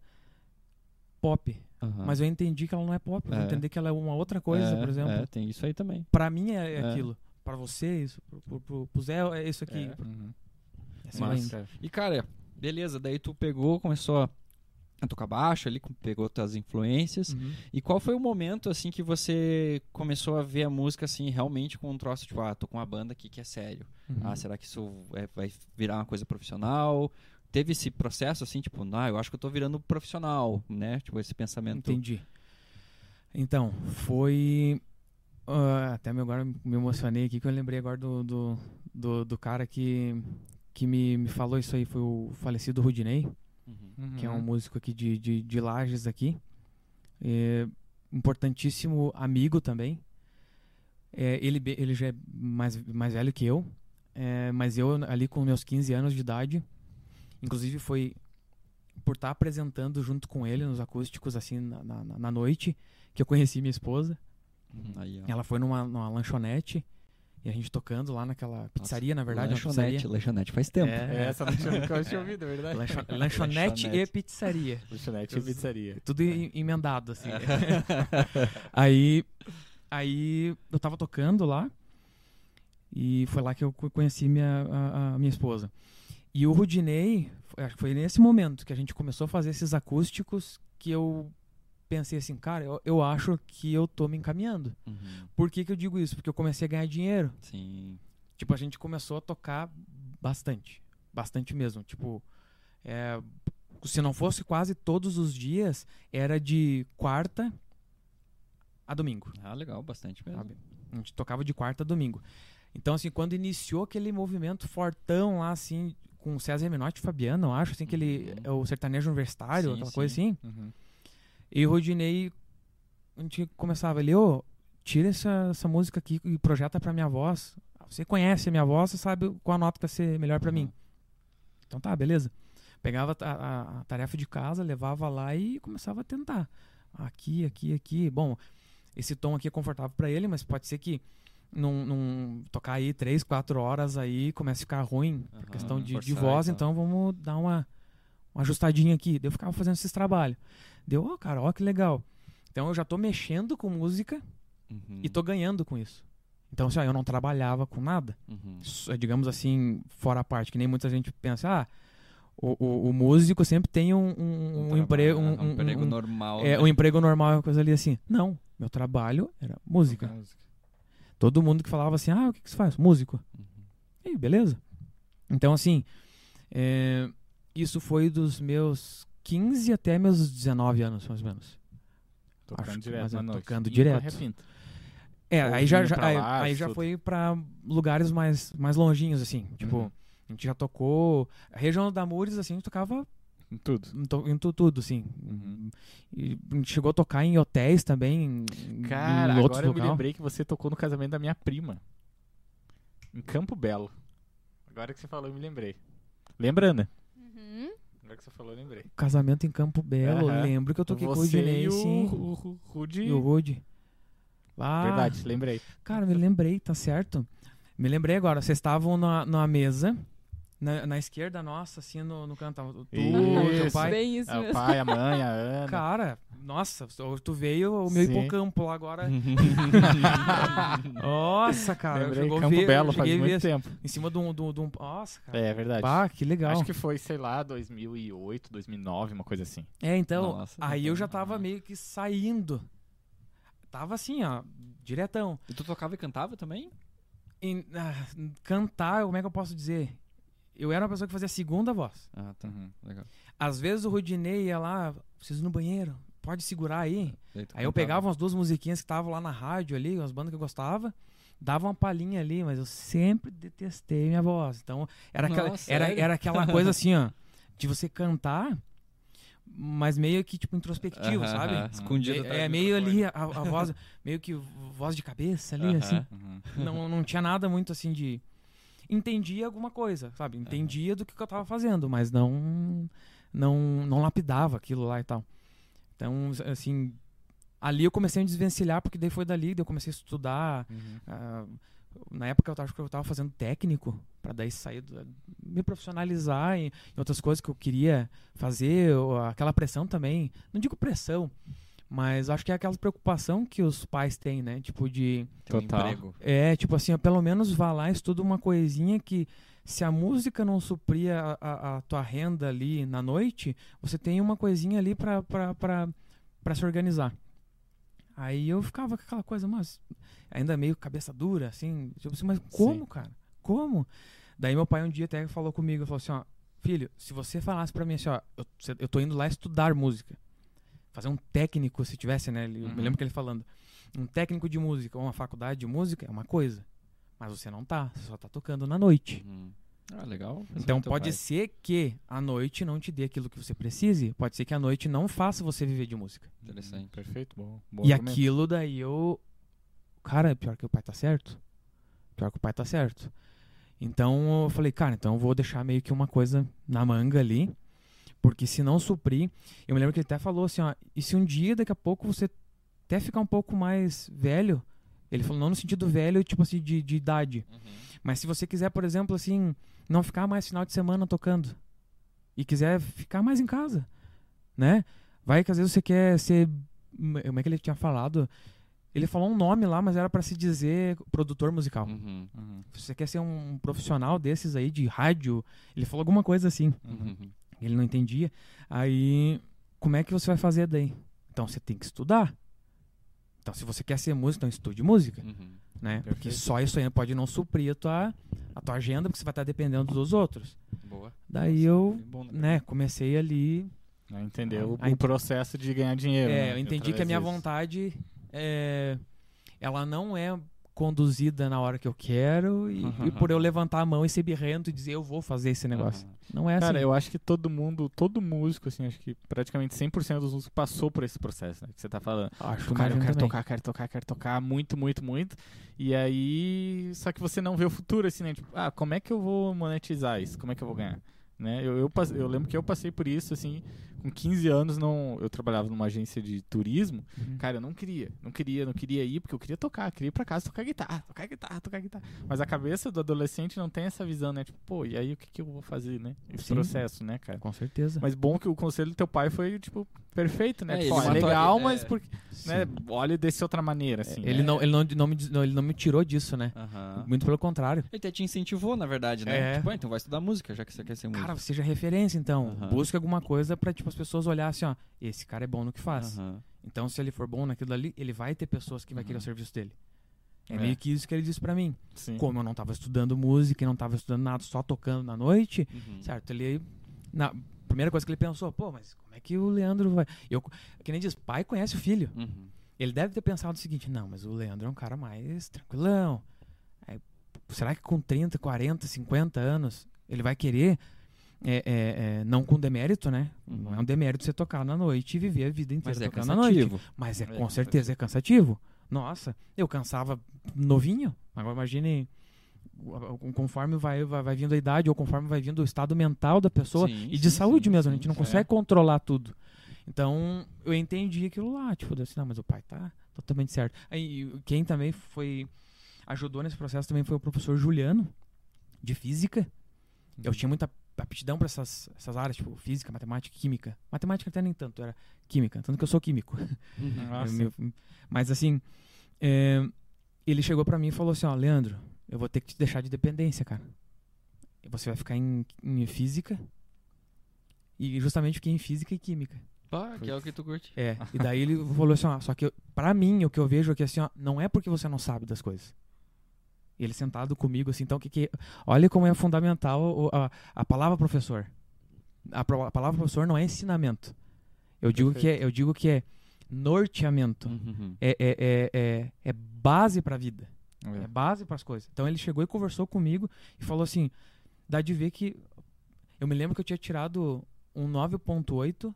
[SPEAKER 4] pop.
[SPEAKER 2] Aham.
[SPEAKER 4] Mas eu entendi que ela não é pop. Eu
[SPEAKER 2] É.
[SPEAKER 4] entender que ela é uma outra coisa,
[SPEAKER 2] É,
[SPEAKER 4] por exemplo.
[SPEAKER 2] É, tem isso aí também.
[SPEAKER 4] Pra mim é, é
[SPEAKER 2] É.
[SPEAKER 4] aquilo. Pra você é isso. Pro, pro, pro, Zé é isso aqui.
[SPEAKER 2] É.
[SPEAKER 1] Uhum.
[SPEAKER 4] Indo.
[SPEAKER 1] Massa.
[SPEAKER 2] E, cara, beleza, daí tu pegou, começou a, a tocar baixo ali, pegou tuas influências.
[SPEAKER 4] Uhum.
[SPEAKER 2] E qual foi o momento, assim, que você começou a ver a música, assim, realmente com um troço, tipo, ah, tô com uma banda aqui que é sério.
[SPEAKER 4] Uhum.
[SPEAKER 2] Ah, será que isso é- vai virar uma coisa profissional? Teve esse processo, assim, tipo, ah, eu acho que eu tô virando profissional, né? Tipo, esse pensamento.
[SPEAKER 4] Entendi. Então, foi. ah, até agora me emocionei aqui que eu lembrei agora do, do, do, do cara que, que me, me falou isso aí. Foi o falecido Rudinei.
[SPEAKER 2] Uhum.
[SPEAKER 4] que é um
[SPEAKER 1] Uhum.
[SPEAKER 4] músico aqui de, de, de Lages aqui. É, importantíssimo amigo também. É, ele, ele já é mais, mais velho que eu, é, mas eu ali com meus 15 anos de idade, inclusive foi por estar apresentando junto com ele nos acústicos assim na, na, na noite que eu conheci minha esposa.
[SPEAKER 2] Uhum. Aí, ó.
[SPEAKER 4] Ela foi numa, numa lanchonete e a gente tocando lá naquela pizzaria, na verdade,
[SPEAKER 2] lanchonete,
[SPEAKER 4] pizzaria.
[SPEAKER 2] lanchonete faz tempo.
[SPEAKER 4] É.
[SPEAKER 1] É, essa não tinha, nunca tinha ouvido, é verdade.
[SPEAKER 4] Lancho- lanchonete e
[SPEAKER 2] Lanchonete.
[SPEAKER 4] pizzaria.
[SPEAKER 1] Lanchonete e pizzaria.
[SPEAKER 4] Tudo em- emendado, assim. [laughs] aí, aí eu tava tocando lá e foi lá que eu co- conheci minha, a, a minha esposa. E o Rudinei, acho que foi nesse momento que a gente começou a fazer esses acústicos que eu pensei assim, cara, eu, eu acho que eu tô me encaminhando.
[SPEAKER 2] Uhum.
[SPEAKER 4] Por que, que eu digo isso? Porque eu comecei a ganhar dinheiro.
[SPEAKER 2] Sim.
[SPEAKER 4] Tipo, a gente começou a tocar bastante. Bastante mesmo. Tipo, é, se não fosse quase todos os dias, era de quarta a domingo.
[SPEAKER 2] Ah, legal, bastante mesmo.
[SPEAKER 4] Sabe? A gente tocava de quarta a domingo. Então, assim, quando iniciou aquele movimento fortão lá, assim, com o César Menotti e Fabiano, eu acho, assim, aquele
[SPEAKER 2] Uhum.
[SPEAKER 4] é o sertanejo universitário,
[SPEAKER 2] Sim,
[SPEAKER 4] aquela
[SPEAKER 2] sim.
[SPEAKER 4] coisa assim.
[SPEAKER 1] Uhum.
[SPEAKER 4] E o Rodinei, a gente começava ali, ô, tira essa, essa música aqui e projeta pra minha voz. Você conhece a minha voz, você sabe qual a nota que vai ser melhor pra mim. Então tá, beleza. Pegava a, a- a tarefa de casa, levava lá e começava a tentar. Aqui, aqui, aqui. Bom, esse tom aqui é confortável pra ele, mas pode ser que num, num- tocar aí três, quatro horas aí comece a ficar ruim por
[SPEAKER 2] Aham,
[SPEAKER 4] questão de, de voz,
[SPEAKER 2] tal.
[SPEAKER 4] então vamos dar uma, uma ajustadinha aqui. Eu ficava fazendo esses trabalhos. Deu, ó, cara, ó que legal. Então eu já tô mexendo com música
[SPEAKER 2] Uhum.
[SPEAKER 4] e tô ganhando com isso. Então, assim, ó, eu não trabalhava com nada.
[SPEAKER 2] Uhum.
[SPEAKER 4] Só, digamos assim, fora a parte, que nem muita gente pensa, ah, o, o, o músico sempre tem um, um, um emprego. Um,
[SPEAKER 2] um, emprego
[SPEAKER 4] um-
[SPEAKER 2] normal.
[SPEAKER 4] é,
[SPEAKER 2] né?
[SPEAKER 4] um emprego normal, uma coisa ali assim. Não, meu trabalho era música. Todo mundo que falava assim, ah, o que, que você faz? Músico.
[SPEAKER 2] Uhum.
[SPEAKER 4] E aí, beleza. Então, assim, é, isso foi dos meus 15 até meus 19 anos, mais ou menos.
[SPEAKER 1] Tocando
[SPEAKER 4] Acho que
[SPEAKER 1] direto
[SPEAKER 4] mais
[SPEAKER 1] na noite.
[SPEAKER 4] tocando direto. É,
[SPEAKER 1] Ou
[SPEAKER 4] aí já, já- aí,
[SPEAKER 1] lá,
[SPEAKER 4] aí já
[SPEAKER 1] tudo.
[SPEAKER 4] foi pra lugares mais, mais longinhos, assim. Tipo,
[SPEAKER 1] Uhum.
[SPEAKER 4] a gente já tocou. A região da Mures, assim, a gente tocava
[SPEAKER 1] Em tudo.
[SPEAKER 4] em, to- em tu- tudo, assim.
[SPEAKER 1] Uhum.
[SPEAKER 4] E a gente chegou a tocar em hotéis também.
[SPEAKER 1] Cara, agora eu me lembrei que você tocou no casamento da minha prima. Em Campo Belo. Agora que você falou, eu me lembrei. Lembra, Ana? Agora que você falou, eu lembrei.
[SPEAKER 4] Casamento em Campo Belo. Lembro que eu toquei com o Dinei,
[SPEAKER 1] e o,
[SPEAKER 4] sim.
[SPEAKER 1] o, o Rude.
[SPEAKER 4] E o Rude. Ah,
[SPEAKER 1] Verdade, lembrei.
[SPEAKER 4] Cara, me lembrei, tá certo. Me lembrei agora. Vocês estavam na, numa mesa. Na, na esquerda nossa, assim, no, no canto. Tu, o teu
[SPEAKER 1] Isso.
[SPEAKER 4] pai.
[SPEAKER 3] Bem isso
[SPEAKER 1] É, o pai, a mãe, a [laughs] Ana.
[SPEAKER 4] Cara, nossa, tu veio o meu
[SPEAKER 1] Sim.
[SPEAKER 4] hipocampo lá agora. [laughs] Nossa, cara.
[SPEAKER 1] Lembrei,
[SPEAKER 4] chegou a
[SPEAKER 1] Campo
[SPEAKER 4] ver-
[SPEAKER 1] Belo faz
[SPEAKER 4] a
[SPEAKER 1] muito
[SPEAKER 4] ver
[SPEAKER 1] tempo.
[SPEAKER 4] Em cima de um. de um- de um- nossa, cara.
[SPEAKER 1] É, verdade.
[SPEAKER 4] Bah, que legal.
[SPEAKER 1] Acho que foi, sei lá, 2008, 2009, uma coisa assim.
[SPEAKER 4] É, então,
[SPEAKER 2] Nossa,
[SPEAKER 4] aí eu já tava
[SPEAKER 2] ah.
[SPEAKER 4] meio que saindo. Tava assim, ó, diretão.
[SPEAKER 2] E tu tocava e cantava também?
[SPEAKER 4] Em- ah, cantar, como é que eu posso dizer? Eu era uma pessoa que fazia segunda voz.
[SPEAKER 2] Ah, tá.
[SPEAKER 1] Uhum.
[SPEAKER 2] Legal.
[SPEAKER 4] Às vezes o Rudinei ia lá, preciso ir no banheiro, pode segurar aí.
[SPEAKER 2] Tu
[SPEAKER 4] Aí eu pegava umas duas musiquinhas que estavam lá na rádio ali, umas bandas que eu gostava, dava uma palhinha ali, mas eu sempre detestei minha voz. Então, era aquela,
[SPEAKER 2] Nossa,
[SPEAKER 4] era, era aquela [laughs] coisa assim, ó, de você cantar, mas meio que tipo introspectivo,
[SPEAKER 2] Aham,
[SPEAKER 4] sabe?
[SPEAKER 2] aham. Escondido
[SPEAKER 4] É, é meio ali a, a voz, [laughs] meio que voz de cabeça ali,
[SPEAKER 2] Aham.
[SPEAKER 4] assim.
[SPEAKER 1] Uhum.
[SPEAKER 4] Não, não tinha nada muito assim de. Entendia alguma coisa, sabe? Entendia do que, que eu tava fazendo, mas não, não. Não lapidava aquilo lá e tal. Então, assim. Ali eu comecei a me desvencilhar, porque daí foi dali, daí eu comecei a estudar.
[SPEAKER 1] Uhum.
[SPEAKER 4] ah, na época eu acho que eu tava fazendo técnico, para daí sair, do- me profissionalizar em, em outras coisas que eu queria fazer, ou aquela pressão também. Não digo pressão, mas acho que é aquela preocupação que os pais têm, né? Tipo, de.
[SPEAKER 2] Um
[SPEAKER 1] Total.
[SPEAKER 2] emprego.
[SPEAKER 4] É, tipo assim, pelo menos vá lá e estuda uma coisinha que se a música não suprir a, a, a tua renda ali na noite, você tem uma coisinha ali pra, pra, pra, pra se organizar. Aí eu ficava com aquela coisa, mas ainda meio cabeça dura, assim, tipo assim, mas como,
[SPEAKER 1] Sim.
[SPEAKER 4] cara? Como? Daí meu pai um dia até falou comigo, falou assim, ó, filho, se você falasse pra mim assim, ó, eu, eu tô indo lá estudar música, fazer um técnico, se tivesse, né, ele- eu me
[SPEAKER 1] Uhum.
[SPEAKER 4] lembro que ele falando, um técnico de música ou uma faculdade de música é uma coisa, mas você não tá, você só tá tocando na noite.
[SPEAKER 2] Uhum. Ah, legal.
[SPEAKER 4] Então pode
[SPEAKER 2] pai.
[SPEAKER 4] ser que a noite não te dê aquilo que você precise, pode ser que a noite não faça você viver de música.
[SPEAKER 2] Interessante.
[SPEAKER 1] Perfeito, bom. bom
[SPEAKER 4] e
[SPEAKER 1] argumento.
[SPEAKER 4] aquilo daí eu. Cara, pior que o pai tá certo. Pior que o pai tá certo. Então eu falei, cara, então eu vou deixar meio que uma coisa na manga ali. Porque se não suprir. Eu me lembro que ele até falou assim, ó. E se um dia, daqui a pouco, você até ficar um pouco mais velho. Ele falou, não no sentido velho, tipo assim, de, de idade.
[SPEAKER 2] Uhum.
[SPEAKER 4] Mas se você quiser, por exemplo, assim, não ficar mais final de semana tocando e quiser ficar mais em casa, né? Vai que às vezes você quer ser, como é que ele tinha falado? Ele falou um nome lá, mas era pra se dizer produtor musical.
[SPEAKER 2] Uhum.
[SPEAKER 1] Uhum.
[SPEAKER 4] Se você quer ser um profissional desses aí de rádio, ele falou alguma coisa assim.
[SPEAKER 2] Uhum.
[SPEAKER 4] Ele não entendia. Aí, como é que você vai fazer daí? Então você tem que estudar. Então, se você quer ser músico, então estude música
[SPEAKER 2] Uhum.
[SPEAKER 4] né? Porque só isso aí pode não suprir a tua, a tua agenda, porque você vai estar dependendo dos outros.
[SPEAKER 2] Boa.
[SPEAKER 4] Daí
[SPEAKER 2] Nossa,
[SPEAKER 4] eu,
[SPEAKER 2] bom,
[SPEAKER 4] né, comecei ali.
[SPEAKER 1] Né, Entendeu o processo de ganhar dinheiro.
[SPEAKER 4] é,
[SPEAKER 1] né,
[SPEAKER 4] eu entendi
[SPEAKER 1] através
[SPEAKER 4] que a minha
[SPEAKER 1] disso.
[SPEAKER 4] vontade é, ela não é conduzida na hora que eu quero e, e por eu levantar a mão e ser birrento e dizer eu vou fazer esse negócio.
[SPEAKER 2] Aham.
[SPEAKER 4] Não é
[SPEAKER 1] Cara,
[SPEAKER 4] assim.
[SPEAKER 1] eu acho que todo mundo, todo músico, assim, acho que praticamente 100% dos músicos passou por esse processo, né? Que você tá falando.
[SPEAKER 4] acho
[SPEAKER 1] Tipo,
[SPEAKER 4] que
[SPEAKER 1] cara, eu quero
[SPEAKER 4] também.
[SPEAKER 1] tocar, quero tocar, quero tocar muito, muito, muito. E aí, só que você não vê o futuro, assim, né? Tipo, ah, como é que eu vou monetizar isso? Como é que eu vou ganhar? Né? Eu, eu, eu lembro que eu passei por isso, assim, com 15 anos, não, eu trabalhava numa agência de turismo.
[SPEAKER 4] Uhum.
[SPEAKER 1] Cara, eu não queria, não queria, não queria ir, porque eu queria tocar, queria ir pra casa tocar guitarra, tocar guitarra, tocar guitarra. Mas a cabeça do adolescente não tem essa visão, né? Tipo, pô, e aí o que, que eu vou fazer, né? Esse
[SPEAKER 4] Sim.
[SPEAKER 1] processo, né, cara?
[SPEAKER 4] Com certeza.
[SPEAKER 1] Mas bom que o conselho do teu pai foi, tipo, perfeito, né?
[SPEAKER 2] É,
[SPEAKER 1] tipo, ó, é legal,
[SPEAKER 2] é,
[SPEAKER 1] mas porque, né, olha desse outra maneira, assim.
[SPEAKER 4] ele,
[SPEAKER 1] né?
[SPEAKER 4] não, ele, não, não me, não, ele não me tirou disso, né?
[SPEAKER 2] Aham.
[SPEAKER 4] Muito pelo contrário.
[SPEAKER 2] Ele até te incentivou, na verdade, né?
[SPEAKER 4] É.
[SPEAKER 2] Tipo, ah, então vai estudar música, já que você quer ser músico.
[SPEAKER 4] Cara, seja referência, então.
[SPEAKER 2] Aham.
[SPEAKER 4] Busca alguma coisa pra, tipo, as pessoas olharem assim, ó. Esse cara é bom no que faz.
[SPEAKER 2] Aham.
[SPEAKER 4] Então, se ele for bom naquilo ali, ele vai ter pessoas que vai querer
[SPEAKER 2] Uhum.
[SPEAKER 4] o serviço dele. É,
[SPEAKER 1] É.
[SPEAKER 4] meio que isso que ele disse pra mim.
[SPEAKER 1] Sim.
[SPEAKER 4] Como eu não tava estudando música não tava estudando nada, só tocando na noite,
[SPEAKER 2] Uhum.
[SPEAKER 4] certo? Ele. Na primeira coisa que ele pensou, pô, mas como é que o Leandro vai. Eu, que nem diz, pai conhece o filho.
[SPEAKER 2] Uhum.
[SPEAKER 4] Ele deve ter pensado o seguinte: não, mas o Leandro é um cara mais tranquilão. Será que com 30, 40, 50 anos ele vai querer? É, é, é, não com demérito, né? Não é um demérito você tocar na noite e viver a vida inteira
[SPEAKER 2] Mas é
[SPEAKER 4] tocando na noite.
[SPEAKER 2] cansativo.
[SPEAKER 4] Mas é,
[SPEAKER 2] É
[SPEAKER 4] com
[SPEAKER 2] cansativo.
[SPEAKER 4] certeza é cansativo. Nossa, eu cansava novinho. Agora imagine conforme vai, vai, vai vindo a idade ou conforme vai vindo o estado mental da pessoa
[SPEAKER 2] Sim,
[SPEAKER 4] e de
[SPEAKER 2] sim,
[SPEAKER 4] saúde
[SPEAKER 2] sim,
[SPEAKER 4] mesmo. a gente não
[SPEAKER 2] sim.
[SPEAKER 4] consegue controlar tudo. Então eu entendi aquilo lá. Tipo, assim, não, mas o pai tá totalmente certo. Aí quem também foi. ajudou nesse processo também foi o professor Juliano, de física. Eu tinha muita aptidão para essas, essas áreas, tipo física, matemática, química. Matemática até nem tanto, era química, tanto que eu sou químico.
[SPEAKER 2] Uhum. [laughs]
[SPEAKER 1] Nossa.
[SPEAKER 4] Eu mas assim, é, ele chegou pra mim e falou assim, ó, Leandro, eu vou ter que te deixar de dependência, cara. Você vai ficar em, em física. E justamente fiquei em física e química.
[SPEAKER 2] Pá, que é o que tu curte.
[SPEAKER 4] É. E daí [laughs] ele falou assim, ó, só que eu- pra mim o que eu vejo aqui assim, ó, não é porque você não sabe das coisas. Ele sentado comigo assim, então o que que olha como é fundamental a, a palavra professor. A, a palavra professor não é ensinamento. Eu digo que é, eu digo que é norteamento.
[SPEAKER 2] Uhum.
[SPEAKER 4] É, é, é, é, é base pra vida.
[SPEAKER 1] É.
[SPEAKER 4] É base para as coisas. Então ele chegou e conversou comigo e falou assim: dá de ver que. Eu me lembro que eu tinha tirado um 9,8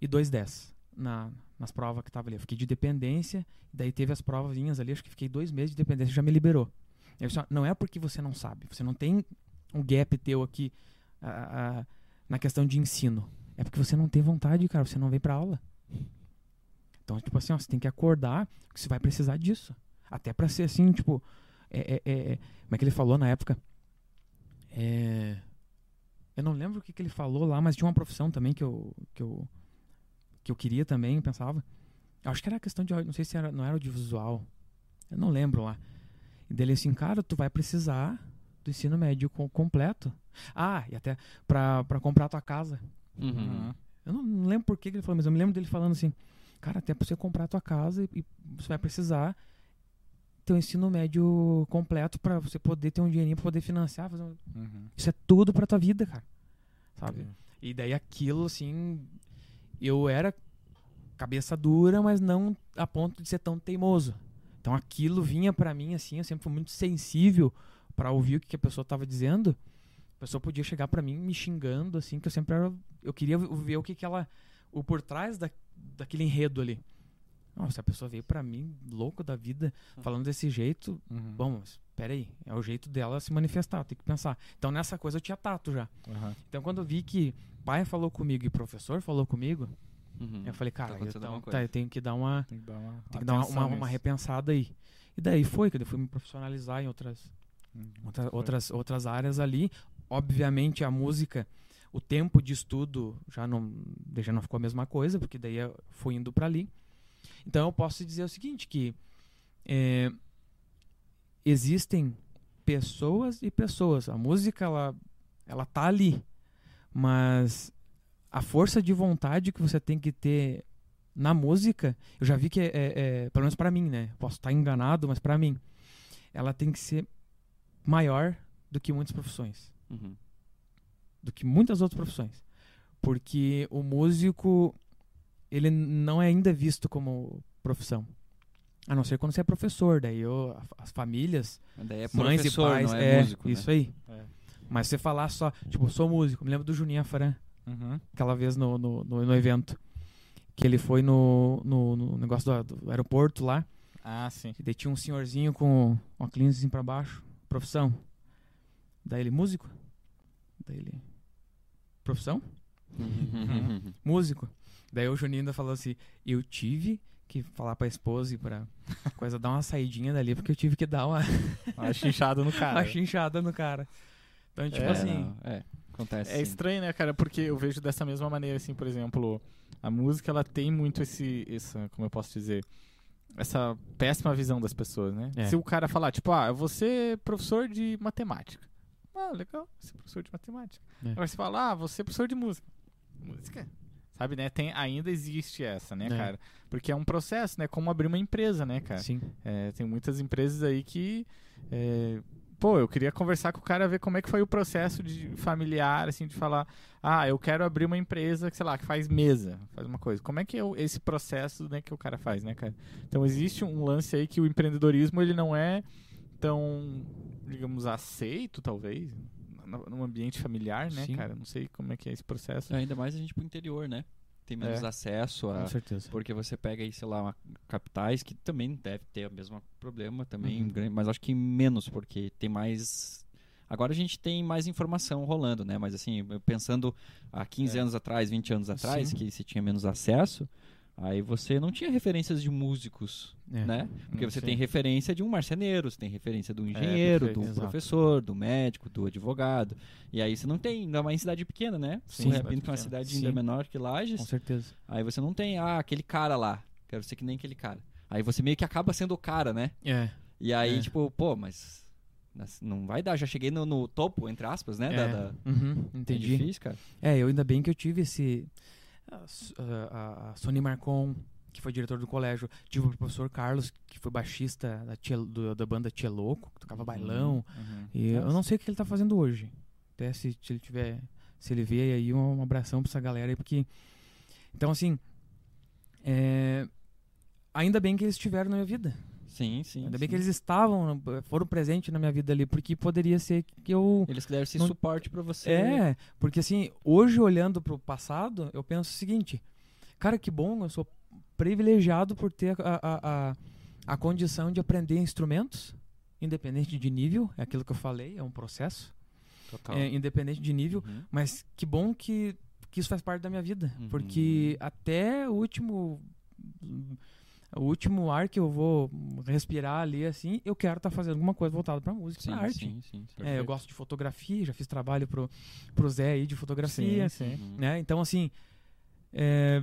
[SPEAKER 4] e 2,10 na, nas provas que tava ali. Eu fiquei de dependência, daí teve as provinhas ali, acho que fiquei dois meses de dependência, já me liberou. Eu disse, "Ó, não é porque você não sabe, você não tem um gap teu aqui na questão de ensino. É porque você não tem vontade, cara, você não vem pra aula. Então, tipo assim, ó, você tem que acordar que você vai precisar disso. Até pra ser assim, tipo. É, é, é- como é que ele falou na época? É, eu não lembro o que, que ele falou lá, mas tinha uma profissão também que eu, que eu, que eu queria também, eu pensava. Eu acho que era questão de. Não sei se era, não era audiovisual. Eu não lembro lá. E dele assim, cara, tu vai precisar do ensino médio com- completo. Ah, e até pra, pra comprar tua casa.
[SPEAKER 2] Uhum.
[SPEAKER 4] Eu não, não lembro por que ele falou, mas eu me lembro dele falando assim, cara, até pra você comprar a tua casa e, e você vai precisar ter um ensino médio completo pra você poder ter um dinheirinho pra poder financiar. um-
[SPEAKER 1] Uhum.
[SPEAKER 4] Isso é tudo pra tua vida, cara. Sabe? E daí aquilo, assim, eu era cabeça dura, mas não a ponto de ser tão teimoso. Então aquilo vinha pra mim, assim, eu sempre fui muito sensível pra ouvir o que a pessoa tava dizendo. A pessoa podia chegar pra mim me xingando, assim, que eu sempre era. Eu queria ver o que que ela. O por trás da, daquele enredo ali. Nossa, a pessoa veio pra mim, louco da vida, falando desse jeito.
[SPEAKER 1] Uhum.
[SPEAKER 4] Bom, mas peraí, é o jeito dela se manifestar, tem que pensar. Então nessa coisa eu tinha tato já.
[SPEAKER 1] Uhum.
[SPEAKER 4] Então quando eu vi que pai falou comigo e professor falou comigo,
[SPEAKER 2] Uhum.
[SPEAKER 4] eu falei, cara,
[SPEAKER 2] Tá
[SPEAKER 4] eu, então, tá, eu tenho que dar uma,
[SPEAKER 1] Tem que dar uma,
[SPEAKER 4] que dar uma, uma, uma repensada aí. E daí foi, que eu fui me profissionalizar em outras,
[SPEAKER 1] Uhum.
[SPEAKER 4] outra- outras, outras áreas ali. Obviamente a música, o tempo de estudo já não, já não ficou a mesma coisa, porque daí eu fui indo para ali. Então eu posso dizer o seguinte, que é, existem pessoas e pessoas. A música, ela, ela tá ali, mas a força de vontade que você tem que ter na música, eu já vi que é, é- é- pelo menos para mim, né? Posso estar enganado, mas para mim, ela tem que ser maior do que muitas profissões,
[SPEAKER 2] Uhum.
[SPEAKER 4] do que muitas outras profissões, porque o músico ele não é ainda visto como profissão. A não ser quando você é professor, daí eu, as famílias,
[SPEAKER 2] Daí é
[SPEAKER 4] mães e pais,
[SPEAKER 2] não é, músico,
[SPEAKER 4] isso
[SPEAKER 2] né?
[SPEAKER 4] aí.
[SPEAKER 1] É.
[SPEAKER 4] Mas você falar só, tipo, eu sou músico, me lembro do Juninho Afran,
[SPEAKER 1] Uhum.
[SPEAKER 4] aquela vez no, no, no, no evento, que ele foi no, no, no negócio do, do aeroporto lá,
[SPEAKER 1] Ah, sim.
[SPEAKER 4] e daí tinha um senhorzinho com uma clínica assim pra baixo, profissão. Daí ele, músico? Daí ele, profissão? [laughs] músico. Daí o Juninho ainda falou assim: eu tive que falar pra esposa e pra [laughs] coisa dar uma saidinha dali, porque eu tive que dar uma, [laughs]
[SPEAKER 1] Uma chinchada no cara.
[SPEAKER 4] uma chinchada no cara. Então, tipo
[SPEAKER 1] É,
[SPEAKER 4] assim.
[SPEAKER 2] não, é, acontece.
[SPEAKER 1] É
[SPEAKER 2] sim.
[SPEAKER 1] estranho, né, cara? Porque eu vejo dessa mesma maneira, assim, por exemplo, a música, ela tem muito esse, essa, como eu posso dizer, essa péssima visão das pessoas, né?
[SPEAKER 4] É.
[SPEAKER 1] Se o cara falar, tipo, ah, eu vou ser professor de matemática. Ah, legal, ser professor de matemática.
[SPEAKER 4] É.
[SPEAKER 1] Agora você fala, ah, vou ser professor de música. Música? Sabe, né? Tem, ainda existe essa, né,
[SPEAKER 4] É.
[SPEAKER 1] cara? Porque é um processo, né? Como abrir uma empresa, né, cara?
[SPEAKER 4] Sim.
[SPEAKER 1] É, tem muitas empresas aí que. é, pô, eu queria conversar com o cara, ver como é que foi o processo de familiar, assim, de falar, ah, eu quero abrir uma empresa, que, sei lá, que faz mesa, faz uma coisa. Como é que é esse processo né, que o cara faz, né, cara? Então existe um lance aí que o empreendedorismo ele não é tão, digamos, aceito, talvez, no, no ambiente familiar, né,
[SPEAKER 4] Sim.
[SPEAKER 1] cara? Não sei como é que é esse processo.
[SPEAKER 2] Ainda mais a gente pro interior, né? Tem menos
[SPEAKER 1] É.
[SPEAKER 2] acesso a.
[SPEAKER 4] Com certeza.
[SPEAKER 2] Porque você pega aí, sei lá, uma- capitais que também deve ter o mesmo problema também,
[SPEAKER 4] Uhum.
[SPEAKER 2] grande, mas acho que menos, porque tem mais. Agora a gente tem mais informação rolando, né? Mas assim, pensando há 15
[SPEAKER 1] É.
[SPEAKER 2] anos atrás, 20 anos atrás,
[SPEAKER 4] Sim.
[SPEAKER 2] que se tinha menos acesso, aí você não tinha referências de músicos,
[SPEAKER 4] É.
[SPEAKER 2] né? Porque você
[SPEAKER 1] sim.
[SPEAKER 2] tem referência de um marceneiro, você tem referência do engenheiro,
[SPEAKER 1] perfeito,
[SPEAKER 2] do
[SPEAKER 4] exato.
[SPEAKER 2] professor, do médico, do advogado. E aí você não tem, ainda mais em cidade pequena, né?
[SPEAKER 1] Sim,
[SPEAKER 2] repito que é uma cidade ainda
[SPEAKER 4] Sim.
[SPEAKER 2] menor que Lages.
[SPEAKER 4] Com certeza.
[SPEAKER 2] Aí você não tem, ah, aquele cara lá. Quero ser que nem aquele cara. Aí você meio que acaba sendo o cara, né?
[SPEAKER 4] É.
[SPEAKER 2] E aí,
[SPEAKER 4] É.
[SPEAKER 2] tipo, pô, mas. Não vai dar, já cheguei no, no topo, entre aspas, né? Da,
[SPEAKER 4] É.
[SPEAKER 2] da-
[SPEAKER 4] Uhum,
[SPEAKER 2] É
[SPEAKER 4] entendi.
[SPEAKER 2] difícil, cara.
[SPEAKER 4] É, eu ainda bem que eu tive esse. A, S- a- Sony Marcon, que foi diretor do colégio. Tive o professor Carlos, que foi baixista da, Tia- do- da banda Tia Louco, que tocava bailão.
[SPEAKER 1] Uhum.
[SPEAKER 4] E eu
[SPEAKER 2] Nossa.
[SPEAKER 4] não sei o que ele tá fazendo hoje. Até se, se ele tiver. Se ele vier aí, um, um abração pra essa galera aí, porque. Então, assim. é, Ainda bem que eles estiveram na minha vida.
[SPEAKER 2] Sim, sim.
[SPEAKER 4] Ainda bem
[SPEAKER 2] sim.
[SPEAKER 4] que eles estavam, foram presentes na minha vida ali, porque poderia ser que eu.
[SPEAKER 2] Eles que deram esse
[SPEAKER 4] não-
[SPEAKER 2] suporte pra você.
[SPEAKER 4] É, porque assim, hoje olhando pro passado, eu penso o seguinte: cara, que bom, eu sou privilegiado por ter a, a, a, a condição de aprender instrumentos, independente de nível, é aquilo que eu falei, é um processo,
[SPEAKER 1] Total.
[SPEAKER 4] é, independente de nível,
[SPEAKER 2] Uhum.
[SPEAKER 4] mas que bom que, que isso faz parte da minha vida,
[SPEAKER 2] Uhum.
[SPEAKER 4] porque até o último. O último ar que eu vou respirar ali, assim, eu quero estar fazendo alguma coisa voltada pra música,
[SPEAKER 2] Sim,
[SPEAKER 4] pra arte.
[SPEAKER 2] sim, sim.
[SPEAKER 4] É, eu gosto de fotografia, já fiz trabalho pro, pro Zé aí de fotografia,
[SPEAKER 1] Sim, sim.
[SPEAKER 4] Né? Então, assim, é,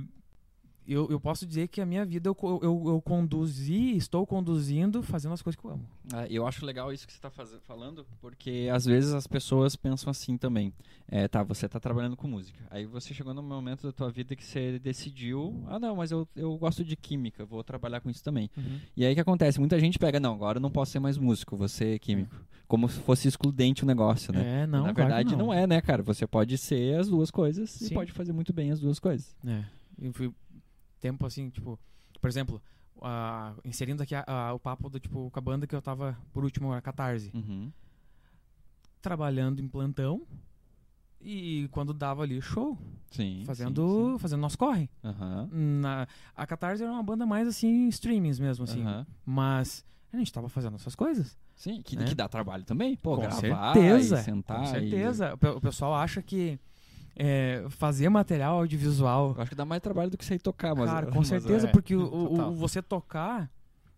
[SPEAKER 4] eu, eu posso dizer que a minha vida eu, eu, eu conduzi, estou conduzindo, fazendo as coisas que eu amo.
[SPEAKER 2] Ah, eu acho legal isso que você está falando, porque às vezes as pessoas pensam assim também. É, tá, você está trabalhando com música. Aí você chegou num momento da tua vida que você decidiu, ah não, mas eu, eu gosto de química, vou trabalhar com isso também. E aí o que acontece? Muita gente pega, não, agora eu não posso ser mais músico, vou ser químico. Como se fosse excludente o negócio, né?
[SPEAKER 4] É, não,
[SPEAKER 2] Na
[SPEAKER 4] claro
[SPEAKER 2] verdade não. é, né, cara? Você pode ser as duas coisas e
[SPEAKER 4] Sim.
[SPEAKER 2] pode fazer muito bem as duas coisas.
[SPEAKER 4] É. Eu fui tempo assim, tipo, por exemplo, ah, inserindo aqui a- a- o papo do tipo com a banda que eu tava por último, a Catarse,
[SPEAKER 2] Uhum.
[SPEAKER 4] trabalhando em plantão e quando dava ali show,
[SPEAKER 2] Sim.
[SPEAKER 4] fazendo,
[SPEAKER 2] sim,
[SPEAKER 4] fazendo nosso corre.
[SPEAKER 2] sim. Aham.
[SPEAKER 4] Na, a Catarse era uma banda mais assim, streamings mesmo, assim.
[SPEAKER 2] aham.
[SPEAKER 4] Mas a gente tava fazendo essas coisas.
[SPEAKER 2] Sim, que,
[SPEAKER 4] Né?
[SPEAKER 2] que dá trabalho também. Pô,
[SPEAKER 4] com
[SPEAKER 2] gravar
[SPEAKER 4] certeza.
[SPEAKER 2] e sentar.
[SPEAKER 4] com
[SPEAKER 2] e-
[SPEAKER 4] certeza. Pe- O pessoal acha que é, fazer material audiovisual.
[SPEAKER 2] Eu acho que dá mais trabalho do que você tocar, mas.
[SPEAKER 4] Cara, com
[SPEAKER 2] mas
[SPEAKER 4] certeza,
[SPEAKER 1] é,
[SPEAKER 4] porque o, o- o você tocar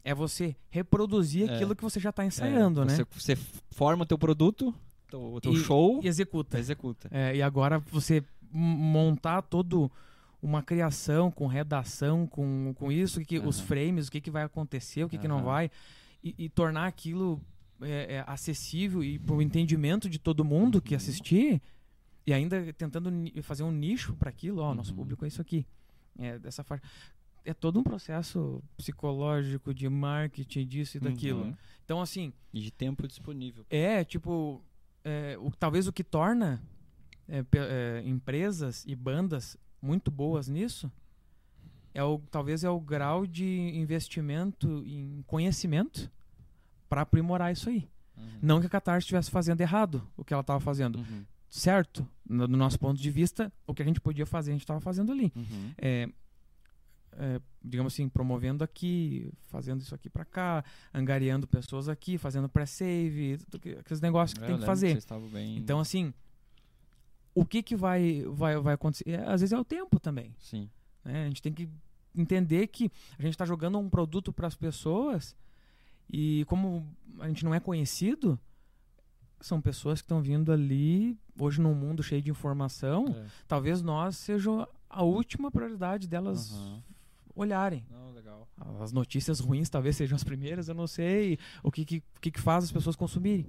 [SPEAKER 4] é você reproduzir
[SPEAKER 2] É.
[SPEAKER 4] aquilo que você já tá
[SPEAKER 2] é,
[SPEAKER 4] ensaiando, né?
[SPEAKER 2] Você, você forma o teu produto, teu- o teu
[SPEAKER 4] E-
[SPEAKER 2] show,
[SPEAKER 4] E executa.
[SPEAKER 2] executa.
[SPEAKER 4] É, e agora você montar todo uma criação com redação, com, com isso, que, os
[SPEAKER 2] Aham.
[SPEAKER 4] frames, o que, que vai acontecer, o que, que não vai, e, e tornar aquilo é, é, acessível e pro entendimento de todo mundo que
[SPEAKER 2] Uhum.
[SPEAKER 4] assistir, e ainda tentando fazer um nicho para aquilo, ó, nosso
[SPEAKER 2] Uhum.
[SPEAKER 4] público é isso aqui. É dessa faixa. É todo um processo psicológico de marketing disso e daquilo.
[SPEAKER 2] Uhum.
[SPEAKER 4] Então, assim,
[SPEAKER 2] E de tempo disponível.
[SPEAKER 4] é, tipo, é, o, talvez o que torna é, é, empresas e bandas muito boas nisso é o, talvez é o grau de investimento em conhecimento para aprimorar isso aí.
[SPEAKER 2] Uhum.
[SPEAKER 4] Não que a Catarse estivesse fazendo errado o que ela estava fazendo.
[SPEAKER 2] Uhum.
[SPEAKER 4] Certo, no, do nosso ponto de vista, o que a gente podia fazer, a gente estava fazendo ali.
[SPEAKER 2] Uhum.
[SPEAKER 4] É, é, digamos assim, promovendo aqui, fazendo isso aqui para cá, angariando pessoas aqui, fazendo pré-save, que- aqueles negócios que
[SPEAKER 2] É, eu
[SPEAKER 4] tem que fazer.
[SPEAKER 2] estavam bem...
[SPEAKER 4] Então, assim, o que que vai, vai, vai acontecer? É, Às vezes é o tempo também.
[SPEAKER 2] Sim.
[SPEAKER 4] né? A gente tem que entender que a gente está jogando um produto para as pessoas e como a gente não é conhecido, são pessoas que estão vindo ali hoje num mundo cheio de informação.
[SPEAKER 2] É.
[SPEAKER 4] Talvez nós seja a última prioridade delas
[SPEAKER 2] Aham.
[SPEAKER 4] olharem.
[SPEAKER 2] Não, legal.
[SPEAKER 4] As notícias ruins talvez sejam as primeiras, eu não sei o que, que, que, que faz as pessoas consumirem.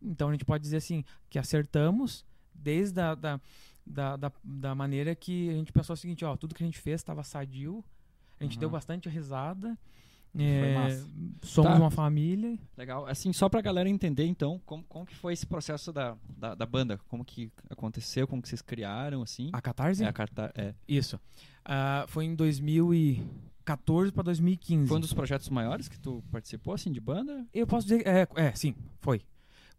[SPEAKER 4] Então a gente pode dizer assim, que acertamos desde a, da, da, da, da maneira que a gente pensou o seguinte, ó, tudo que a gente fez estava sadio, a gente
[SPEAKER 2] Uhum.
[SPEAKER 4] deu bastante risada, é, somos
[SPEAKER 2] Tá.
[SPEAKER 4] uma família.
[SPEAKER 2] Legal. Assim, só pra galera entender, então, como, como que foi esse processo da, da, da banda? Como que aconteceu? Como que vocês criaram, assim?
[SPEAKER 4] A Catarse?
[SPEAKER 2] É, a carta... é.
[SPEAKER 4] Isso. Ah, foi em 2014 para 2015.
[SPEAKER 2] Foi um dos projetos maiores que tu participou, assim, de banda?
[SPEAKER 4] Eu posso dizer, é, é sim, foi.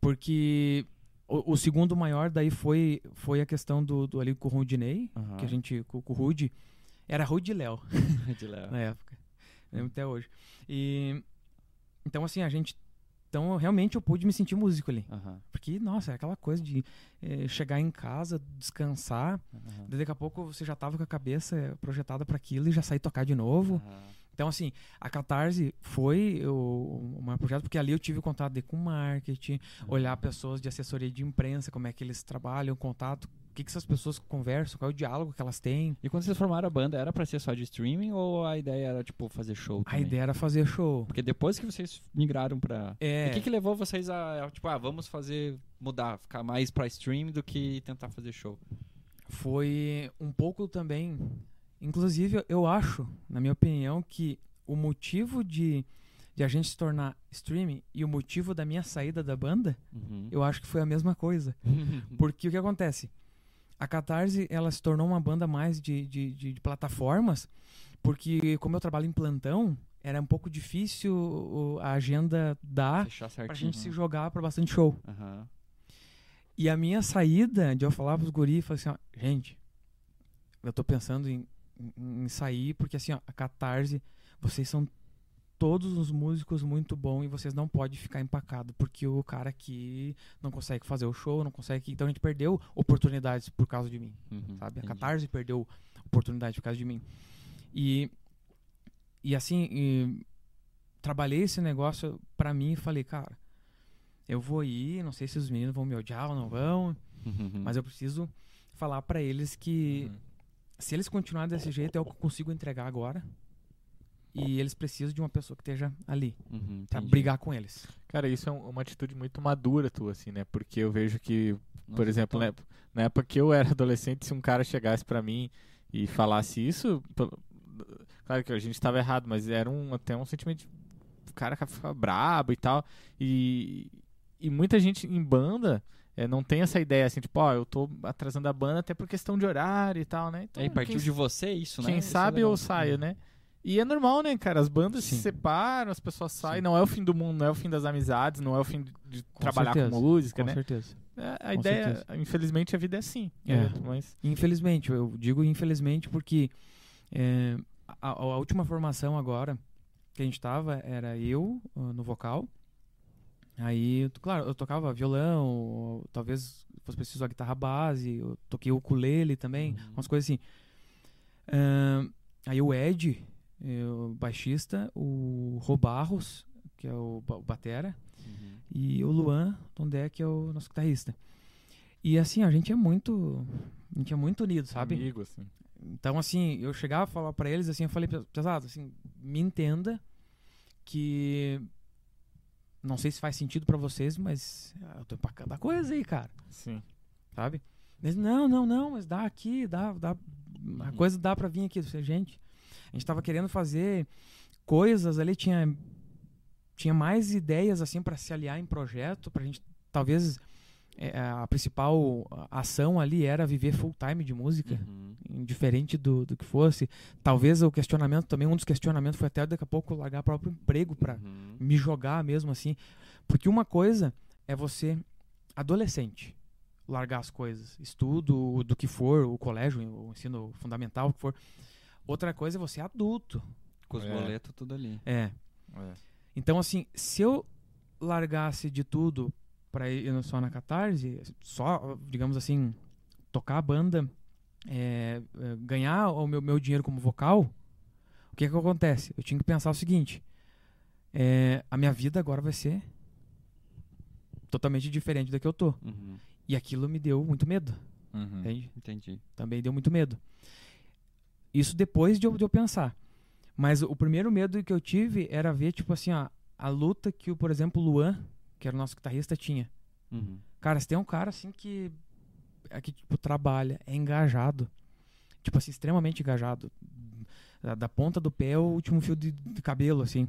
[SPEAKER 4] Porque o, o segundo maior daí foi, foi a questão do, do ali com o Rudinei,
[SPEAKER 2] Aham.
[SPEAKER 4] que a gente, com, com o Rude, era Rude Léo [laughs]
[SPEAKER 2] de Léo. [laughs]
[SPEAKER 4] na época. Lembro até hoje. E, então, assim, a gente. Então, realmente eu pude me sentir músico ali.
[SPEAKER 2] Aham,
[SPEAKER 4] Porque, nossa, é aquela coisa de eh, chegar em casa, descansar, daí daqui a pouco você já tava com a cabeça projetada para aquilo e já sair tocar de novo.
[SPEAKER 2] Aham.
[SPEAKER 4] Então, assim, a Catarse foi o, o maior projeto, porque ali eu tive contato de- com marketing, olhar pessoas de assessoria de imprensa, como é que eles trabalham, contato, o que, que essas pessoas conversam, qual é o diálogo que elas têm.
[SPEAKER 2] E quando vocês formaram a banda, era pra ser só de streaming ou a ideia era, tipo, fazer show
[SPEAKER 4] A
[SPEAKER 2] também?
[SPEAKER 4] ideia era fazer show.
[SPEAKER 2] Porque depois que vocês migraram pra...
[SPEAKER 4] É,
[SPEAKER 2] o que que levou vocês a, a, tipo, ah, vamos fazer, mudar, ficar mais pra stream do que tentar fazer show?
[SPEAKER 4] foi um pouco também. Inclusive, eu acho, na minha opinião, que o motivo de, de a gente se tornar streaming e o motivo da minha saída da banda,
[SPEAKER 2] Uhum.
[SPEAKER 4] eu acho que foi a mesma coisa. [laughs] Porque o que acontece? A Catarse, ela se tornou uma banda mais de, de, de- de plataformas, porque como eu trabalho em plantão, era um pouco difícil a agenda dar pra gente se
[SPEAKER 2] né?
[SPEAKER 4] jogar pra bastante show.
[SPEAKER 2] Aham.
[SPEAKER 4] E a minha saída, de eu falar pros guri, falei assim, ó, gente, eu tô pensando em, em- sair, porque assim, ó, a Catarse, vocês são todos os músicos muito bons e vocês não podem ficar empacado, porque o cara aqui não consegue fazer o show, não consegue... Então a gente perdeu oportunidades por causa de mim,
[SPEAKER 2] Uhum.
[SPEAKER 4] sabe? A
[SPEAKER 2] Entendi.
[SPEAKER 4] Catarse perdeu oportunidade por causa de mim. E, e assim, e trabalhei esse negócio pra mim e falei, cara, eu vou ir, não sei se os meninos vão me odiar ou não vão,
[SPEAKER 2] Uhum.
[SPEAKER 4] mas eu preciso falar pra eles que
[SPEAKER 1] Uhum.
[SPEAKER 4] Se eles continuarem desse jeito é o que eu consigo entregar agora. E eles precisam de uma pessoa que esteja ali
[SPEAKER 2] Uhum,
[SPEAKER 4] pra brigar com eles.
[SPEAKER 1] Cara, isso é um- uma atitude muito madura tua, assim, né? Porque eu vejo que, por
[SPEAKER 2] Nossa,
[SPEAKER 1] exemplo,
[SPEAKER 2] então-
[SPEAKER 1] né, na época que eu era adolescente, se um cara chegasse pra mim e falasse isso, claro que a gente tava errado, mas era um, até um sentimento de o cara ficar brabo e tal. E, e muita gente em banda eh, não tem essa ideia, assim, tipo, ó, eu tô atrasando a banda até por questão de horário e tal, né? Então,
[SPEAKER 2] Aí partiu
[SPEAKER 1] quem
[SPEAKER 2] de você isso, né?
[SPEAKER 1] quem
[SPEAKER 2] Isso é
[SPEAKER 1] sabe
[SPEAKER 2] legal.
[SPEAKER 1] eu saio, né? E é normal, né, cara? As bandas se
[SPEAKER 4] Sim.
[SPEAKER 1] separam, as pessoas saem.
[SPEAKER 2] Sim.
[SPEAKER 1] Não é o fim do mundo, não é o fim das amizades, não é o fim de, de
[SPEAKER 4] Com
[SPEAKER 1] trabalhar
[SPEAKER 4] certeza,
[SPEAKER 1] com música,
[SPEAKER 4] com
[SPEAKER 1] né?
[SPEAKER 4] certeza.
[SPEAKER 1] É, a
[SPEAKER 4] com
[SPEAKER 1] ideia,
[SPEAKER 4] certeza.
[SPEAKER 1] infelizmente, a vida é assim.
[SPEAKER 4] É.
[SPEAKER 1] né? Mas,
[SPEAKER 4] Infelizmente, eu digo infelizmente porque é, a, a última formação agora que a gente tava era eu uh, no vocal. Aí, claro, eu tocava violão, talvez fosse preciso a guitarra base, eu toquei o ukulele também,
[SPEAKER 2] Uhum.
[SPEAKER 4] umas coisas assim. Ahn, aí o Ed, eh, o baixista, o Robarros, que é o, ba- o batera,
[SPEAKER 2] Uhum.
[SPEAKER 4] e o Luan Tondé, que é o nosso guitarrista. E assim, a gente é muito. A gente é muito unido, sabe?
[SPEAKER 1] amigo, assim.
[SPEAKER 4] Então, assim, eu chegava a falar pra eles, assim, eu falei, pesado, assim, me entenda que. Não sei se faz sentido pra vocês, mas eu tô empacando a coisa aí, cara,
[SPEAKER 1] Sim.
[SPEAKER 4] sabe? Eles, não, não, não, mas dá aqui, dá, dá. A
[SPEAKER 2] Uhum.
[SPEAKER 4] coisa dá pra vir aqui. Gente, a gente tava querendo fazer coisas ali, tinha. Tinha mais ideias, assim, pra se aliar em projeto, pra gente. Talvez a principal ação ali era viver full time de música
[SPEAKER 2] Uhum.
[SPEAKER 4] indiferente do, do que fosse. Talvez o questionamento também, um dos questionamentos foi até daqui a pouco largar o próprio emprego pra
[SPEAKER 2] Uhum.
[SPEAKER 4] me jogar mesmo assim. Porque uma coisa é você, adolescente, largar as coisas, estudo, do que for, o colégio, o ensino fundamental, o que for. Outra coisa é você adulto.
[SPEAKER 2] Com os
[SPEAKER 1] É.
[SPEAKER 2] boletos tudo ali.
[SPEAKER 4] É.
[SPEAKER 1] É.
[SPEAKER 4] Então, assim, se eu largasse de tudo pra ir só na Catarse, só, digamos assim, tocar a banda, é, é, ganhar o meu, meu dinheiro como vocal, o que que acontece? Eu tinha que pensar o seguinte, é, a minha vida agora vai ser totalmente diferente da que eu tô.
[SPEAKER 2] Uhum.
[SPEAKER 4] E aquilo me deu muito medo,
[SPEAKER 1] Uhum.
[SPEAKER 4] entende?
[SPEAKER 2] Entendi.
[SPEAKER 4] Também deu muito medo. Isso depois de eu, de eu pensar. Mas o primeiro medo que eu tive era ver, tipo assim, ó, a luta que, por exemplo, o Luan, que era o nosso guitarrista, tinha.
[SPEAKER 2] Uhum.
[SPEAKER 4] Cara, se tem um cara assim que, é que tipo, trabalha, é engajado. Tipo assim, extremamente engajado. Da, da ponta do pé ao último fio de, de cabelo, assim.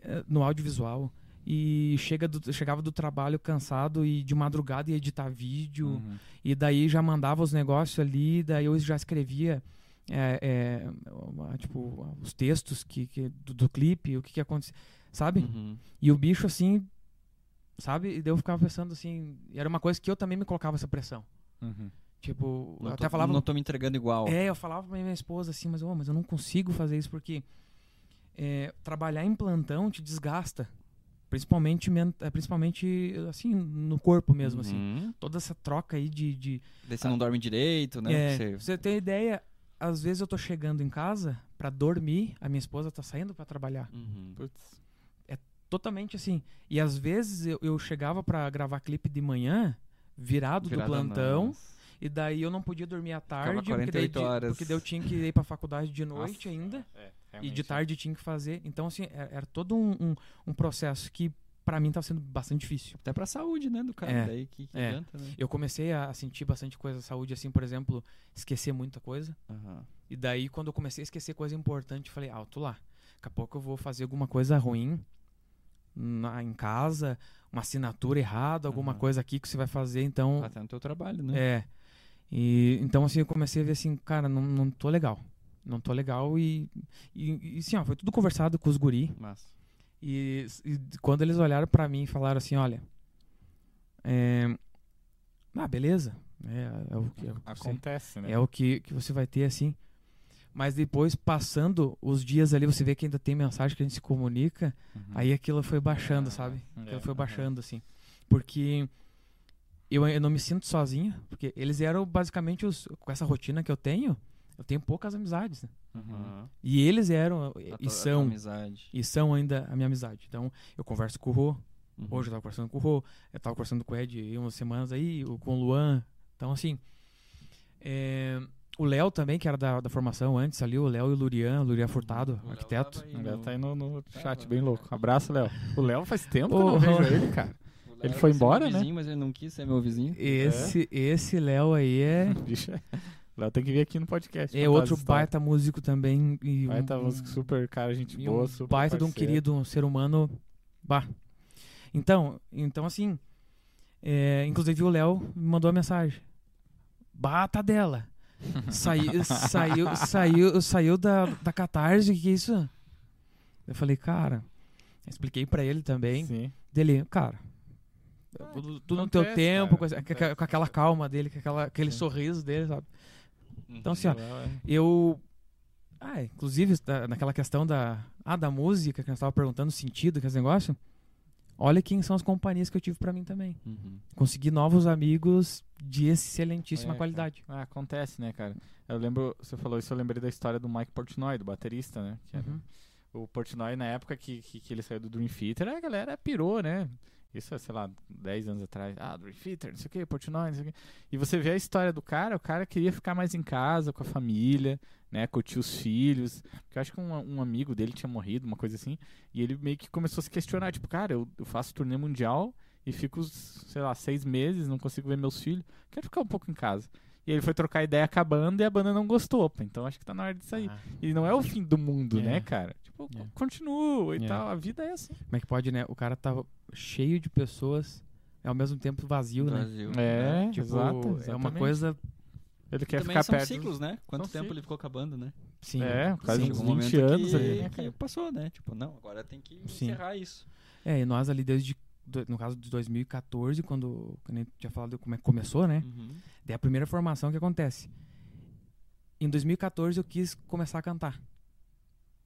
[SPEAKER 4] é, No audiovisual. E chega do- chegava do trabalho cansado e de madrugada ia editar vídeo.
[SPEAKER 1] Uhum.
[SPEAKER 4] E daí já mandava os negócios ali, daí eu já escrevia é, é, tipo, os textos que, que- do, do clipe, o que, que aconteceu, sabe?
[SPEAKER 2] Uhum.
[SPEAKER 4] E o bicho assim, sabe? E daí eu ficava pensando assim, e era uma coisa que eu também me colocava essa pressão.
[SPEAKER 1] Uhum.
[SPEAKER 4] Tipo, eu
[SPEAKER 2] Não,
[SPEAKER 4] até
[SPEAKER 2] tô,
[SPEAKER 4] falava.
[SPEAKER 2] não tô me entregando igual.
[SPEAKER 4] É, eu falava pra minha esposa assim, mas, ô, mas eu não consigo fazer isso porque é, trabalhar em plantão te desgasta. Principalmente, men- é, principalmente assim, no corpo mesmo, assim.
[SPEAKER 2] Uhum.
[SPEAKER 4] Toda essa troca aí de- de,
[SPEAKER 2] Daí você não dorme direito, né?
[SPEAKER 4] É,
[SPEAKER 2] Você-
[SPEAKER 4] você ter ideia, às vezes eu tô chegando em casa pra dormir, a minha esposa tá saindo pra trabalhar.
[SPEAKER 2] Uhum.
[SPEAKER 1] Putz.
[SPEAKER 4] Totalmente assim. E às vezes eu, eu chegava pra gravar clipe de manhã, virado,
[SPEAKER 2] Virada
[SPEAKER 4] do plantão, e daí eu não podia dormir à tarde, porque, daí,
[SPEAKER 2] 48
[SPEAKER 4] de-
[SPEAKER 2] horas.
[SPEAKER 4] porque daí eu tinha que ir pra faculdade de noite
[SPEAKER 1] Nossa,
[SPEAKER 4] ainda,
[SPEAKER 1] é,
[SPEAKER 4] e
[SPEAKER 1] realmente.
[SPEAKER 4] de tarde tinha que fazer. Então, assim, era, era todo um, um, um processo que pra mim tava sendo bastante difícil.
[SPEAKER 2] Até pra saúde, né, do cara.
[SPEAKER 4] É,
[SPEAKER 2] Daí que, que
[SPEAKER 4] é.
[SPEAKER 2] adianta, né?
[SPEAKER 4] Eu comecei a sentir bastante coisa da saúde, assim, por exemplo, esquecer muita coisa.
[SPEAKER 2] Aham.
[SPEAKER 4] E daí, quando eu comecei a esquecer coisa importante, eu falei, alto lá. Daqui a pouco eu vou fazer alguma coisa ruim na, em casa, uma assinatura errada, alguma
[SPEAKER 2] Aham.
[SPEAKER 4] coisa aqui que você vai fazer, então.
[SPEAKER 2] Até no teu trabalho, né?
[SPEAKER 4] É. E, então, assim, eu comecei a ver assim, cara, não, não tô legal. Não tô legal e, e, e assim, ó, foi tudo conversado com os guri.
[SPEAKER 2] Mas.
[SPEAKER 4] E, e quando eles olharam pra mim e falaram assim, olha, é, ah, beleza, é, é o que, é o que você-
[SPEAKER 1] Acontece, né?
[SPEAKER 4] é o que, que você vai ter, assim. Mas depois, passando os dias ali, você vê que ainda tem mensagem que a gente se comunica,
[SPEAKER 1] Uhum.
[SPEAKER 4] aí aquilo foi baixando, sabe?
[SPEAKER 1] É,
[SPEAKER 4] Aquilo foi
[SPEAKER 1] aham.
[SPEAKER 4] baixando, assim. Porque eu, eu não me sinto sozinho, porque eles eram basicamente os. Com essa rotina que eu tenho, eu tenho poucas amizades, né?
[SPEAKER 1] Uhum.
[SPEAKER 4] E eles eram, e são,
[SPEAKER 2] amizade.
[SPEAKER 4] e são ainda a minha amizade. Então, eu converso com o Rô,
[SPEAKER 2] Uhum.
[SPEAKER 4] Hoje eu tava conversando com o Rô, eu tava conversando com o Ed umas semanas aí, com o Luan. Então, assim. é, o Léo também, que era da, da formação antes ali, o Léo e o Lurian, o Lurian Furtado,
[SPEAKER 2] O Léo
[SPEAKER 4] arquiteto.
[SPEAKER 2] aí
[SPEAKER 1] O Léo tá aí no, no chat,
[SPEAKER 2] Tava.
[SPEAKER 1] bem louco. Abraço, Léo. O Léo faz tempo que eu não vejo ele, cara.
[SPEAKER 2] Léo
[SPEAKER 1] Ele foi embora,
[SPEAKER 2] meu
[SPEAKER 1] né?
[SPEAKER 2] vizinho, Mas ele não quis ser meu vizinho.
[SPEAKER 4] Esse, esse Léo aí é, [laughs]
[SPEAKER 1] Bicho, o Léo tem que vir aqui no podcast.
[SPEAKER 4] é outro baita músico também. E
[SPEAKER 1] Baita
[SPEAKER 4] um,
[SPEAKER 1] músico, super cara, gente
[SPEAKER 4] e
[SPEAKER 1] boa,
[SPEAKER 4] um
[SPEAKER 1] super
[SPEAKER 4] baita de um querido, um ser humano. Bah. Então, então assim. é, inclusive o Léo me mandou uma mensagem. Bata dela. Saiu, saiu, saiu, saiu da, da catarse, o que, que é isso? Eu falei, cara, expliquei pra ele também.
[SPEAKER 1] Sim.
[SPEAKER 4] Dele, cara, tudo, tudo no teu tempo, com, com aquela- calma dele, com aquela, aquele
[SPEAKER 1] Sim.
[SPEAKER 4] sorriso dele, sabe?
[SPEAKER 2] Uhum.
[SPEAKER 4] Então, assim, ó,
[SPEAKER 1] é-
[SPEAKER 4] eu. Ah, inclusive, naquela questão da. Ah, da música, que nós estávamos perguntando o sentido, que esse negócio. Olha quem são as companhias que eu tive pra mim também.
[SPEAKER 2] Uhum.
[SPEAKER 4] Consegui novos amigos de excelentíssima
[SPEAKER 1] É,
[SPEAKER 4] qualidade.
[SPEAKER 1] Ah, acontece, né, cara? Eu lembro, você falou isso, eu lembrei da história do Mike Portnoy, do baterista, né? Que era-
[SPEAKER 4] Uhum.
[SPEAKER 1] O Portnoy, na época que, que, que ele saiu do Dream Theater, a galera pirou, né? Isso é, sei lá, 10 anos atrás. Ah, Dream Theater, não sei o que, Portnoy, não sei o que. E você vê a história do cara, o cara queria ficar mais em casa, com a família, né? Curtir os filhos. Porque eu acho que um, um amigo dele tinha morrido, uma coisa assim. E ele meio que começou a se questionar, tipo, cara, eu, eu faço turnê mundial e fico, sei lá, seis meses, não consigo ver meus filhos. Quero ficar um pouco em casa. E ele foi trocar ideia com a banda e a banda não gostou. Então acho que tá na hora de sair.
[SPEAKER 4] Ah,
[SPEAKER 1] E não é o fim do mundo,
[SPEAKER 4] É.
[SPEAKER 1] né, cara? Tipo,
[SPEAKER 4] É.
[SPEAKER 1] continua e
[SPEAKER 4] É.
[SPEAKER 1] tal. A vida é assim.
[SPEAKER 4] como é que pode, né? O cara tava cheio de pessoas, e ao mesmo tempo vazio, né?
[SPEAKER 2] Brasil.
[SPEAKER 1] É,
[SPEAKER 4] Tipo,
[SPEAKER 1] exato,
[SPEAKER 4] é uma coisa.
[SPEAKER 1] Ele quer ficar
[SPEAKER 2] são
[SPEAKER 1] perto.
[SPEAKER 2] ciclos, né? Quanto
[SPEAKER 1] São
[SPEAKER 2] tempo
[SPEAKER 1] ciclos.
[SPEAKER 2] ele ficou acabando, né?
[SPEAKER 4] Sim.
[SPEAKER 1] É, quase uns
[SPEAKER 2] Chegou um
[SPEAKER 1] 20
[SPEAKER 2] momento
[SPEAKER 1] anos
[SPEAKER 2] que,
[SPEAKER 1] ali, né,
[SPEAKER 2] que passou, né? Tipo, não, agora tem que
[SPEAKER 4] Sim.
[SPEAKER 2] encerrar isso.
[SPEAKER 4] É, e nós ali desde. do- No caso de 2014, quando, quando a gente tinha falado como é que começou, né?
[SPEAKER 2] Uhum.
[SPEAKER 4] Daí a primeira formação que acontece. Em 2014 eu quis começar a cantar.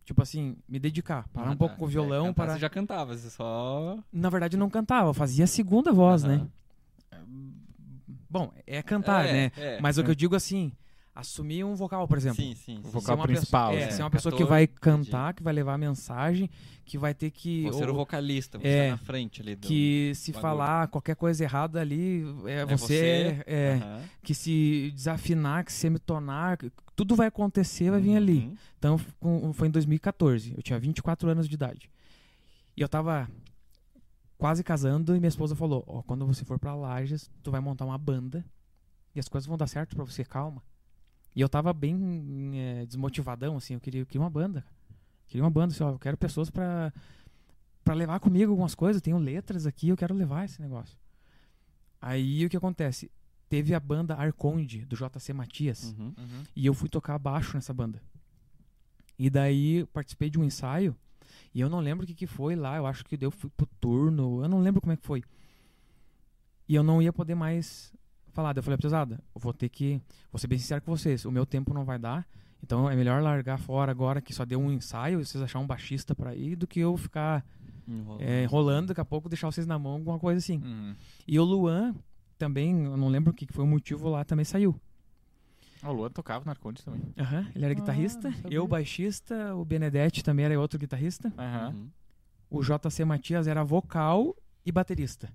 [SPEAKER 4] Tipo assim, me dedicar, parar
[SPEAKER 2] Ah,
[SPEAKER 4] um pouco
[SPEAKER 2] tá.
[SPEAKER 4] com o
[SPEAKER 2] É,
[SPEAKER 4] violão,
[SPEAKER 2] cantar
[SPEAKER 4] para
[SPEAKER 2] Você já cantava, você só.
[SPEAKER 4] Na verdade eu não cantava, eu fazia a segunda voz,
[SPEAKER 2] Aham.
[SPEAKER 4] né? Bom, é cantar,
[SPEAKER 2] É,
[SPEAKER 4] né?
[SPEAKER 2] é.
[SPEAKER 4] Mas o que eu digo assim, assumir um vocal, por exemplo.
[SPEAKER 2] Sim, sim.
[SPEAKER 1] O
[SPEAKER 2] sim.
[SPEAKER 1] vocal
[SPEAKER 4] Ser uma
[SPEAKER 1] principal,
[SPEAKER 4] Pessoa, é,
[SPEAKER 1] né?
[SPEAKER 4] ser uma pessoa que
[SPEAKER 2] Cantor,
[SPEAKER 4] vai
[SPEAKER 2] entendi.
[SPEAKER 4] cantar, que vai levar a mensagem, que vai ter que.
[SPEAKER 2] Vou ser o
[SPEAKER 4] ou-
[SPEAKER 2] vocalista, você
[SPEAKER 4] é,
[SPEAKER 2] na frente ali do...
[SPEAKER 4] que se
[SPEAKER 2] bagulho.
[SPEAKER 4] falar qualquer coisa errada ali, é,
[SPEAKER 2] É
[SPEAKER 4] você, é,
[SPEAKER 2] Aham.
[SPEAKER 4] que se desafinar, que se semitonar, que tudo vai acontecer, vai vir ali.
[SPEAKER 2] Uhum.
[SPEAKER 4] Então com- foi em 2014, eu tinha 24 anos de idade. E eu tava quase casando e minha esposa falou: Ó, quando você for pra Lages, tu vai montar uma banda e as coisas vão dar certo pra você, calma. E eu tava bem é, desmotivadão, assim, eu queria, eu queria uma banda. Queria uma banda, assim, ó, eu quero pessoas pra, pra levar comigo algumas coisas, eu tenho letras aqui, eu quero levar esse negócio. Aí o que acontece? Teve a banda Arconde, do JC Matias.
[SPEAKER 2] Uhum.
[SPEAKER 4] E eu fui tocar baixo nessa banda. E daí participei de um ensaio. E eu não lembro o que, que foi lá. Eu acho que eu fui pro turno. Eu não lembro como é que foi. E eu não ia poder mais falar. Daí eu falei, pesada, eu vou ter que. Vou ser bem sincero com vocês. O meu tempo não vai dar. Então é melhor largar fora agora que só deu um ensaio. E vocês achar um baixista pra ir. Do que eu ficar
[SPEAKER 2] Enrolando.
[SPEAKER 4] é, enrolando. Daqui a pouco deixar vocês na mão. Alguma coisa assim.
[SPEAKER 1] Uhum.
[SPEAKER 4] E o Luan também. Eu não lembro o que foi o motivo lá. Também saiu.
[SPEAKER 1] O Luan tocava no Arconde também.
[SPEAKER 4] Aham, ele era
[SPEAKER 1] Ah,
[SPEAKER 4] guitarrista, eu baixista, o Benedetti também era outro guitarrista,
[SPEAKER 1] Aham.
[SPEAKER 2] Uhum.
[SPEAKER 4] o JC Matias era vocal e baterista.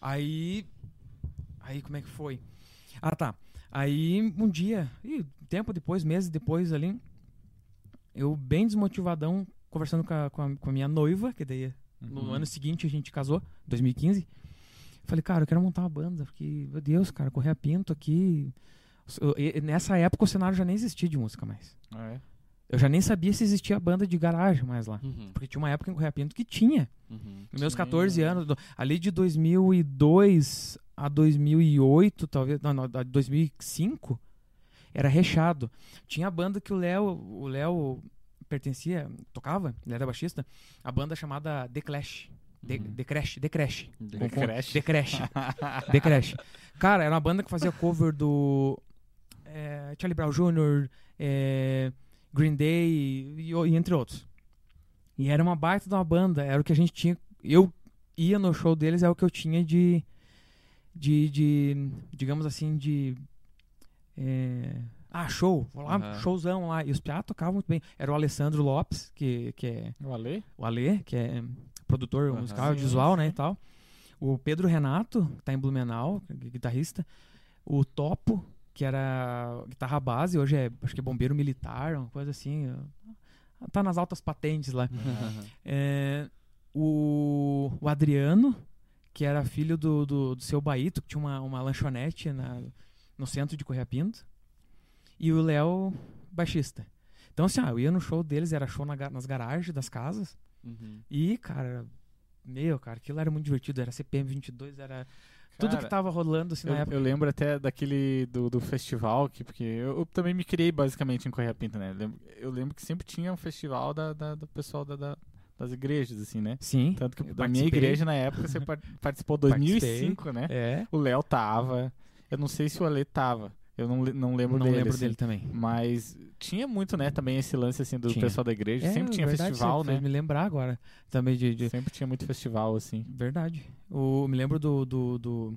[SPEAKER 4] Aí. Aí como é que foi? Ah tá. Aí um dia, e tempo depois, meses depois ali, eu bem desmotivadão, conversando com a, com a, com a minha noiva, que daí no
[SPEAKER 1] Uhum.
[SPEAKER 4] ano seguinte a gente casou, 2015. Falei, cara, eu quero montar uma banda, porque, meu Deus, cara, correr a pinto aqui. E- nessa época o cenário já nem existia de música mais.
[SPEAKER 1] Ah, é?
[SPEAKER 4] Eu já nem sabia se existia banda de garagem mais lá.
[SPEAKER 2] Uhum.
[SPEAKER 4] Porque tinha uma época em Correia Pinto que tinha.
[SPEAKER 2] Uhum.
[SPEAKER 4] Nos meus
[SPEAKER 1] Tinha.
[SPEAKER 4] 14 anos, ali de 2002 a 2008, talvez, não, não, a 2005, era recheado. Tinha a banda que o Léo, o Léo pertencia, tocava, ele era baixista, a banda chamada The Clash. The,
[SPEAKER 2] Uhum.
[SPEAKER 4] The Crash. The Crash. Cara, era uma banda que fazia cover do é, Charlie Brown Jr., é, Green Day e, e entre outros. E era uma baita de uma banda, era o que a gente tinha. Eu ia no show deles, é o que eu tinha de. de, de digamos assim, de. é, ah, show, vou lá,
[SPEAKER 2] Aham.
[SPEAKER 4] showzão lá. E os piá tocavam muito bem. Era o Alessandro Lopes, que, que é
[SPEAKER 1] O Ale?
[SPEAKER 4] o Ale, que é produtor
[SPEAKER 2] Aham.
[SPEAKER 4] musical
[SPEAKER 1] Sim,
[SPEAKER 4] visual, né,
[SPEAKER 1] sim.
[SPEAKER 4] e tal. O Pedro Renato, que tá em Blumenau, gu- guitarrista. O Topo, que era guitarra base, hoje é, acho que é bombeiro militar, uma coisa assim. Tá nas altas patentes lá.
[SPEAKER 2] Uhum.
[SPEAKER 4] É, o, o Adriano, que era filho do, do, do seu Baito, que tinha uma, uma lanchonete na, no centro de Correia Pinto. E o Léo, baixista. Então, assim, ah, eu ia no show deles, era show na nas garagens das casas.
[SPEAKER 2] Uhum.
[SPEAKER 4] E, cara, meu, cara, aquilo era muito divertido. Era CPM 22, era tudo
[SPEAKER 1] Cara,
[SPEAKER 4] que tava rolando assim na
[SPEAKER 1] Eu,
[SPEAKER 4] época.
[SPEAKER 1] eu lembro até daquele do, do festival, que, porque eu, eu também me criei basicamente em Correia Pinta, né? Eu lembro, eu lembro que sempre tinha um festival da, da- do pessoal da, da- das igrejas, assim, né?
[SPEAKER 4] Sim.
[SPEAKER 1] Tanto que da minha igreja na época você par- [laughs] participou em 2005, né?
[SPEAKER 4] É.
[SPEAKER 1] O Léo tava. Eu não sei se o Ale tava. Eu não, não lembro
[SPEAKER 4] não
[SPEAKER 1] dele.
[SPEAKER 4] lembro
[SPEAKER 1] assim.
[SPEAKER 4] dele também.
[SPEAKER 1] Mas tinha muito, né, também esse lance assim do
[SPEAKER 4] Tinha.
[SPEAKER 1] pessoal da igreja.
[SPEAKER 4] É,
[SPEAKER 1] sempre tinha
[SPEAKER 4] verdade,
[SPEAKER 1] festival, né?
[SPEAKER 4] me lembrar agora também de, de-
[SPEAKER 1] Sempre tinha muito festival, assim.
[SPEAKER 4] Verdade. O, me lembro do, do, do-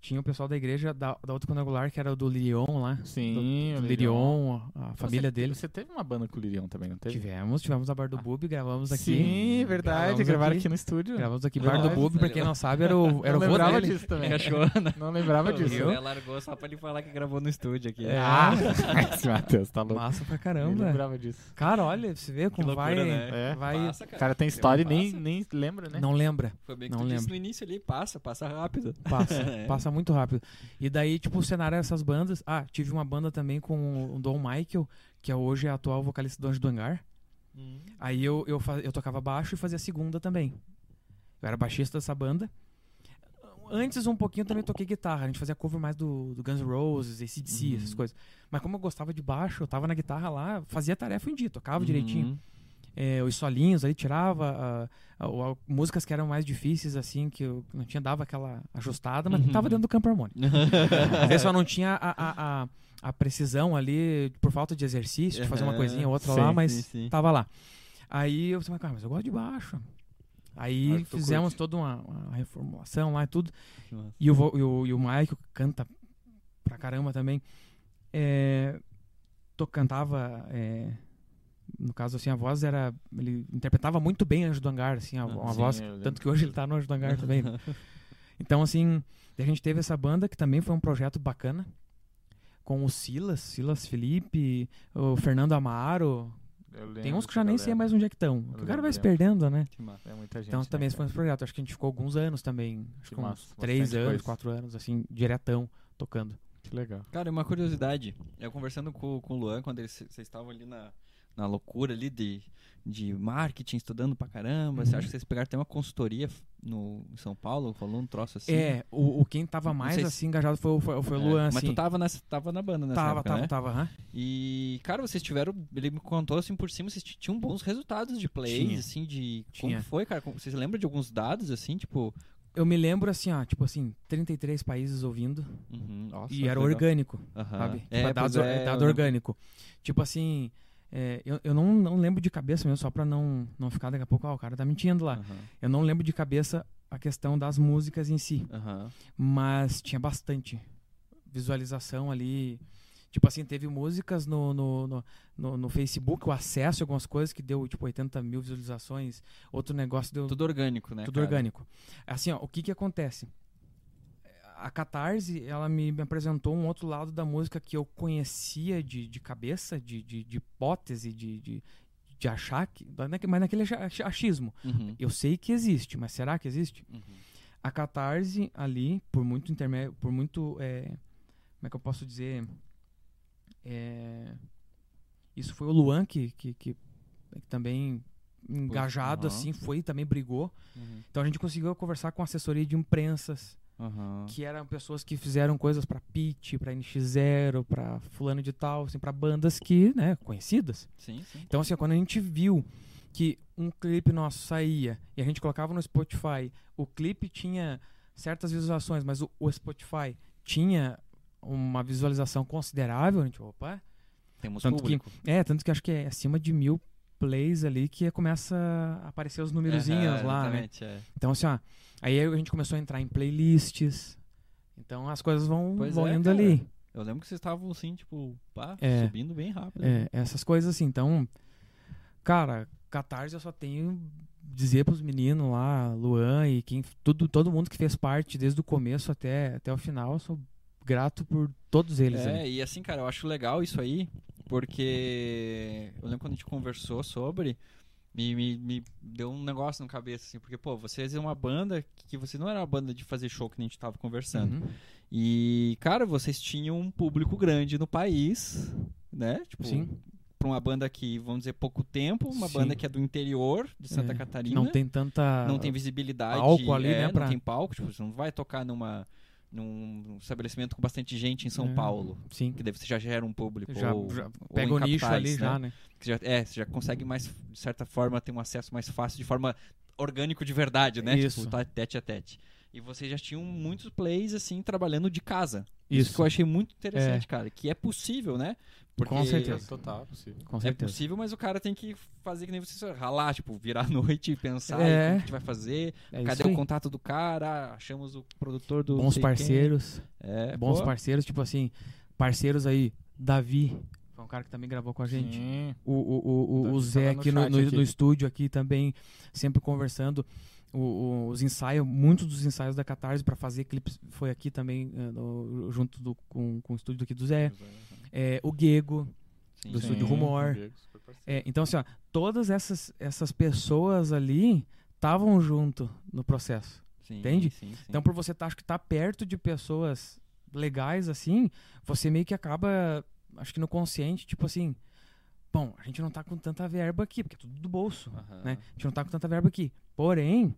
[SPEAKER 4] Tinha o pessoal da igreja da, da outra quadrangular, que era o do Lirion lá.
[SPEAKER 1] Sim,
[SPEAKER 4] do
[SPEAKER 1] o
[SPEAKER 4] Lirion, a, a família
[SPEAKER 1] Você-
[SPEAKER 4] dele.
[SPEAKER 1] Você teve uma banda com o Lirion também, não teve?
[SPEAKER 4] Tivemos, tivemos a Bar do
[SPEAKER 1] Ah.
[SPEAKER 4] Bub, gravamos aqui.
[SPEAKER 1] Sim, verdade.
[SPEAKER 4] Gravamos
[SPEAKER 1] Gravaram
[SPEAKER 4] aqui.
[SPEAKER 1] aqui, no estúdio.
[SPEAKER 4] Gravamos aqui. Bar do Bub, pra quem não sabe, era o, [laughs] era
[SPEAKER 1] não
[SPEAKER 4] o vô
[SPEAKER 1] lembrava
[SPEAKER 4] dele.
[SPEAKER 1] disso também.
[SPEAKER 2] Achou, né?
[SPEAKER 1] Não lembrava disso.
[SPEAKER 2] Ele largou só pra ele falar que gravou no estúdio aqui.
[SPEAKER 4] É.
[SPEAKER 1] Ah, [laughs] esse Matheus, tá louco.
[SPEAKER 4] Massa pra caramba.
[SPEAKER 1] lembrava disso.
[SPEAKER 4] Cara, olha, você vê
[SPEAKER 2] Que
[SPEAKER 4] como
[SPEAKER 2] loucura,
[SPEAKER 4] vai.
[SPEAKER 2] né?
[SPEAKER 1] É.
[SPEAKER 4] vai
[SPEAKER 2] Passa,
[SPEAKER 1] O cara tem história e nem,
[SPEAKER 2] Passa.
[SPEAKER 1] nem lembra, né?
[SPEAKER 4] Não lembra.
[SPEAKER 2] Foi bem que
[SPEAKER 4] Não
[SPEAKER 2] tu disse
[SPEAKER 4] lembro.
[SPEAKER 2] no início ali, passa, passa rápido.
[SPEAKER 4] Passa, [laughs]
[SPEAKER 2] É.
[SPEAKER 4] passa muito rápido. E daí, tipo, o cenário era essas bandas. Ah, tive uma banda também com o Dom Michael, que é hoje é atual vocalista do Anjo do Hangar. Aí eu, eu, eu tocava baixo e fazia segunda também. Eu era baixista dessa banda. Antes, um pouquinho, também toquei guitarra. A gente fazia cover mais do, do Guns N' Roses, ACDC,
[SPEAKER 2] Uhum.
[SPEAKER 4] essas coisas. Mas como eu gostava de baixo, eu tava na guitarra lá, fazia tarefa em dia, tocava direitinho. É, os solinhos ali, tirava ah, ah, ah, músicas que eram mais difíceis, assim, que eu não tinha, dava aquela ajustada, mas
[SPEAKER 2] Uhum.
[SPEAKER 4] tava dentro do campo harmônico. Às vezes só não tinha a, a, a, a precisão ali, por falta de exercício, de fazer uma coisinha ou outra
[SPEAKER 1] Sim,
[SPEAKER 4] lá, mas
[SPEAKER 2] sim, sim.
[SPEAKER 4] tava lá. Aí eu falei, cara, mas eu gosto de baixo. Aí
[SPEAKER 1] Ah,
[SPEAKER 4] fizemos
[SPEAKER 1] curte.
[SPEAKER 4] toda uma, uma reformulação lá e tudo. E o, e o, e o Mike canta pra caramba também. É, to, cantava. é, no caso, assim, a voz era. Ele interpretava muito bem Anjo do Hangar, assim, a, uma
[SPEAKER 1] sim,
[SPEAKER 4] voz. Tanto que hoje ele tá no Anjo do Hangar [laughs] também. né? Então, assim, a gente teve essa banda que também foi um projeto bacana. Com o Silas, Silas Felipe, o Fernando Amaro. Tem uns que já nem sei mais onde é que estão. O cara
[SPEAKER 1] lembro,
[SPEAKER 4] vai se perdendo, né?
[SPEAKER 2] Que massa.
[SPEAKER 1] É muita gente.
[SPEAKER 4] Então
[SPEAKER 1] né,
[SPEAKER 4] também esse foi um projeto. Acho que a gente ficou alguns anos também. Acho
[SPEAKER 1] Que
[SPEAKER 4] uns
[SPEAKER 1] massa,
[SPEAKER 4] três anos,
[SPEAKER 1] coisa.
[SPEAKER 4] quatro anos, assim, diretão, tocando.
[SPEAKER 1] Que legal.
[SPEAKER 2] Cara, uma curiosidade. Eu conversando com, com o Luan, quando eles- vocês estavam ali na, na loucura ali de, de marketing, estudando pra caramba. Você
[SPEAKER 4] Uhum.
[SPEAKER 2] acha que vocês pegaram até uma consultoria no, em São Paulo? Falou um troço assim?
[SPEAKER 4] É, o, o quem tava mais
[SPEAKER 2] se-
[SPEAKER 4] assim engajado foi, o- foi, foi o
[SPEAKER 2] É,
[SPEAKER 4] Luan,
[SPEAKER 2] Mas
[SPEAKER 4] assim.
[SPEAKER 2] tu tava, nessa, tava na banda nessa
[SPEAKER 4] tava,
[SPEAKER 2] época,
[SPEAKER 4] tava,
[SPEAKER 2] né?
[SPEAKER 4] tava, aham.
[SPEAKER 2] E, cara, vocês tiveram. Ele me contou assim por cima, vocês tinham bons resultados de plays,
[SPEAKER 4] Tinha.
[SPEAKER 2] assim, de.
[SPEAKER 4] Tinha.
[SPEAKER 2] Como foi, cara? Vocês lembram de alguns dados, assim, tipo.
[SPEAKER 4] Eu me lembro assim, ó, tipo assim, 33 países ouvindo
[SPEAKER 2] uhum, nossa,
[SPEAKER 4] e era
[SPEAKER 2] legal.
[SPEAKER 4] orgânico,
[SPEAKER 2] Aham.
[SPEAKER 4] sabe? Tipo,
[SPEAKER 2] É,
[SPEAKER 4] é,
[SPEAKER 2] pois
[SPEAKER 4] dado,
[SPEAKER 2] é,
[SPEAKER 4] é dado orgânico. Tipo assim, é, eu, eu não, não lembro de cabeça mesmo, só pra não, não ficar daqui a pouco, ah, o cara tá mentindo lá.
[SPEAKER 2] Aham,
[SPEAKER 4] Eu não lembro de cabeça a questão das músicas em si.
[SPEAKER 2] aham.
[SPEAKER 4] mas tinha bastante visualização ali. Tipo assim, teve músicas no, no, no, no, no Facebook, o acesso a algumas coisas que deu tipo 80 mil visualizações. Outro negócio deu
[SPEAKER 2] Tudo orgânico, né?
[SPEAKER 4] tudo
[SPEAKER 2] cara?
[SPEAKER 4] orgânico. Assim, ó, o que que acontece? A Catarse, ela me, me apresentou um outro lado da música que eu conhecia de, de cabeça, de, de, de hipótese, de, de, de achar, que, mas naquele achismo.
[SPEAKER 2] Uhum,
[SPEAKER 4] Eu sei que existe, mas será que existe?
[SPEAKER 2] uhum.
[SPEAKER 4] a Catarse ali, por muito intermédio, por muito, é, como é que eu posso dizer, É, isso foi o Luan que, que, que, que também engajado
[SPEAKER 2] aham.
[SPEAKER 4] assim foi e também brigou.
[SPEAKER 2] Uhum,
[SPEAKER 4] Então a gente conseguiu conversar com assessoria de imprensas,
[SPEAKER 2] aham.
[SPEAKER 4] que eram pessoas que fizeram coisas pra Pitch, pra NX0, pra fulano de tal, assim, para bandas que, né, conhecidas.
[SPEAKER 2] Sim, sim.
[SPEAKER 4] Então, assim, quando a gente viu que um clipe nosso saía e a gente colocava no Spotify, o clipe tinha certas visualizações, mas o, o Spotify tinha uma visualização considerável, a gente, opa.
[SPEAKER 2] Temos
[SPEAKER 4] Tanto que,
[SPEAKER 2] público.
[SPEAKER 4] é, tanto que acho que é acima de mil plays ali que começa a aparecer os numerozinhos lá, né?
[SPEAKER 2] é.
[SPEAKER 4] Então, assim, ó, aí a gente começou a entrar em playlists. Então as coisas vão,
[SPEAKER 2] Pois
[SPEAKER 4] vão
[SPEAKER 2] é,
[SPEAKER 4] indo
[SPEAKER 2] cara.
[SPEAKER 4] ali.
[SPEAKER 2] Eu lembro que vocês estavam assim, tipo, pá,
[SPEAKER 4] É.
[SPEAKER 2] subindo bem rápido.
[SPEAKER 4] É, essas coisas assim. Então, cara, Catarse eu só tenho dizer pros meninos lá, Luan e quem, tudo, todo mundo que fez parte desde o começo até, até o final, eu sou grato por todos eles.
[SPEAKER 2] É,
[SPEAKER 4] ali.
[SPEAKER 2] e assim, cara, eu acho legal isso aí, porque eu lembro quando a gente conversou sobre, me, me, me deu um negócio na cabeça, assim, porque, pô, vocês é uma banda que você não era uma banda de fazer show que nem a gente tava conversando.
[SPEAKER 4] Uhum.
[SPEAKER 2] E, cara, vocês tinham um público grande no país, né? Tipo,
[SPEAKER 4] Sim.
[SPEAKER 2] pra uma banda que, vamos dizer, pouco tempo, uma
[SPEAKER 4] Sim.
[SPEAKER 2] banda que é do interior de Santa
[SPEAKER 4] É,
[SPEAKER 2] Catarina.
[SPEAKER 4] Não tem tanta.
[SPEAKER 2] não tem visibilidade.
[SPEAKER 4] palco ali,
[SPEAKER 2] é,
[SPEAKER 4] né, pra-
[SPEAKER 2] Não tem palco, tipo, você não vai tocar numa, num estabelecimento com bastante gente em São
[SPEAKER 4] É,
[SPEAKER 2] Paulo.
[SPEAKER 4] Sim.
[SPEAKER 2] Que daí você já gera um público.
[SPEAKER 4] Já,
[SPEAKER 2] ou,
[SPEAKER 4] já
[SPEAKER 2] ou
[SPEAKER 4] pega
[SPEAKER 2] em
[SPEAKER 4] o nicho
[SPEAKER 2] capitais,
[SPEAKER 4] ali
[SPEAKER 2] né?
[SPEAKER 4] já, né?
[SPEAKER 2] Que já, é, você já consegue mais, de certa forma, ter um acesso mais fácil, de forma orgânico de verdade, né?
[SPEAKER 4] Isso.
[SPEAKER 2] Tipo, tá tete a tete. E vocês já tinham muitos plays, assim, trabalhando de casa. Isso,
[SPEAKER 4] Isso.
[SPEAKER 2] que eu achei muito interessante, cara. Que é possível, né?
[SPEAKER 4] Com certeza.
[SPEAKER 1] Total, possível.
[SPEAKER 4] Com
[SPEAKER 2] É
[SPEAKER 4] certeza.
[SPEAKER 2] possível, mas o cara tem que fazer que nem você ralar, tipo, virar a noite e pensar
[SPEAKER 4] É.
[SPEAKER 2] como que a gente vai fazer.
[SPEAKER 4] É
[SPEAKER 2] Cadê o contato do cara? Achamos o produtor do.
[SPEAKER 4] Bons parceiros.
[SPEAKER 2] É,
[SPEAKER 4] bons
[SPEAKER 2] pô,
[SPEAKER 4] parceiros, tipo assim, parceiros aí, Davi, foi um cara que também gravou com a gente.
[SPEAKER 1] Sim.
[SPEAKER 4] O, o, o, o, o Zé aqui no, no,
[SPEAKER 1] aqui.
[SPEAKER 4] no estúdio aqui também, sempre conversando. O- o- os ensaios, muitos dos ensaios da Catarse para fazer clipes foi aqui também, eh, no- junto do- com, com o estúdio aqui do Zé. É, o Gego,
[SPEAKER 2] sim,
[SPEAKER 4] do
[SPEAKER 2] sim.
[SPEAKER 4] estúdio Rumor. É, então, assim, ó, todas essas, essas pessoas ali estavam junto no processo.
[SPEAKER 2] Sim,
[SPEAKER 4] entende?
[SPEAKER 2] sim, sim.
[SPEAKER 4] Então, por você tá, acho que tá perto de pessoas legais assim, você meio que acaba, acho que no consciente, tipo assim, bom, a gente não tá com tanta verba aqui, porque é tudo do bolso,
[SPEAKER 2] Aham.
[SPEAKER 4] né? A gente não tá com tanta verba aqui. Porém,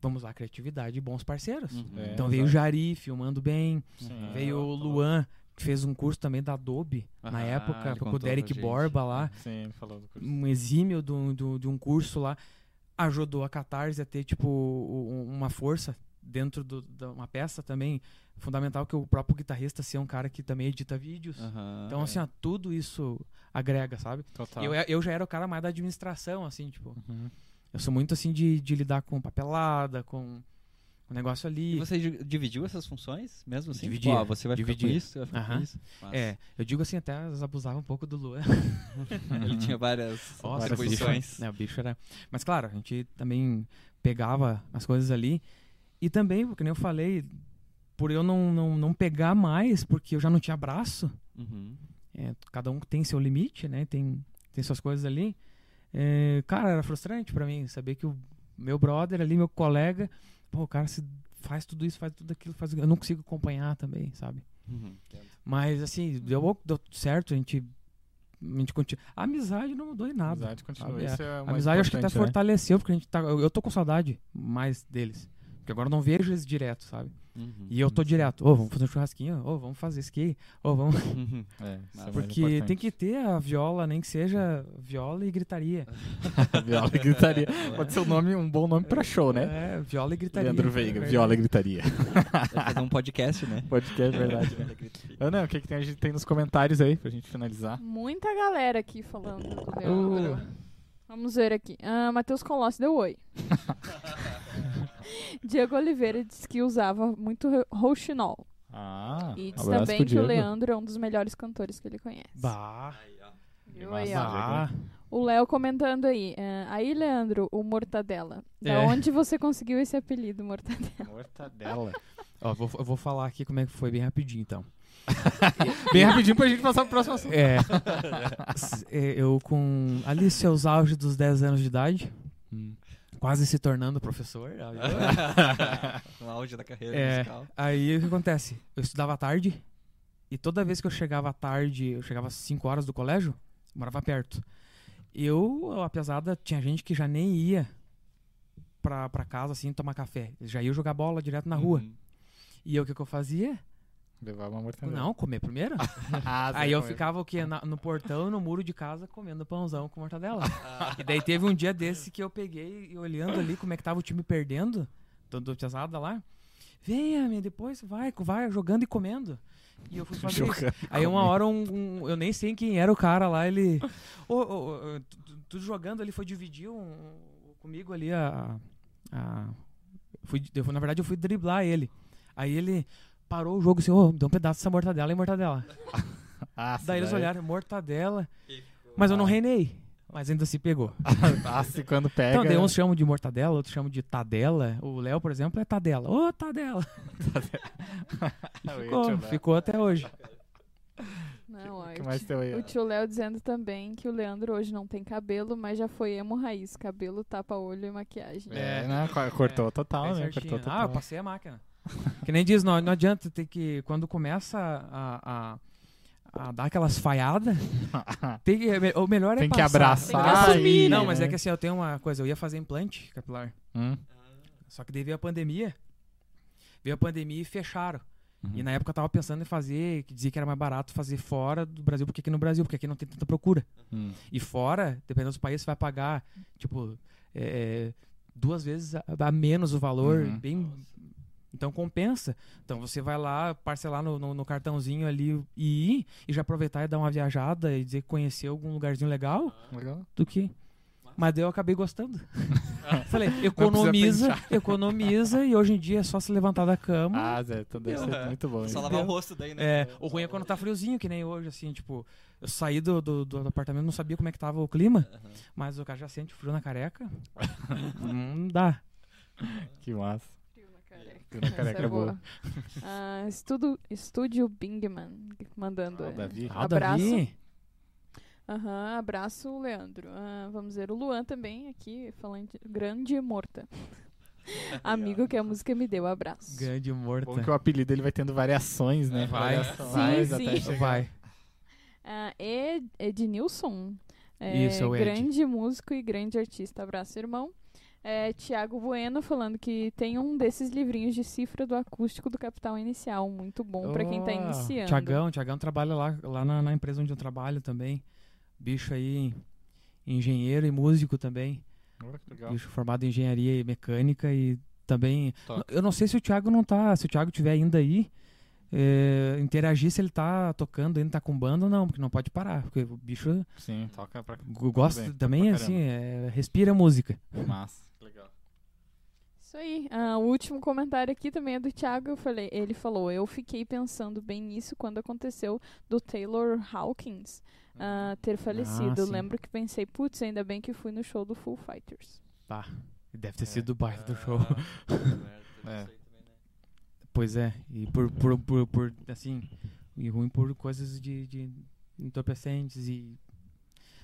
[SPEAKER 4] vamos lá, criatividade e bons parceiros.
[SPEAKER 2] Uhum.
[SPEAKER 1] É,
[SPEAKER 4] Então veio o. Jari filmando bem,
[SPEAKER 1] Sim.
[SPEAKER 4] veio o Luan, que fez um curso também da Adobe na
[SPEAKER 2] Aham,
[SPEAKER 4] época, com o Derek. Borba lá
[SPEAKER 1] Sim, falou do curso.
[SPEAKER 4] um exímio do, do, de um curso lá, ajudou a Catarse a ter, tipo, uma força dentro de uma peça também fundamental, que o próprio guitarrista ser um cara que também edita vídeos.
[SPEAKER 2] Aham,
[SPEAKER 4] Então,
[SPEAKER 2] é.
[SPEAKER 4] assim, ó, tudo isso agrega, sabe?
[SPEAKER 1] Total.
[SPEAKER 4] Eu, eu já era o cara mais da administração, assim, tipo,
[SPEAKER 1] Uhum.
[SPEAKER 4] Eu sou muito assim de, de lidar com papelada, com o negócio ali.
[SPEAKER 2] E você di- dividiu essas funções mesmo assim? Tipo, ó, você vai ficar
[SPEAKER 4] dividia.
[SPEAKER 2] com isso, vai ficar isso.
[SPEAKER 4] É, eu digo assim, até eles abusavam um pouco do Luan. [laughs]
[SPEAKER 2] Ele tinha várias posições.
[SPEAKER 4] é, o bicho era. Mas claro, a gente também pegava as coisas ali. E também, porque nem eu falei, por eu não, não, não pegar mais, porque eu já não tinha braço,
[SPEAKER 2] Uhum.
[SPEAKER 4] é, cada um tem seu limite, né? Tem, tem suas coisas ali. É, cara, era frustrante pra mim saber que o meu brother ali, meu colega, pô, o cara se faz tudo isso, faz tudo aquilo, faz, eu não consigo acompanhar também, sabe?
[SPEAKER 2] Uhum.
[SPEAKER 4] Mas assim, deu, deu certo, a gente. A gente continua. A amizade não mudou em
[SPEAKER 1] A
[SPEAKER 4] nada.
[SPEAKER 1] amizade continua. Isso é
[SPEAKER 4] A amizade acho que até
[SPEAKER 1] né?
[SPEAKER 4] fortaleceu, porque a gente tá. Eu, eu tô com saudade mais deles. Porque agora eu não vejo eles direto, sabe?
[SPEAKER 2] Uhum.
[SPEAKER 4] E eu tô direto. Ô, vamos fazer um churrasquinho, ô, vamos fazer esqui, ô, vamos.
[SPEAKER 2] Uhum. [laughs]
[SPEAKER 1] É, [laughs] é
[SPEAKER 4] Porque
[SPEAKER 1] importante.
[SPEAKER 4] tem que ter a viola, nem que seja viola e gritaria. [laughs]
[SPEAKER 1] Viola e gritaria. Pode ser um, nome, um bom nome pra show, né?
[SPEAKER 4] É, viola e gritaria.
[SPEAKER 1] Leandro
[SPEAKER 4] É
[SPEAKER 1] Veiga,
[SPEAKER 4] verdade.
[SPEAKER 1] Viola e gritaria.
[SPEAKER 2] Vai fazer um podcast, né?
[SPEAKER 1] Podcast, verdade, né? Ana, o que, que tem, a gente tem nos comentários aí pra gente finalizar?
[SPEAKER 3] Muita galera aqui falando do
[SPEAKER 4] Uh.
[SPEAKER 3] Vamos ver aqui. Ah, Matheus Colossi deu oi. [laughs] Diego Oliveira disse que usava muito ro- rouxinol.
[SPEAKER 1] Ah,
[SPEAKER 3] E diz também que o. Leandro é um dos melhores cantores que ele conhece.
[SPEAKER 4] Bah,
[SPEAKER 3] Viu aí, ó.
[SPEAKER 4] bah.
[SPEAKER 3] O Léo comentando aí. ah, aí, Leandro, o Mortadela. Da
[SPEAKER 4] É.
[SPEAKER 3] onde você conseguiu esse apelido, Mortadela?
[SPEAKER 1] Mortadela. [laughs]
[SPEAKER 4] Ó, vou, eu vou falar aqui como é que foi bem rapidinho, então. [laughs]
[SPEAKER 1] Bem rapidinho pra gente passar pro próximo assunto.
[SPEAKER 4] É. É, eu com ali seus auge dos 10 anos de idade,
[SPEAKER 1] Hum.
[SPEAKER 4] Quase se tornando professor. [laughs]
[SPEAKER 2] no auge da carreira
[SPEAKER 4] É.
[SPEAKER 2] musical.
[SPEAKER 4] Aí o que acontece? Eu estudava à tarde e toda vez que eu chegava à tarde, eu chegava às 5 horas do colégio, morava perto. Eu, apesar da tinha gente que já nem ia pra, pra casa assim tomar café, Eles já ia jogar bola direto na rua.
[SPEAKER 2] Uhum.
[SPEAKER 4] E eu o que, que eu fazia?
[SPEAKER 1] Levava uma mortadela.
[SPEAKER 4] Não, comer primeiro. [laughs]
[SPEAKER 1] Ah,
[SPEAKER 4] Aí eu
[SPEAKER 1] como é.
[SPEAKER 4] ficava o quê? Na- no portão, no muro de casa, comendo pãozão com mortadela. [laughs] e daí teve um dia desse que eu peguei e olhando ali como é que tava o time perdendo, do, do Tiazada lá. Venha, minha, depois vai, vai jogando e comendo. E eu fui fazer isso.
[SPEAKER 1] Jogando,
[SPEAKER 4] Aí uma hora um, um- eu nem sei quem era o cara lá, ele. Tu- tu- tudo jogando ali, foi dividir um- comigo ali a. a fui, eu, na verdade, eu fui driblar ele. Aí ele parou o jogo assim, ô, deu um pedaço dessa mortadela e mortadela. [laughs]
[SPEAKER 1] Ah,
[SPEAKER 4] Daí eles
[SPEAKER 1] daí-
[SPEAKER 4] olharam, mortadela. Mas eu não reinei. Mas ainda se pegou. [laughs]
[SPEAKER 1] Ah, se quando pega.
[SPEAKER 4] Então, daí uns chamam de mortadela, outros chamam de tadela. O Léo, por exemplo, é tadela. Ô, tadela. E
[SPEAKER 1] ia te
[SPEAKER 4] ficou, ficou até hoje.
[SPEAKER 3] Não, ó,
[SPEAKER 1] que
[SPEAKER 3] o
[SPEAKER 1] mais
[SPEAKER 3] tio-
[SPEAKER 1] tem aí?
[SPEAKER 3] O tio Léo dizendo também que o Leandro hoje não tem cabelo, mas já foi emo raiz. Cabelo, tapa-olho e maquiagem.
[SPEAKER 1] É,
[SPEAKER 4] É.
[SPEAKER 1] né? co- Cortou total,
[SPEAKER 4] Bem
[SPEAKER 1] né? Cortou
[SPEAKER 4] Ah,
[SPEAKER 1] total.
[SPEAKER 4] eu passei a máquina. [laughs] que nem diz, não, não adianta ter que. Quando começa a, a, a dar aquelas falhadas, [laughs] tem que, o melhor é
[SPEAKER 1] Tem que
[SPEAKER 4] passar.
[SPEAKER 1] abraçar.
[SPEAKER 3] Tem que assumir, né?
[SPEAKER 4] Não, mas é que assim, eu tenho uma coisa, eu ia fazer implante capilar.
[SPEAKER 1] Hum.
[SPEAKER 4] Só que daí veio a pandemia. Veio a pandemia e fecharam.
[SPEAKER 1] Uhum.
[SPEAKER 4] E na época eu tava pensando em fazer, que dizia que era mais barato fazer fora do Brasil, porque aqui no Brasil, porque aqui não tem tanta procura.
[SPEAKER 1] Hum.
[SPEAKER 4] E fora, dependendo dos países, você vai pagar, tipo, é, duas vezes a, a menos o valor,
[SPEAKER 1] Uhum.
[SPEAKER 4] bem... Então compensa. Então você vai lá parcelar no, no- no cartãozinho ali e ir, e já aproveitar e dar uma viajada e dizer que conheceu algum lugarzinho legal,
[SPEAKER 1] Legal.
[SPEAKER 4] do que... Mas daí eu acabei gostando. [laughs] Falei, economiza, [laughs] economiza e hoje em dia é só se levantar da cama.
[SPEAKER 1] Ah, Zé, então deve ser
[SPEAKER 2] É.
[SPEAKER 1] muito bom.
[SPEAKER 2] Só lavar o rosto daí, né?
[SPEAKER 4] É, o ruim é quando tá friozinho, que nem hoje, assim, tipo, eu saí do, do, do apartamento, não sabia como é que tava o clima, mas o cara já sente frio na careca. [laughs] não dá.
[SPEAKER 1] Que massa.
[SPEAKER 3] Careca.
[SPEAKER 1] Careca é boa.
[SPEAKER 3] Ah, estudo, Estúdio Bingman mandando.
[SPEAKER 1] Ah, o
[SPEAKER 3] é.
[SPEAKER 1] Davi.
[SPEAKER 4] Ah,
[SPEAKER 3] Abraço.
[SPEAKER 4] Davi.
[SPEAKER 3] Aham, abraço, Leandro. Ah, vamos ver o Luan também aqui, falando de grande morta. [laughs] Amigo que a música me deu, abraço.
[SPEAKER 4] Grande morta.
[SPEAKER 1] Bom que o apelido ele vai tendo variações, né?
[SPEAKER 4] Vai.
[SPEAKER 1] Variações
[SPEAKER 3] Sim,
[SPEAKER 1] até
[SPEAKER 3] sim.
[SPEAKER 1] chegar.
[SPEAKER 4] Vai.
[SPEAKER 3] Ah, Ed, Ednilson. É,
[SPEAKER 4] Isso, é o Ed.
[SPEAKER 3] grande músico e grande artista. Abraço, irmão. É, Tiago Bueno falando que tem um desses livrinhos de cifra do acústico do Capital Inicial. Muito bom pra quem tá
[SPEAKER 4] Oh,
[SPEAKER 3] iniciando.
[SPEAKER 4] Tiagão, Tiagão trabalha lá, lá na, na empresa onde eu trabalho também. Bicho aí, engenheiro e músico também.
[SPEAKER 1] Oh, que legal.
[SPEAKER 4] Bicho formado em engenharia e mecânica e também.
[SPEAKER 1] Toca.
[SPEAKER 4] Eu não sei se o Thiago não tá. Se o Thiago tiver ainda aí, é, interagir se ele tá tocando, ele tá com banda ou não, porque não pode parar, porque o bicho
[SPEAKER 1] Sim, toca pra.
[SPEAKER 4] gosta
[SPEAKER 1] bem,
[SPEAKER 4] também,
[SPEAKER 1] pra
[SPEAKER 4] assim, é, respira música.
[SPEAKER 1] Massa.
[SPEAKER 3] Isso aí. Ah, o último comentário aqui também é do Thiago. Eu falei, ele falou: Eu fiquei pensando bem nisso quando aconteceu do Taylor Hawkins ah, ter falecido.
[SPEAKER 4] sim.
[SPEAKER 3] Lembro que pensei, putz, ainda bem que fui no show do Full Fighters.
[SPEAKER 4] Tá. Deve ter
[SPEAKER 1] É.
[SPEAKER 4] sido o baita do show.
[SPEAKER 1] É. [laughs]
[SPEAKER 4] Pois é, e por, por, por, por, assim, e ruim por coisas de, de entorpecentes e...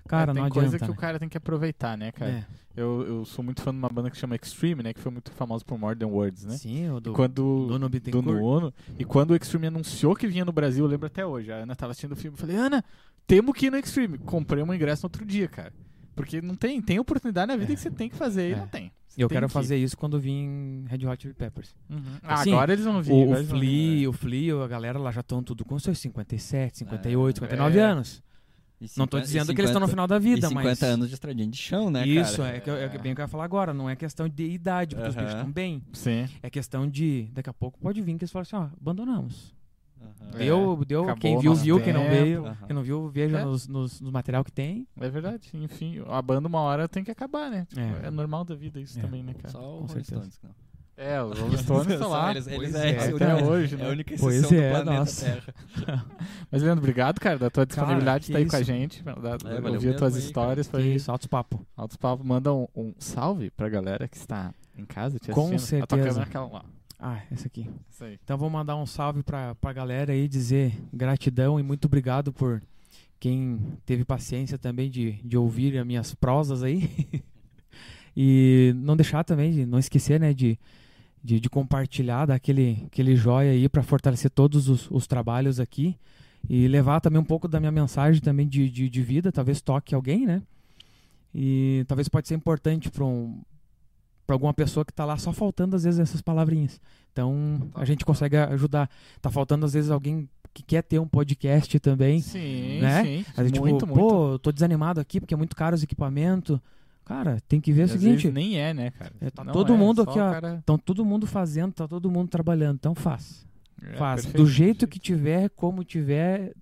[SPEAKER 4] Cara,
[SPEAKER 1] É, tem
[SPEAKER 4] não
[SPEAKER 1] coisa
[SPEAKER 4] adianta,
[SPEAKER 1] que o
[SPEAKER 4] né?
[SPEAKER 1] cara tem que aproveitar, né, cara?
[SPEAKER 4] É,
[SPEAKER 1] Eu, eu sou muito fã de uma banda que chama Extreme, né? Que foi muito famosa por More Than Words, né?
[SPEAKER 4] Sim, o
[SPEAKER 1] E
[SPEAKER 4] do,
[SPEAKER 1] quando
[SPEAKER 4] do
[SPEAKER 1] do. E quando o Extreme anunciou que vinha no Brasil, eu lembro até hoje. A Ana tava assistindo o filme. Eu falei, Ana, temos que ir no Extreme. Comprei um ingresso no outro dia, cara. Porque não tem, tem oportunidade na vida
[SPEAKER 4] É.
[SPEAKER 1] que você tem que fazer e
[SPEAKER 4] É.
[SPEAKER 1] não tem. Você
[SPEAKER 4] Eu
[SPEAKER 1] tem
[SPEAKER 4] quero
[SPEAKER 1] que
[SPEAKER 4] fazer isso quando vir em Red Hot Chili Peppers.
[SPEAKER 1] Uhum. Ah,
[SPEAKER 4] Assim,
[SPEAKER 1] agora eles vão vir.
[SPEAKER 4] O, o
[SPEAKER 1] vir,
[SPEAKER 4] Flea, o Flea, a galera lá já estão tudo com seus 57, 58,
[SPEAKER 2] É.
[SPEAKER 4] 59
[SPEAKER 1] É.
[SPEAKER 4] anos. Não tô dizendo que eles estão no final da vida,
[SPEAKER 2] e 50
[SPEAKER 4] mas...
[SPEAKER 2] anos de estradinha de chão, né,
[SPEAKER 4] Isso,
[SPEAKER 2] cara?
[SPEAKER 4] é, que eu- é bem o que eu ia falar agora. Não é questão de idade, porque os
[SPEAKER 2] Aham.
[SPEAKER 4] bichos estão bem.
[SPEAKER 1] Sim.
[SPEAKER 4] É questão de... Daqui a pouco pode vir que eles falam assim, ó, abandonamos.
[SPEAKER 2] Aham.
[SPEAKER 1] É,
[SPEAKER 4] Deu, deu
[SPEAKER 1] acabou
[SPEAKER 4] quem viu, viu. Quem não
[SPEAKER 2] Aham.
[SPEAKER 4] quem não viu, veja
[SPEAKER 1] É.
[SPEAKER 4] nos, nos, nos material que tem.
[SPEAKER 1] É verdade. Enfim, a banda uma hora tem que acabar, né? Tipo,
[SPEAKER 4] É.
[SPEAKER 1] é. normal da vida isso
[SPEAKER 4] É.
[SPEAKER 1] também, né, cara?
[SPEAKER 2] Só o
[SPEAKER 4] Com certeza.
[SPEAKER 2] Stones, não.
[SPEAKER 1] É, os Rolling Stones estão lá.
[SPEAKER 2] Eles, eles
[SPEAKER 4] Pois
[SPEAKER 2] é,
[SPEAKER 4] é,
[SPEAKER 2] esse
[SPEAKER 1] até
[SPEAKER 2] único-
[SPEAKER 1] hoje,
[SPEAKER 2] É
[SPEAKER 1] né?
[SPEAKER 2] a única
[SPEAKER 4] Pois
[SPEAKER 2] exceção
[SPEAKER 4] é,
[SPEAKER 2] do planeta
[SPEAKER 4] nossa.
[SPEAKER 2] Terra. [laughs]
[SPEAKER 1] Mas, Leandro, obrigado, cara, da tua disponibilidade de estar aí com a gente. Da,
[SPEAKER 2] É,
[SPEAKER 1] ouvir as tuas
[SPEAKER 2] aí,
[SPEAKER 1] histórias. Foi
[SPEAKER 4] isso, altos papo.
[SPEAKER 1] altos papos. Manda um, um salve pra galera que está em casa te
[SPEAKER 4] Com
[SPEAKER 1] assistindo. A tua
[SPEAKER 4] certeza.
[SPEAKER 1] câmera, aquela lá.
[SPEAKER 4] Ah, esse aqui.
[SPEAKER 1] Isso aí.
[SPEAKER 4] Então vou mandar um salve pra, pra galera aí, dizer gratidão e muito obrigado por quem teve paciência também de, de ouvir as minhas prosas aí. [laughs] e não deixar também, de não esquecer, né, de, de, de compartilhar, dar aquele, aquele joia aí pra fortalecer todos os, os trabalhos aqui. E levar também um pouco da minha mensagem também de, de, de vida, talvez toque alguém, né? E talvez pode ser importante para um, pra alguma pessoa que tá lá só faltando às vezes essas palavrinhas. Então a gente consegue ajudar. Tá faltando às vezes alguém que quer ter um podcast também.
[SPEAKER 1] Sim,
[SPEAKER 4] Né?
[SPEAKER 1] sim.
[SPEAKER 4] Vezes,
[SPEAKER 1] muito,
[SPEAKER 4] tipo,
[SPEAKER 1] muito.
[SPEAKER 4] pô, tô desanimado aqui porque é muito caro os equipamentos. Cara, tem que ver o
[SPEAKER 1] Às
[SPEAKER 4] seguinte,
[SPEAKER 1] nem é, né, cara?
[SPEAKER 4] É, tá
[SPEAKER 1] Não
[SPEAKER 4] todo
[SPEAKER 1] é,
[SPEAKER 4] mundo
[SPEAKER 1] só
[SPEAKER 4] aqui,
[SPEAKER 1] o
[SPEAKER 4] ó,
[SPEAKER 1] cara-
[SPEAKER 4] Estão todo mundo fazendo, tá todo mundo trabalhando. Então faz.
[SPEAKER 1] É,
[SPEAKER 4] faz.
[SPEAKER 1] perfeito.
[SPEAKER 4] Do jeito que tiver, como tiver,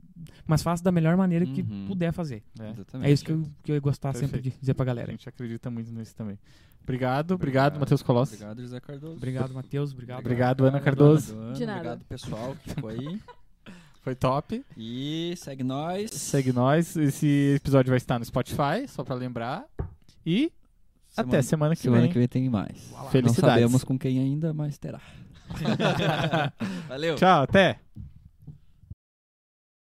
[SPEAKER 4] mas faça da melhor maneira que
[SPEAKER 2] Uhum.
[SPEAKER 4] puder fazer.
[SPEAKER 1] É.
[SPEAKER 2] Exatamente.
[SPEAKER 4] É isso que eu, que eu ia gostar sempre
[SPEAKER 1] Perfeito.
[SPEAKER 4] de dizer pra
[SPEAKER 1] A
[SPEAKER 4] galera.
[SPEAKER 1] gente acredita muito nisso também. Obrigado, obrigado, Matheus Colossi.
[SPEAKER 2] Obrigado, José Cardoso.
[SPEAKER 4] Obrigado, Matheus. Obrigado.
[SPEAKER 1] Obrigado, Ana Cardoso.
[SPEAKER 2] Obrigado,
[SPEAKER 3] De nada.
[SPEAKER 2] Obrigado, pessoal, que ficou aí. [laughs]
[SPEAKER 1] Foi top.
[SPEAKER 2] E segue nós.
[SPEAKER 1] Segue nós. Esse episódio vai estar no Spotify, só pra lembrar. E até semana que
[SPEAKER 2] semana
[SPEAKER 1] vem.
[SPEAKER 2] que vem tem mais. Não
[SPEAKER 1] Felicidades.
[SPEAKER 2] sabemos com quem ainda, mas terá. [laughs] [laughs] Valeu.
[SPEAKER 1] Tchau, até.